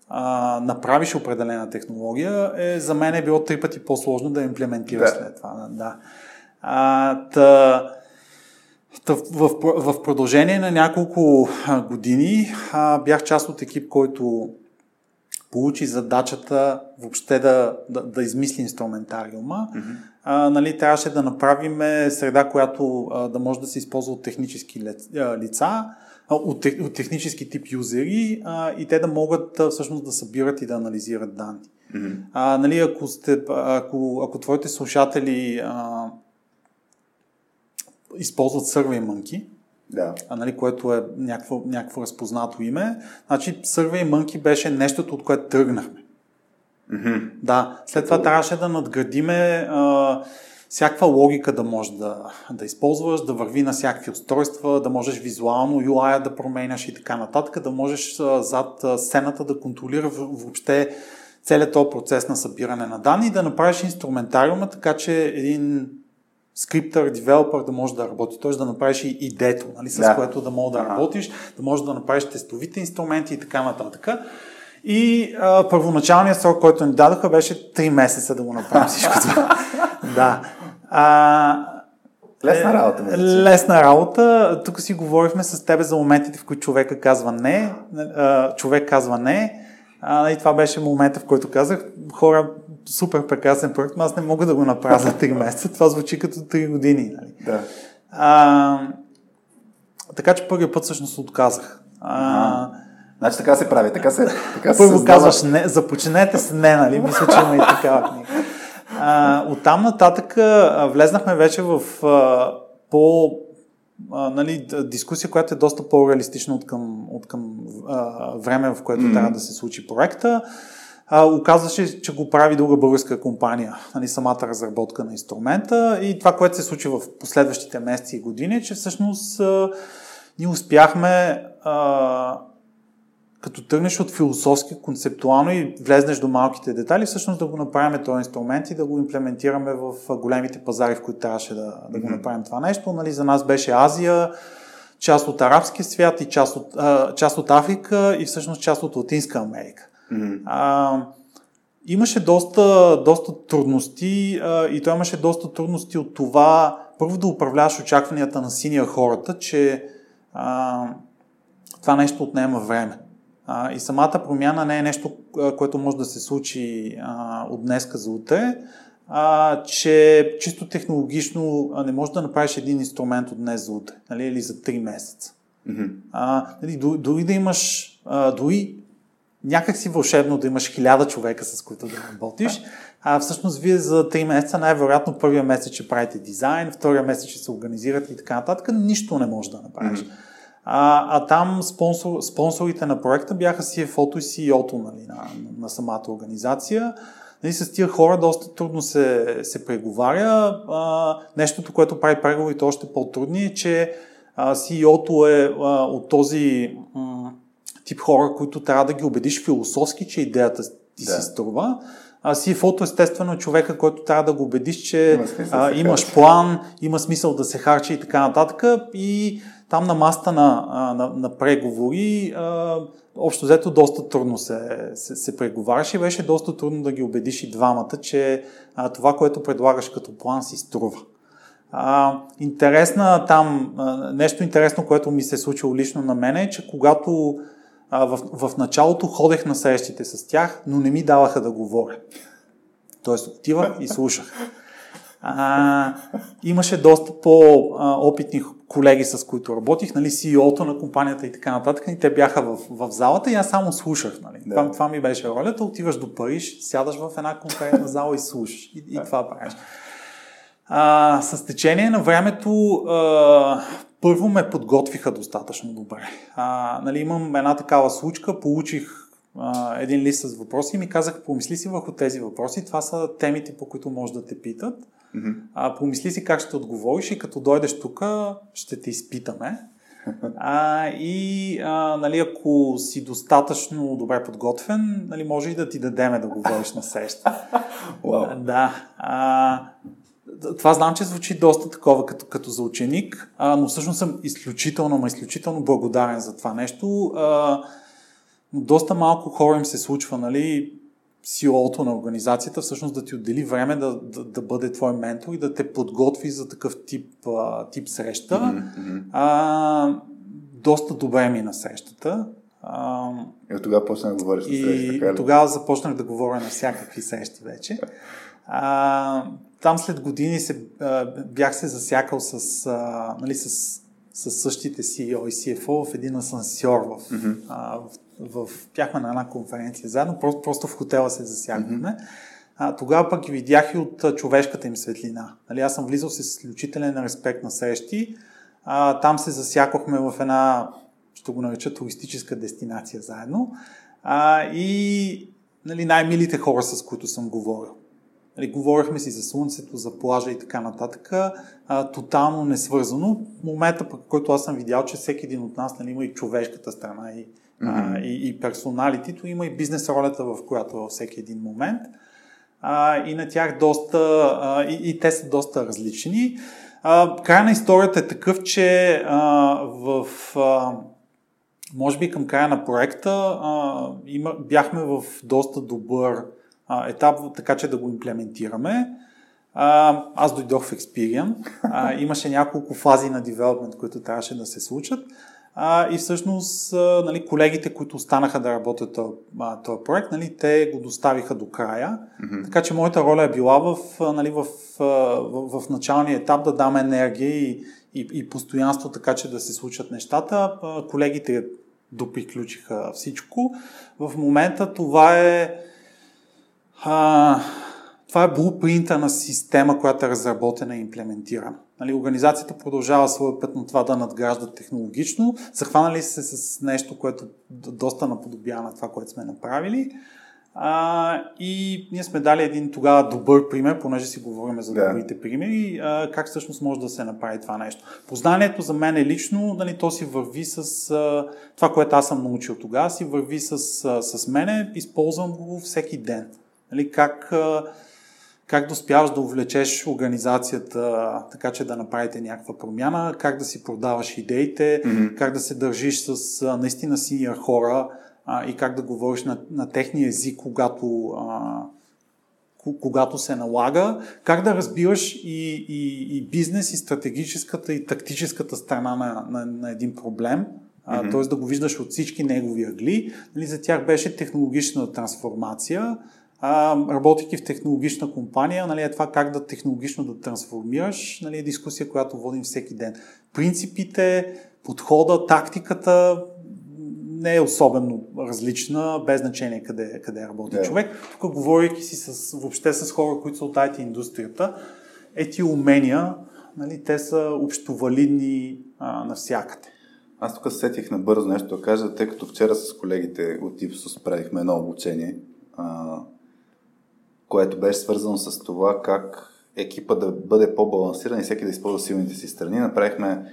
а, направиш определена технология, е, за мен е било три пъти по-сложно да имплементираш да. след това. Да. А, та, та, в, в продължение на няколко години а, бях част от екип, който получи задачата въобще да, да, да измисли инструментариума. Mm-hmm. А, нали, трябваше да направим среда, която а, да може да се използва от технически лица, от, от технически тип юзери а, и те да могат а, всъщност да събират и да анализират данни. Mm-hmm. А, нали, ако, сте, ако, ако твоите слушатели а, използват SurveyMonkey, да. а, нали, което е някакво, някакво разпознато име, значи SurveyMonkey беше нещото, от което тръгнахме. Mm-hmm. Да, след това трябваше да надградиме а, всякаква логика да можеш да, да използваш, да върви на всякакви устройства, да можеш визуално UI да променяш и така нататък, да можеш а, зад а, сцената да контролира въобще целият този процес на събиране на данни и да направиш инструментариума, така че един скриптър, девелопър да може да работи, т.е. да направиш и идето, нали, с да. което да можеш да работиш, да можеш да направиш тестовите инструменти и така нататък. И а, първоначалният срок, който ни дадоха, беше 3 месеца да го направим всичко това. да. А, Лесна работа. Мисля, лесна работа. Тук си говорихме с тебе за моментите, в които човека казва не, човек казва не. А, и това беше момента, в който казах, хора, супер прекрасен проект, но аз не мога да го направя за 3 месеца. Това звучи като 3 години. Нали? Да. А, така че първият път всъщност отказах. А, Значи така се прави, така се. Така Първо казваш не, започнете с не, нали? Мисля, че има и такава книга. А, оттам нататък а, влезнахме вече в а, по а, нали, дискусия, която е доста по-реалистична от към, от към а, време, в което mm-hmm. трябва да се случи проекта. А, оказваше, че го прави друга българска компания, нали, самата разработка на инструмента и това, което се случи в последващите месеци и години, е, че всъщност а, ние успяхме а, като тръгнеш от философски, концептуално и влезнеш до малките детали, всъщност да го направим този инструмент и да го имплементираме в големите пазари, в които трябваше да, да го направим това нещо. Нали, за нас беше Азия, част от арабския свят и част от, а, част от Африка и всъщност част от Латинска Америка. Mm-hmm. А, имаше доста, доста трудности а, и той имаше доста трудности от това първо да управляваш очакванията на синия хората, че а, това нещо отнема време. А, и самата промяна не е нещо, което може да се случи а, от днеска за утре, а, че чисто технологично не можеш да направиш един инструмент от днес за утре, нали, или за 3 месеца. Mm-hmm. А, нали, дори да имаш, а, дори някак си вълшебно да имаш хиляда човека, с които да работиш, а всъщност вие за 3 месеца най-вероятно първия месец ще правите дизайн, втория месец ще се организирате и така нататък, нищо не можеш да направиш. Mm-hmm. А, а там спонсор, спонсорите на проекта бяха CFO-то и CEO-то нали, на, на самата организация. Нали, с тия хора доста трудно се, се преговаря. А, нещото, което прави преговорите още по-трудни е, че CEO-то е а, от този м- тип хора, които трябва да ги убедиш философски, че идеята ти да. си струва. а, CFO-то естествено е човека, който трябва да го убедиш, че има а, имаш план, има смисъл да се харчи и така нататък. И там на маста на, на, на преговори, а, общо взето доста трудно се, се, се преговаряше и беше доста трудно да ги убедиш и двамата, че а, това, което предлагаш като план си струва. А, интересна там, а, нещо интересно, което ми се е случило лично на мен е, че когато а, в, в началото ходех на срещите с тях, но не ми даваха да говоря. Тоест отивах и слушах. А, имаше доста по-опитни колеги, с които работих, нали, CEO-то на компанията и така нататък, и те бяха в, в залата и аз само слушах. Нали. Да. Това, това ми беше ролята. Отиваш до Париж, сядаш в една конкретна зала и слушаш. И, и това правиш. А, с течение на времето а, първо ме подготвиха достатъчно добре. А, нали, имам една такава случка, получих а, един лист с въпроси и ми казах, помисли си върху тези въпроси, това са темите, по които може да те питат. Mm-hmm. А, помисли си как ще отговориш и като дойдеш тук, ще те изпитаме. А, и а, нали, ако си достатъчно добре подготвен, нали, може и да ти дадеме да говориш на среща. Wow. Да. А, това знам, че звучи доста такова като, като за ученик, а, но всъщност съм изключително, ма изключително благодарен за това нещо. А, но доста малко хора им се случва, нали, CEO-то на организацията всъщност да ти отдели време да, да, да бъде твой ментор и да те подготви за такъв тип, а, тип среща. Mm-hmm. А, доста добре ми на срещата. А, и от тогава почнах да говориш на среща. И тогава започнах да говоря на всякакви срещи вече. А, там след години се, бях се засякал с, а, нали, с, с същите CEO и CFO в един асансьор в, mm-hmm. а, в, в, бяхме на една конференция заедно, просто, просто в хотела се засягахме. Mm-hmm. А, тогава пък видях и от а, човешката им светлина. Нали, аз съм влизал с изключителен респект на срещи. А, там се засякохме в една, ще го нареча, туристическа дестинация заедно. А, и нали, най-милите хора, с които съм говорил. Нали, говорихме си за слънцето, за плажа и така нататък, а, тотално несвързано. Момента, по който аз съм видял, че всеки един от нас нали, има и човешката страна, и, mm-hmm. а, и, и персоналитито, има и бизнес ролята, в която във всеки един момент. А, и на тях доста, а, и, и те са доста различни. А, края на историята е такъв, че а, в... А, може би към края на проекта а, има, бяхме в доста добър а, етап, така че да го имплементираме. А, аз дойдох в Experian. А, имаше няколко фази на девелопмент, които трябваше да се случат. А, и всъщност а, нали, колегите, които останаха да работят този проект, нали, те го доставиха до края. Mm-hmm. Така че моята роля е била в, нали, в, в, в началния етап да дам енергия и, и, и постоянство, така че да се случат нещата. А, колегите доприключиха всичко. В момента това е а, това е блупринта на система, която е разработена и имплементирана. Нали, организацията продължава своя път на това да надгражда технологично. Захванали се с нещо, което доста наподобява на това, което сме направили. А, и ние сме дали един тогава добър пример, понеже си говорим за добрите да. примери, а, как всъщност може да се направи това нещо. Познанието за мен е лично, нали, то си върви с а, това, което аз съм научил тогава, си върви с, а, с мене, използвам го всеки ден. Нали, как, как да успяваш да увлечеш организацията така, че да направите някаква промяна, как да си продаваш идеите, mm-hmm. как да се държиш с наистина синия хора а, и как да говориш на, на техния език, когато, а, когато се налага, как да разбираш и, и, и бизнес, и стратегическата, и тактическата страна на, на, на един проблем, mm-hmm. т.е. да го виждаш от всички негови ъгли. Нали, за тях беше технологична трансформация, а, работейки в технологична компания, нали, е това как да технологично да трансформираш, нали, е дискусия, която водим всеки ден. Принципите, подхода, тактиката не е особено различна, без значение къде, къде работи yeah. човек. Тук говорейки си с, въобще с хора, които са от IT индустрията, ети умения, нали, те са общовалидни а, навсякъде. Аз тук сетих набързо нещо да кажа, тъй като вчера с колегите от Ipsos правихме едно обучение. А, което беше свързано с това как екипа да бъде по-балансиран и всеки да използва силните си страни. Направихме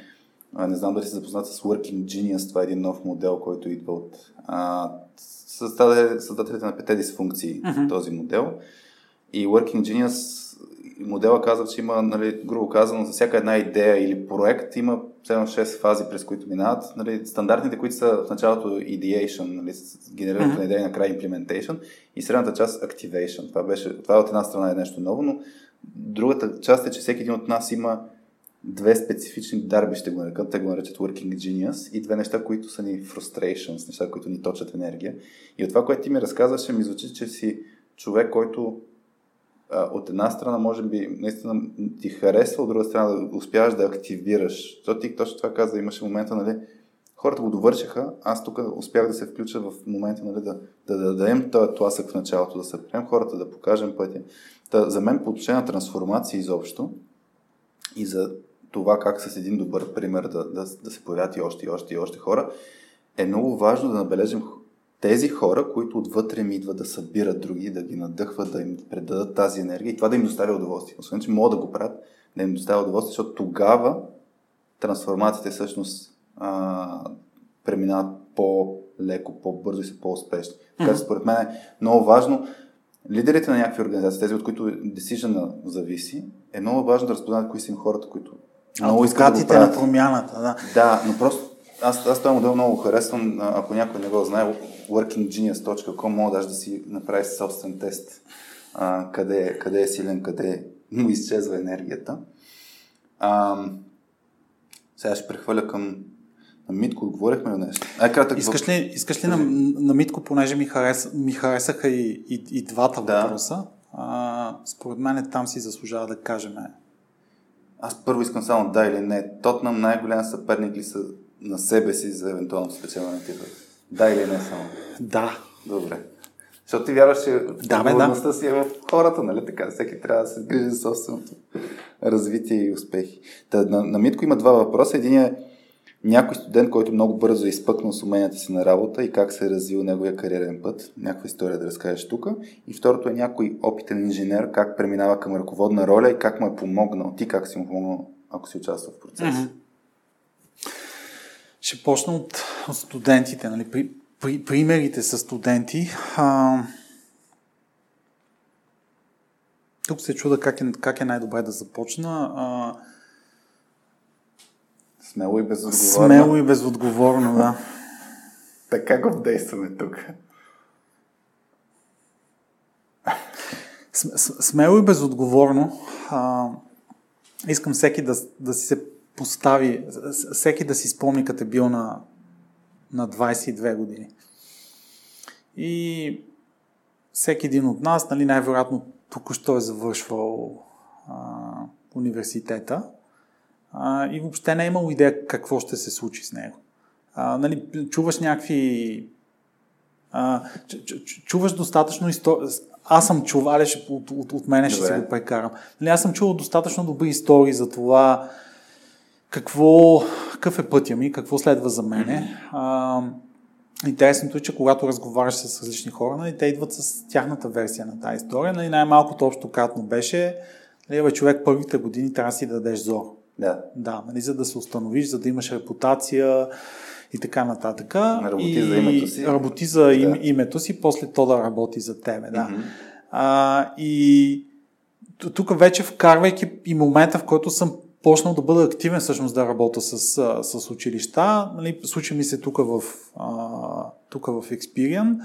не знам дали си запознат с Working Genius, това е един нов модел, който идва от а, създателите на пете дисфункции uh-huh. този модел. И Working Genius модела казва, че има, нали, грубо казано, за всяка една идея или проект има 7-6 фази, през които минават. Нали, стандартните, които са в началото ideation, нали, генерирането mm-hmm. на идея, накрая implementation и средната част activation. Това, беше, това от една страна е нещо ново, но другата част е, че всеки един от нас има две специфични дарби, ще го нарекат, те го наричат working genius и две неща, които са ни frustrations, неща, които ни точат енергия. И от това, което ти ми разказваше, ми звучи, че си човек, който от една страна, може би, наистина ти харесва, от друга страна да успяваш да активираш. Защото ти точно това каза, имаше момента, нали, хората го довършиха, аз тук успях да се включа в момента, нали, да, да, да дадем този тласък в началото, да се прием хората, да покажем пътя. Та, за мен по отношение на трансформация изобщо и за това как с един добър пример да, да, да се появят и още и още и още хора, е много важно да набележим тези хора, които отвътре ми идват да събират други, да ги надъхват, да им предадат тази енергия и това да им доставя удоволствие. Освен, че могат да го правят, да им доставя удоволствие, защото тогава трансформациите всъщност а, преминават по-леко, по-бързо и са по-успешни. Така че според мен е много важно лидерите на някакви организации, тези от които decision зависи, е много важно да разпознаят кои са им хората, които много искат да го правят. на промяната, да. Да, но просто аз, аз този модел много харесвам. Ако някой не го знае, workinggenius.com мога даже да си направи собствен тест а, къде, къде е силен, къде му изчезва енергията. А, сега ще прехвърля към на Митко. Отговорихме на нещо. Ай, кратък искаш, ли, искаш ли на, на Митко, понеже ми, харес, ми харесаха и, и, и двата да. въпроса, а, според мен там си заслужава да кажем. Аз първо искам само да или не. Тотнам най-голям съперник ли са на себе си за евентуално спечелване титла? Да или не само? Да. Добре. Защото ти вярваш, че да, да. си е в хората, нали така? Всеки трябва да се грижи за собственото развитие и успехи. Та, на, на Митко има два въпроса. Един е някой студент, който много бързо е изпъкнал с уменията си на работа и как се е развил неговия кариерен път. Някаква история да разкажеш тук. И второто е някой опитен инженер, как преминава към ръководна роля и как му е помогнал. Ти как си му помогнал, ако си участвал в процеса? Mm-hmm. Ще почна от студентите. Нали? При, при, примерите с студенти. А... Тук се чуда как е, как е най-добре да започна. А... Смело и безотговорно. Смело и безотговорно, да. така го действаме тук. Смело и безотговорно. А, искам всеки да, да си се постави, всеки да си спомни като е бил на, на 22 години. И всеки един от нас, нали, най-вероятно току-що е завършвал а, университета а, и въобще не е имал идея какво ще се случи с него. А, нали, чуваш някакви... А, чуваш достатъчно истории. Аз съм чувал, от, от, от мене ще Добре. си го прекарам. Нали, аз съм чувал достатъчно добри истории за това какво, какъв е пътя ми, какво следва за мене. А, интересното е, че когато разговаряш с различни хора, нали, те идват с тяхната версия на тази история. Нали, най-малкото общо кратно беше, нали, човек първите години трябва да си дадеш зор. Да. Да, нали, за да се установиш, за да имаш репутация и така нататък. Работи и за името си. Работи за им, да. името си, после то да работи за тебе. Да. Mm-hmm. А, и тук вече вкарвайки и момента, в който съм почнал да бъда активен всъщност да работя с, с училища. Нали, случи ми се тук в, тук в Experian.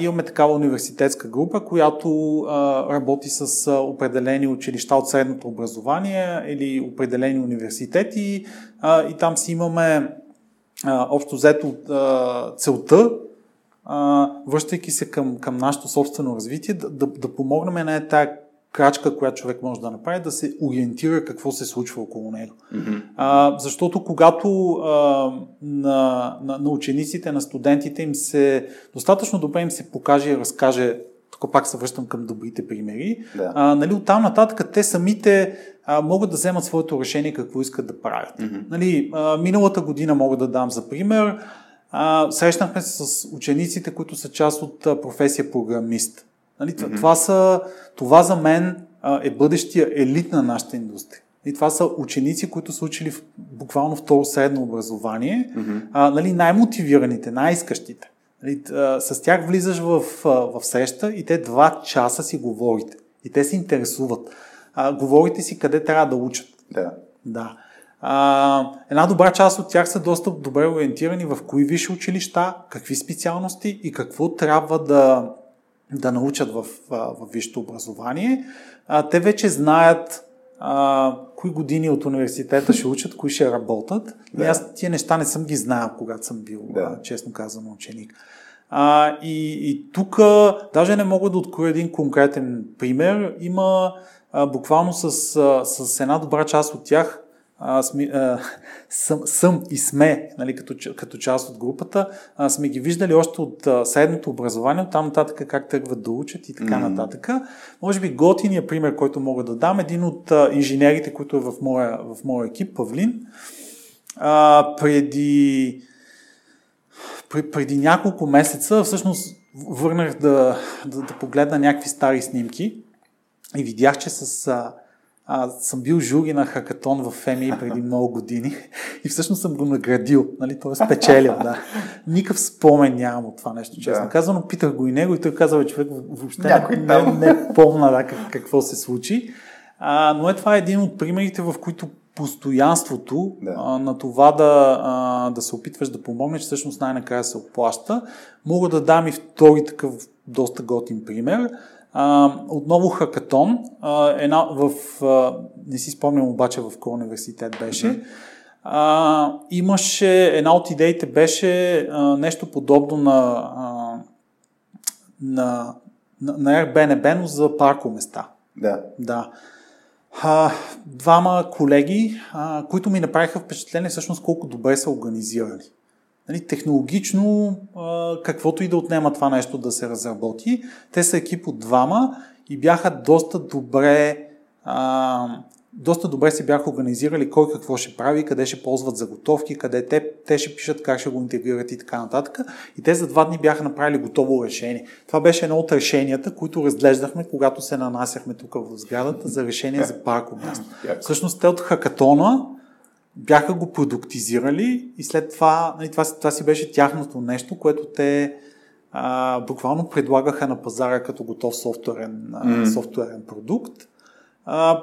Имаме такава университетска група, която работи с определени училища от средното образование или определени университети и там си имаме общо взето целта, връщайки се към, към нашето собствено развитие, да, да, да помогнем на тая крачка, която човек може да направи, да се ориентира какво се случва около него. Mm-hmm. А, защото когато а, на, на, на учениците, на студентите им се достатъчно добре им се покаже и разкаже, тук пак се връщам към добрите примери, да. а, нали, оттам нататък те самите а, могат да вземат своето решение какво искат да правят. Mm-hmm. Нали, а, миналата година мога да дам за пример, а, срещнахме се с учениците, които са част от професия програмист. Нали, mm-hmm. това, са, това за мен а, е бъдещия елит на нашата индустрия. И това са ученици, които са учили в, буквално второ средно образование, mm-hmm. а, нали, най-мотивираните, най-искащите. Нали, а, с тях влизаш в, в среща и те два часа си говорите. И те се интересуват. А, говорите си къде трябва да учат. Да. Да. А, една добра част от тях са доста добре ориентирани в кои висши училища, какви специалности и какво трябва да, да научат в, в висшето образование. А, те вече знаят а, кои години от университета ще учат, кои ще работят. Да. И аз тия неща не съм ги знаел, когато съм бил, да. честно казано, ученик. А, и, и тук даже не мога да откроя един конкретен пример. Има а, буквално с, а, с една добра част от тях а, сме, а, съм, съм и сме, нали, като, като част от групата, а, сме ги виждали още от а, средното образование, от там нататък как тръгват да учат и така mm-hmm. нататък. Може би готиният пример, който мога да дам, един от а, инженерите, който е в моя, в моя екип, Павлин, а, преди, преди няколко месеца, всъщност върнах да, да, да погледна някакви стари снимки и видях, че с а, а, съм бил жури на хакатон в ФМИ преди много години и всъщност съм го наградил, нали, т.е. спечелил, да. Никакъв спомен нямам от това нещо, честно да. казано. Питах го и него и той каза, че човек въобще Някой не, не, не помна да, как, какво се случи. А, но е това е един от примерите, в които постоянството да. а, на това да, а, да се опитваш да помогнеш, всъщност най-накрая се оплаща. Мога да дам и втори такъв доста готин пример. А, отново хакатон. А, една в, а, не си спомням обаче в кой университет беше. А, имаше, една от идеите беше а, нещо подобно на, а, на, на, на Airbnb, но за паркоместа. Да. Да. А, двама колеги, а, които ми направиха впечатление всъщност колко добре са организирали нали, технологично каквото и да отнема това нещо да се разработи. Те са екип от двама и бяха доста добре а, доста добре се бяха организирали кой какво ще прави, къде ще ползват заготовки, къде те, те ще пишат как ще го интегрират и така нататък. И те за два дни бяха направили готово решение. Това беше едно от решенията, които разглеждахме, когато се нанасяхме тук в сградата за решение за парко място. Всъщност те от хакатона бяха го продуктизирали и след това, нали, това, това си беше тяхното нещо, което те а, буквално предлагаха на пазара като готов софтуерен, mm. софтуерен продукт. А,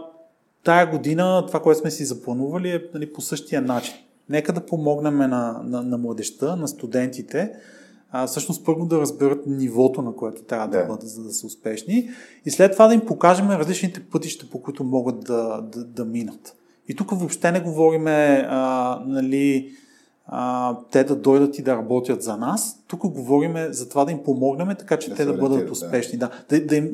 тая година това, което сме си запланували е нали, по същия начин. Нека да помогнем на, на, на младеща, на студентите, а, всъщност първо да разберат нивото, на което трябва да, да бъдат, за да са успешни и след това да им покажем различните пътища, по които могат да, да, да минат. И тук въобще не говорим а, нали, а, те да дойдат и да работят за нас. Тук говорим за това да им помогнем, така че да те да бъдат успешни. Да. Да, да им,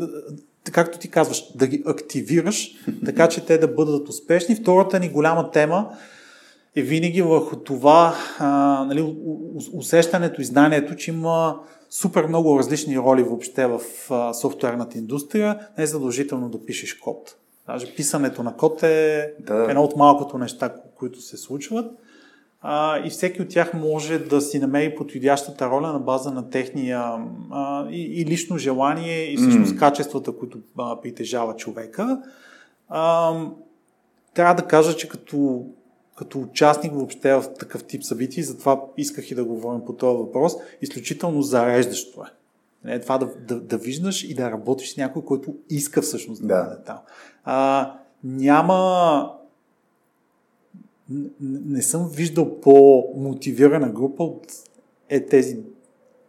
както ти казваш, да ги активираш, така че те да бъдат успешни. Втората ни голяма тема е винаги върху това а, нали, усещането и знанието, че има супер много различни роли въобще в а, софтуерната индустрия. Не е задължително да пишеш код. Даже писането на код е да. едно от малкото неща, които се случват. А, и всеки от тях може да си намери подходящата роля на база на техния а, и, и лично желание и всъщност mm. качествата, които а, притежава човека. А, трябва да кажа, че като, като участник въобще в такъв тип събития, затова исках и да говорим по този въпрос, изключително зареждащо е. Не, това да, да, да виждаш и да работиш с някой, който иска всъщност да, да бъде там. А, няма. Не съм виждал по-мотивирана група от е тези,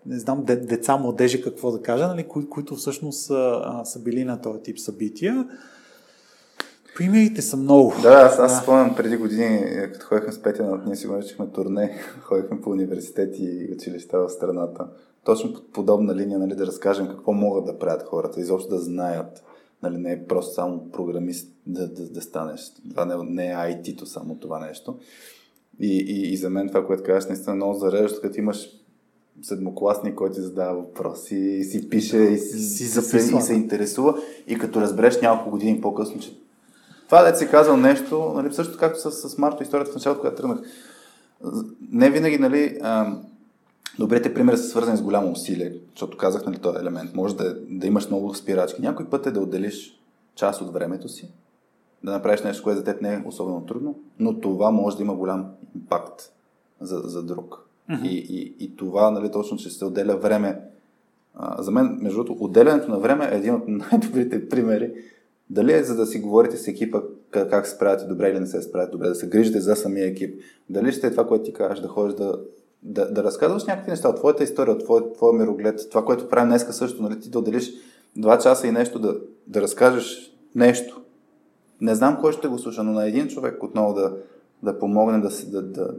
не знам, деца, младежи, какво да кажа, нали, кои, които всъщност са, са били на този тип събития. Примерите са много. Да, аз, аз да. спомням преди години, като ходихме с Петя, ние си наричахме турне, ходихме по университети и училища в страната. Точно по подобна линия, нали, да разкажем какво могат да правят хората, изобщо да знаят Нали, не е просто само програмист да, да, да станеш. Това не, не е IT-то само това нещо. И, и, и за мен това, което казваш, наистина е много зареждащо, като имаш седмокласник, който ти задава въпроси и си пише и си, си записва, и се интересува и като разбереш няколко години по-късно, че това да си казал нещо, нали, също както с, с Марто историята в началото, когато тръгнах. Не винаги, нали, Добрите примери са свързани с голямо усилие, защото казах, нали, този елемент. Може да, да имаш много спирачки. Някой път е да отделиш част от времето си да направиш нещо, което за теб не е особено трудно, но това може да има голям импакт за, за друг. Mm-hmm. И, и, и това, нали, точно, че се отделя време. А, за мен, между другото, отделянето на време е един от най-добрите примери. Дали е за да си говорите с екипа как, как се справяте добре или не се справяте добре, да се грижите за самия екип. Дали ще е това, което ти кажеш, да ходиш да, да, да разказваш някакви неща от твоята история, от твоя, твоя мироглед, това, което правим днеска също, нали, ти да отделиш два часа и нещо да, да разкажеш нещо. Не знам кой ще го слуша, но на един човек отново да, да помогне да, се, да, да,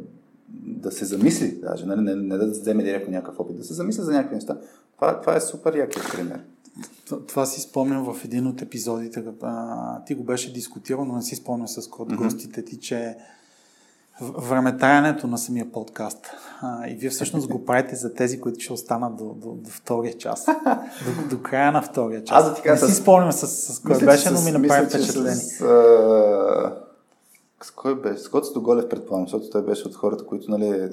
да се замисли, даже, нали, не, не да вземе директно някакъв опит, да се замисли за някакви неща. Това, това е супер якия пример. Това си спомням в един от епизодите. А, ти го беше дискутирал, но не си спомням с код mm-hmm. гостите ти, че времетаянето на самия подкаст. А, и вие всъщност го правите за тези, които ще останат до, до, до втория час. До, до края на втория час. Аз да ти кажа. Не си спомням с, с кой беше, но ми направи впечатление. С, а... С кой беше? С Коцето Голев, предполагам, защото той беше от хората, които нали,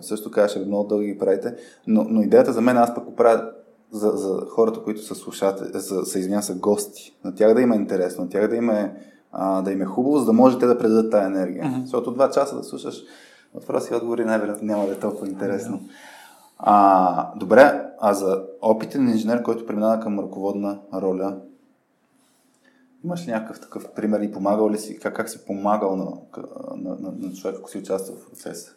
също казваше, много дълги ги правите. Но, но идеята за мен, аз пък го правя за, за хората, които са слушатели, са, извиня, са гости. На тях да има интересно, на тях да има а, да им е хубаво, за да можете да предадат тази енергия. Mm-hmm. Защото два часа да слушаш въпроси и отговори най-вероятно няма да е толкова интересно. Mm-hmm. А, добре, а за опитен инженер, който преминава към ръководна роля, имаш ли някакъв такъв пример и помагал ли си, как, как си помагал на, на, на, на човек, ако си участвал в процеса?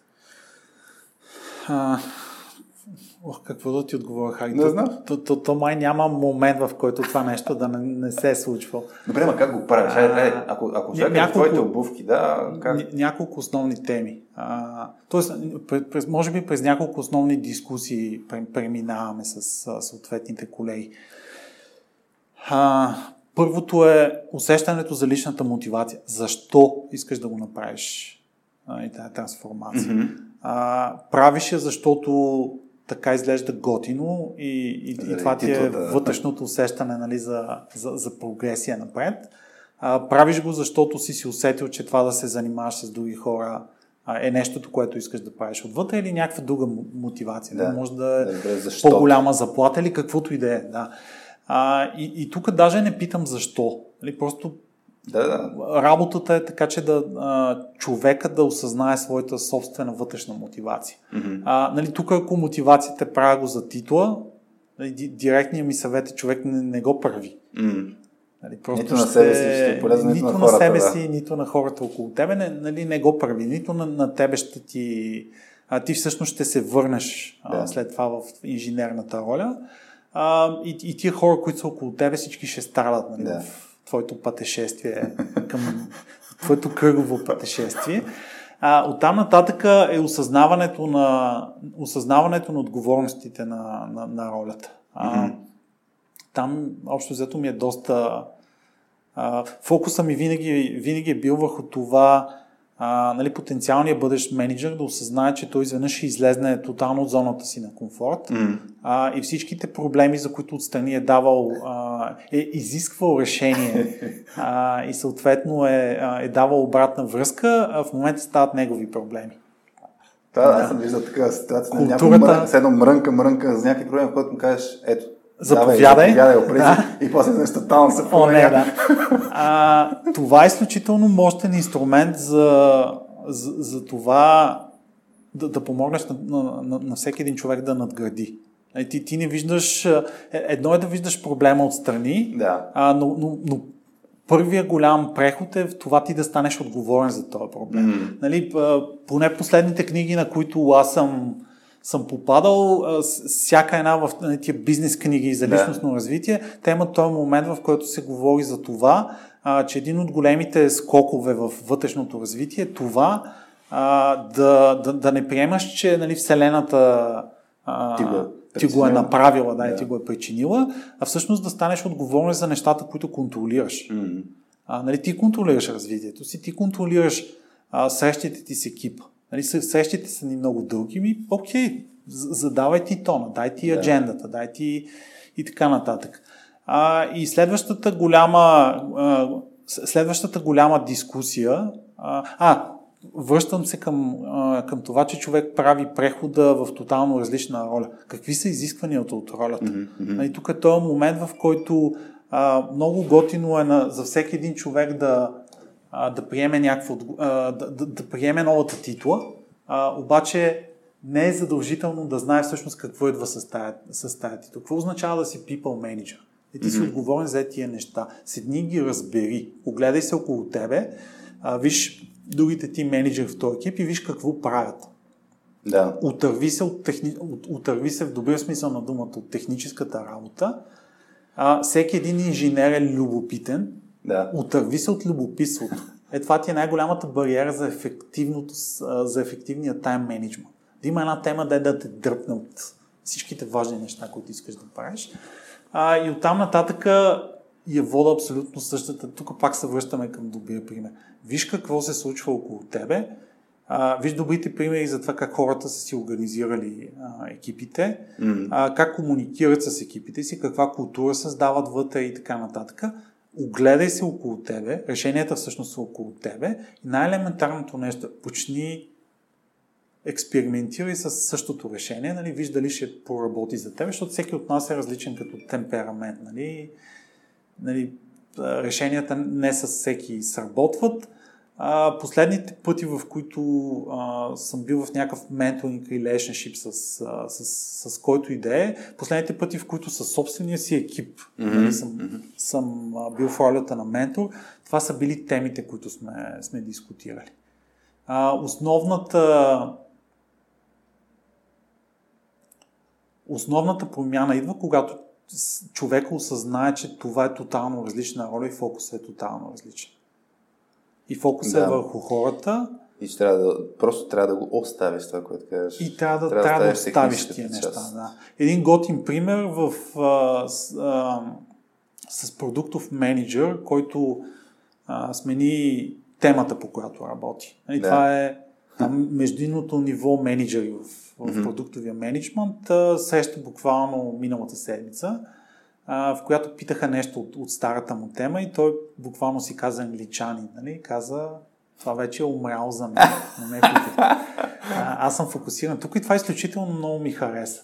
Ох, какво да ти отговоря, Хаги? Не знам. То, то, то, май няма момент, в който това нещо да не, не се е случвало. Добре, ма как го правиш? А, ако, ако вземем няколко, твоите обувки, да, как? Няколко основни теми. А, тоест, през, може би през няколко основни дискусии преминаваме с съответните колеги. А, първото е усещането за личната мотивация. Защо искаш да го направиш и тази трансформация? Mm-hmm. А, правиш я, защото така изглежда готино и, и, и това ти е да. вътрешното усещане нали, за, за, за прогресия напред. А, правиш го, защото си си усетил, че това да се занимаваш с други хора а, е нещото, което искаш да правиш отвътре или някаква друга мотивация. Да. Може да е да, по-голяма заплата или каквото и да е. Да. А, и, и тук даже не питам защо. Нали, просто да, да. Работата е така, че да а, човека да осъзнае своята собствена вътрешна мотивация. Mm-hmm. А, нали, тук ако мотивацията правя го за титла, нали, директният ми съвет е човек не, не го прави. Mm. Нали, просто нито ще, на себе си ще е полезно, нито, нито на, хората, на себе да. си, нито на хората около тебе, не, нали, не го прави. Нито на, на тебе ще ти... А, ти всъщност ще се върнеш да. а, след това в инженерната роля. А, и, и тия хора, които са около тебе, всички ще страдат нали, да. в твоето пътешествие към твоето кръгово пътешествие. А, оттам нататък е осъзнаването на, осъзнаването на отговорностите на, на, на ролята. А, mm-hmm. Там, общо взето, ми е доста... А, фокуса ми винаги, винаги е бил върху това а, нали, потенциалният бъдещ менеджер да осъзнае, че той изведнъж ще излезне тотално от зоната си на комфорт mm. а, и всичките проблеми, за които отстрани е давал, а, е изисквал решение а, и съответно е, е давал обратна връзка, а в момента стават негови проблеми. Да, да, аз съм виждал такава ситуация. Културата... Някой мрънка, мрънка, мрънка за някакви проблеми, в който му кажеш, ето, Заповядай. Заповядай, да. И после нещо тотално се О, не, да. А, това е изключително мощен инструмент за, за, за това да, да помогнеш на, на, на, на всеки един човек да надгради. Нали, ти, ти не виждаш. Е, едно е да виждаш проблема отстрани, да. а, но, но, но първия голям преход е в това ти да станеш отговорен за този проблем. Mm. Нали, поне последните книги, на които аз съм съм попадал, всяка една в нали, тия бизнес книги за личностно да. развитие, те имат този момент, в който се говори за това, а, че един от големите скокове в вътрешното развитие е това а, да, да, да не приемаш, че нали, Вселената а, ти, го, ти го е направила да, да. и ти го е причинила, а всъщност да станеш отговорен за нещата, които контролираш. Mm-hmm. А, нали, ти контролираш развитието си, ти контролираш а, срещите ти с екипа. Нали, срещите са ни много дълги, ми окей, задавай ти тона, дай ти аджендата, дай ти и така нататък. А, и следващата голяма, а, следващата голяма дискусия, а, а връщам се към, към това, че човек прави прехода в тотално различна роля. Какви са изискванията от ролята? Mm-hmm. И тук е този момент, в който а, много готино е на, за всеки един човек да, а, да приеме някакво, а, да, да, да приеме новата титла, а, обаче не е задължително да знае всъщност какво идва с тази, с тази титла. Какво означава да си people manager? И ти mm-hmm. си отговорен за тия неща. Седни ги разбери, огледай се около тебе, а, виж другите ти менеджери в този екип и виж какво правят. Да. Отърви се, от техни... от, отърви се в добрия смисъл на думата от техническата работа. А, всеки един инженер е любопитен. Да. Отърви се от любопитството. Е, това ти е най-голямата бариера за, ефективното, за ефективния тайм менеджмент. Да има една тема, да е да те дръпне от всичките важни неща, които искаш да правиш. А, и оттам нататък я вода абсолютно същата. Тук пак се връщаме към добрия пример. Виж какво се случва около тебе, а, виж добрите примери за това как хората са си организирали а, екипите, mm-hmm. а, как комуникират с екипите си, каква култура създават вътре и така нататък. Огледай се около тебе, решенията всъщност са около тебе и най-елементарното нещо, почни експериментирай с същото решение, нали, виж дали ще проработи за теб, защото всеки от нас е различен като темперамент. Нали, нали, решенията не с всеки сработват. А, последните пъти, в които а, съм бил в някакъв менторинг relationship с, а, с, с, който и да е, последните пъти, в които със собствения си екип mm-hmm. съм, mm-hmm. съм а, бил в ролята на ментор, това са били темите, които сме, сме дискутирали. А, основната основната промяна идва, когато човек осъзнае, че това е тотално различна роля и фокусът е тотално различен. И фокусът е да. е върху хората. И че трябва да, просто трябва да го оставиш това, което кажеш. И трябва да, трябва трябва да оставиш тия неща. Да. Един готин пример в, а, с, а, с продуктов менеджер, който а, смени темата, по която работи. И нали, да. Това е там, междинното ниво менеджери в, в продуктовия менеджмент. Среща буквално миналата седмица в която питаха нещо от, от старата му тема и той буквално си каза англичанин, нали? Каза, това вече е умрял за мен. Не а, аз съм фокусиран тук и това изключително много ми хареса.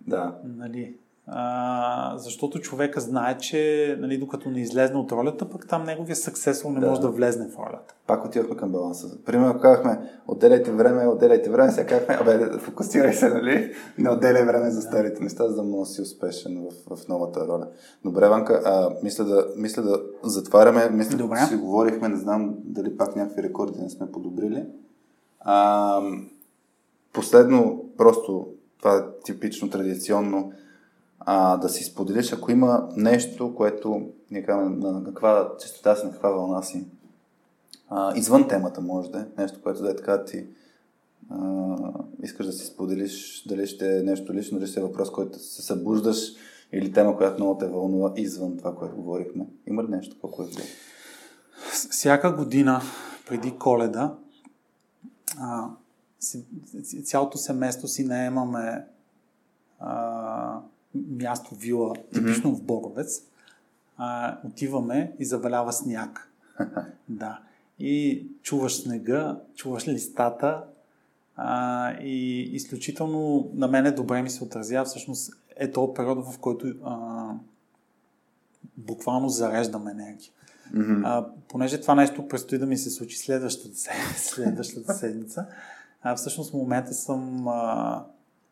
Да. Нали? А, защото човека знае, че нали, докато не излезне от ролята, пък там неговия съксесор не да. може да влезне в ролята. Пак отивахме към баланса. Примерно казахме, отделяйте време, отделяйте време, сега казахме, абе, фокусирай се, нали? Не отделяй време за старите неща, за да може да си успешен в, в новата роля. Добре, Ванка, а, мисля, да, мисля да затваряме, мисля, Добре. си говорихме, не знам дали пак някакви рекорди не сме подобрили. А, последно, просто, това е типично традиционно, а, да си споделиш, ако има нещо, което ние казваме на каква частота си, на каква вълна си. А, извън темата може да е, нещо, което да е така ти а, искаш да си споделиш, дали ще е нещо лично, дали ще е въпрос, който се събуждаш или тема, която много те вълнува извън това, което говорихме. Има ли нещо такова, което е? Всяка година преди коледа а, цялото семейство си наемаме а, място, вила, типично mm-hmm. в Боровец, а, отиваме и завалява сняг. да. И чуваш снега, чуваш листата а, и изключително на мене добре ми се отразява всъщност е този период, в който а, буквално зареждам енергия. Mm-hmm. А, понеже това нещо предстои да ми се случи следващата, следващата седмица, а, всъщност в момента съм а,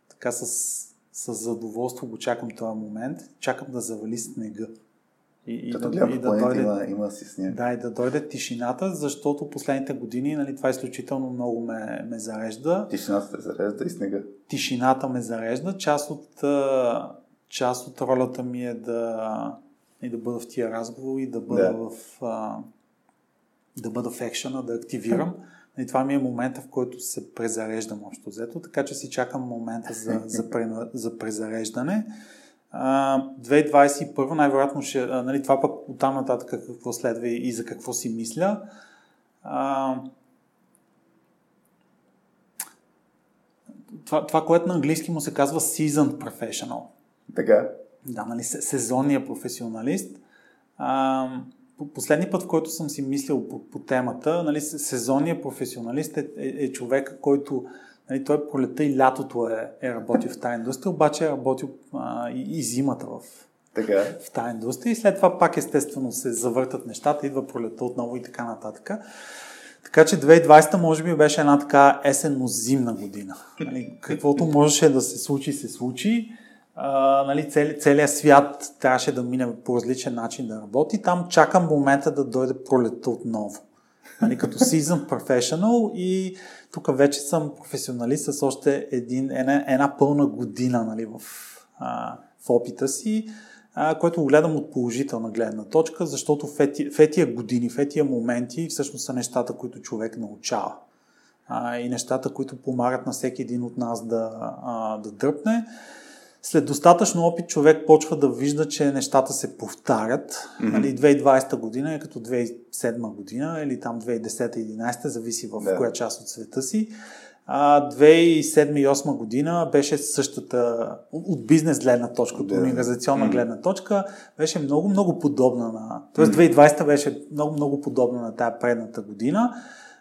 така с с задоволство го чакам този момент. Чакам да завали снега. И, и, да, и да дойде, има, има си сняг. Да, и да дойде тишината, защото последните години нали, това изключително много ме, ме зарежда. Тишината те зарежда и снега. Тишината ме зарежда. Част от, част от ролята ми е да, и да бъда в тия разговори, да бъда да. в да бъда в екшена, да активирам. И това ми е момента, в който се презареждам общо взето, така че си чакам момента за, за, за презареждане. 2021 най-вероятно ще, нали, това пък оттам нататък какво следва и за какво си мисля. Това, това, което на английски му се казва seasoned professional. Така. Да, нали, сезонния професионалист. А, последния път, в който съм си мислил по, по темата, нали, сезонният професионалист е, е, е човек, който нали, той пролета и лятото е, е работил в тази индустрия, обаче е работил а, и, и зимата в, така. в тази индустрия и след това пак естествено се завъртат нещата, идва пролета отново и така нататък. Така че 2020 може би беше една така есенно-зимна година. Нали, каквото можеше да се случи, се случи. А, нали, цели, целият свят трябваше да мине по различен начин да работи. Там чакам момента да дойде пролета отново. Нали, като season professional и тук вече съм професионалист с още един, една, една пълна година нали, в, а, в опита си, а, който го гледам от положителна гледна точка, защото в, ети, в етия години, в етия моменти всъщност са нещата, които човек научава. А, и нещата, които помагат на всеки един от нас да, а, да дръпне след достатъчно опит човек почва да вижда, че нещата се повтарят. Mm-hmm. Нали, 2020 година е като 2007 година или там 2010-2011, зависи в yeah. коя част от света си. А 2007 и 2008 година беше същата, от бизнес гледна точка, от организационна mm-hmm. гледна точка, беше много, много подобна на... Тоест 2020 беше много, много подобна на тая предната година.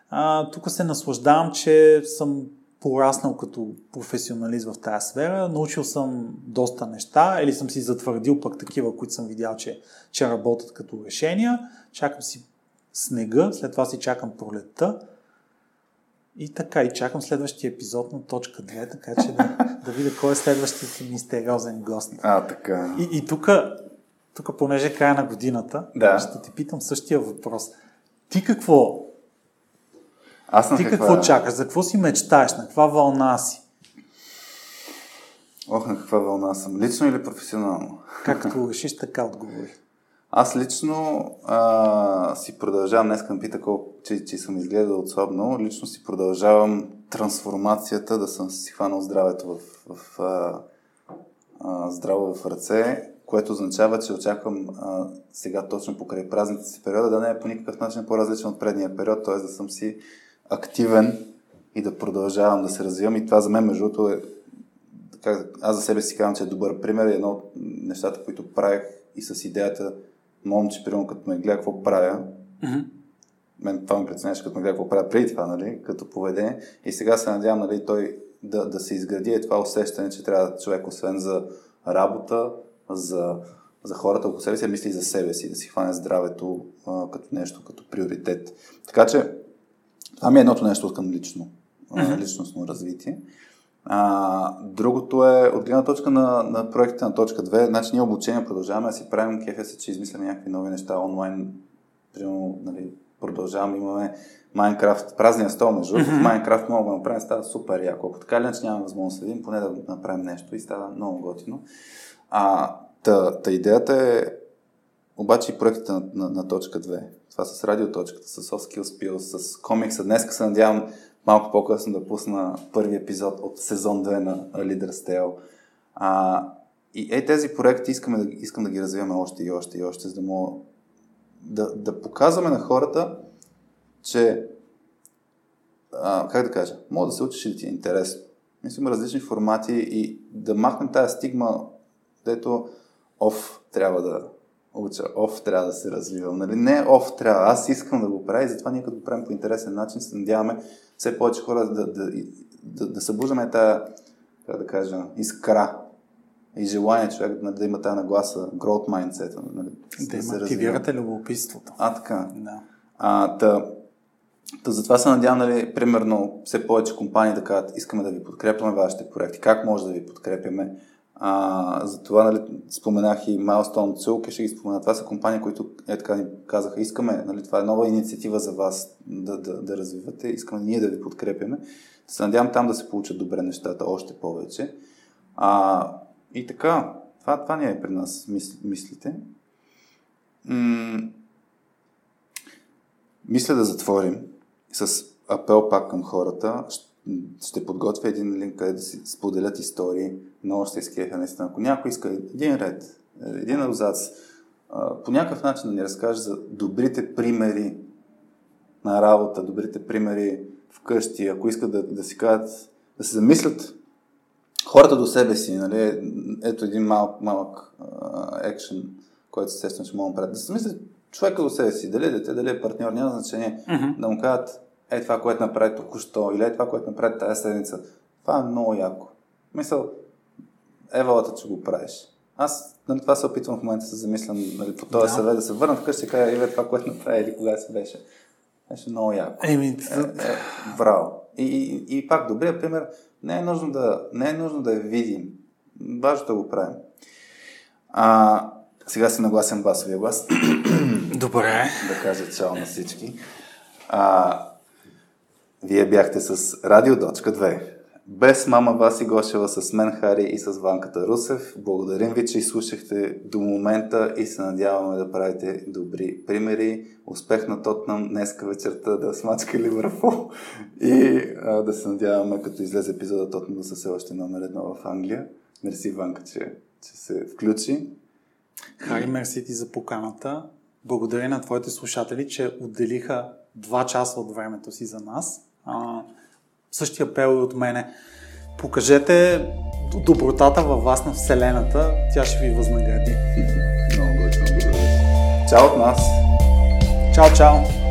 А, тук се наслаждавам, че съм пораснал като професионалист в тази сфера, научил съм доста неща или съм си затвърдил пък такива, които съм видял, че, че работят като решения. Чакам си снега, след това си чакам пролетта и така, и чакам следващия епизод на точка 2, така че да, да видя кой е следващият мистериозен гост. А, така. И, и тук, тук, понеже е края на годината, да. ще ти питам същия въпрос. Ти какво аз Ти каква... какво чакаш? За какво си мечтаеш? На каква вълна си? Ох, на каква вълна съм? Лично или професионално? Както решиш, така отговори. Аз лично а, си продължавам, днес към пита, че, че съм изгледал отслабно, лично си продължавам трансформацията, да съм си хванал здравето в, в а, а, здраво в ръце, което означава, че очаквам а, сега точно покрай празните си периода да не е по никакъв начин по-различен от предния период, т.е. да съм си активен и да продължавам да се развивам. И това за мен, между другото, е, как, аз за себе си казвам, че е добър пример. Едно от нещата, които правих и с идеята, момче, примерно, като ме гледа какво правя, mm-hmm. мен това ме преценяваше, като ме гледа какво правя преди това, нали, като поведение. И сега се надявам, нали, той да, да се изгради е това усещане, че трябва човек, освен за работа, за, за хората около себе си, мисли и за себе си, да си хване здравето а, като нещо, като приоритет. Така че това ми е едното нещо към лично, mm-hmm. личностно развитие. А, другото е, от гледна точка на, на проектите на точка 2, значи ние обучение продължаваме да си правим, кефе се, че измисляме някакви нови неща онлайн, примерно, нали, продължаваме, имаме Майнкрафт, празния стол, между mm-hmm. Майнкрафт мога да направим, става супер яко. Ако така иначе няма възможност да видим, поне да направим нещо и става много готино. А, та, та идеята е обаче и проектите на, на, на точка 2. Това с радиоточката, с Soft Skills Pills, с комикса. Днес се надявам малко по-късно да пусна първи епизод от сезон 2 на Leader Tale. А, и е, тези проекти искаме да, искам да ги развиваме още и още и още, за да мога да, да показваме на хората, че а, как да кажа, мога да се учиш и да ти е интересно. Мислим различни формати и да махнем тази стигма, дето оф, трябва да уча, оф трябва да се развивам. Нали? Не оф трябва, аз искам да го правя и затова ние като го правим по интересен начин се надяваме все повече хора да, да, да, да събуждаме тази, как да кажа, искра и желание човек да, да има тази нагласа, growth mindset. Нали? Да, да се активирате любопитството. А, така. Да. А, та, Та затова се надявам, нали, примерно, все повече компании да кажат, искаме да ви подкрепяме вашите проекти, как може да ви подкрепяме, а, затова нали, споменах и Milestone Цулке, ще ги спомена. Това са компании, които е така ни казаха, искаме, нали, това е нова инициатива за вас да, да, да развивате, искаме ние да ви подкрепяме. Се надявам там да се получат добре нещата, още повече. А, и така, това, това не е при нас мис, мислите. М- мисля да затворим с апел пак към хората ще подготвя един линк, където да си споделят истории. Много ще изкриеха наистина. Ако някой иска един ред, един абзац, по някакъв начин да ни разкаже за добрите примери на работа, добрите примери вкъщи, ако искат да, да си кажат, да се замислят хората до себе си, нали? ето един малък, малък екшен, който естествено ще мога да. Да се замислят човека до себе си, дали е дете, дали е партньор, няма значение, mm-hmm. да му кажат, е това, което направи току-що, или е това, което направи тази седмица. Това е много яко. Мисъл, евалата, че го правиш. Аз на това се опитвам в момента да се замислям нали, по този да. съвет, да се върна вкъщи и кажа, Иве, това, което направи или кога се беше. Беше много яко. Еми, е, е, браво. И, и, и пак, добрия пример, не е нужно да, не е нужно да я видим. Важно да го правим. А, сега си нагласен басовия глас. Добре. Да кажа чао на всички. А, вие бяхте с Радиодочка 2. Без мама Васи Гошева, с мен Хари и с Ванката Русев. Благодарим ви, че изслушахте до момента и се надяваме да правите добри примери. Успех на Тотнам днеска вечерта да смачка Ливърпул и а, да се надяваме, като излезе епизода Тотнам да са все още номер едно в Англия. Мерси, Ванка, че, че се включи. Хари, мерси ти за поканата. Благодаря на твоите слушатели, че отделиха два часа от времето си за нас. А, същия апел и от мене. Покажете добротата във вас на Вселената, тя ще ви възнагради. Много благодаря. Чао от нас! Чао, чао!